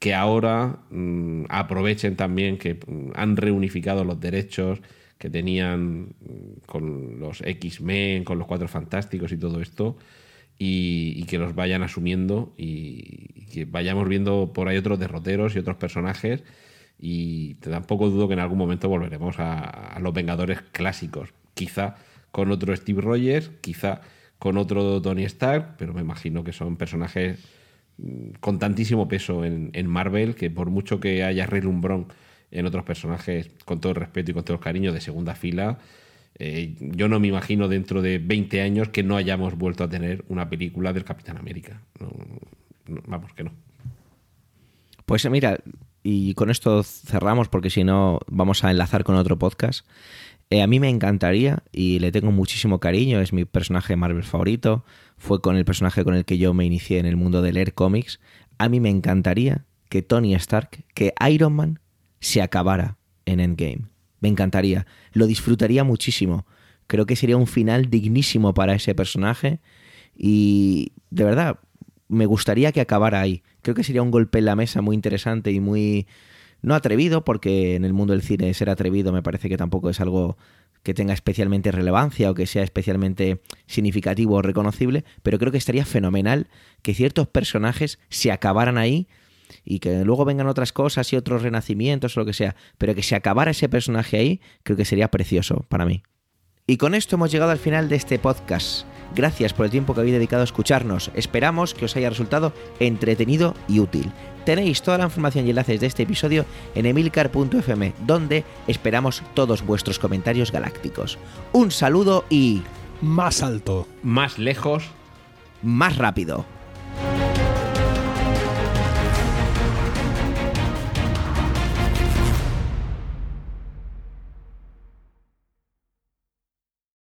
Que ahora mm, aprovechen también que mm, han reunificado los derechos que tenían mm, con los X-Men, con los Cuatro Fantásticos y todo esto, y, que los vayan asumiendo y, que vayamos viendo por ahí otros derroteros y otros personajes. Y tampoco dudo que en algún momento volveremos a, a los Vengadores clásicos. Quizá con otro Steve Rogers, quizá con otro Tony Stark, pero me imagino que son personajes con tantísimo peso en, en Marvel que por mucho que haya relumbrón en otros personajes, con todo el respeto y con todo el cariño de segunda fila, eh, yo no me imagino dentro de 20 años que no hayamos vuelto a tener una película del Capitán América. Vamos, que no. Pues mira, y con esto cerramos porque si no vamos a enlazar con otro podcast. Eh, a mí me encantaría y le tengo muchísimo cariño, es mi personaje Marvel favorito, fue con el personaje con el que yo me inicié en el mundo de leer cómics. A mí me encantaría que Tony Stark, que Iron Man se acabara en Endgame. Me encantaría, lo disfrutaría muchísimo. Creo que sería un final dignísimo para ese personaje y de verdad me gustaría que acabara ahí. Creo que sería un golpe en la mesa muy interesante y muy no atrevido, porque en el mundo del cine ser atrevido me parece que tampoco es algo que tenga especialmente relevancia o que sea especialmente significativo o reconocible, pero creo que estaría fenomenal que ciertos personajes se acabaran ahí y que luego vengan otras cosas y otros renacimientos o lo que sea, pero que se acabara ese personaje ahí, creo que sería precioso para mí. Y con esto hemos llegado al final de este podcast. Gracias por el tiempo que habéis dedicado a escucharnos. Esperamos que os haya resultado entretenido y útil. Tenéis toda la información y enlaces de este episodio en emilcar.fm, donde esperamos todos vuestros comentarios galácticos. Un saludo y... Más alto. Más lejos. Más rápido.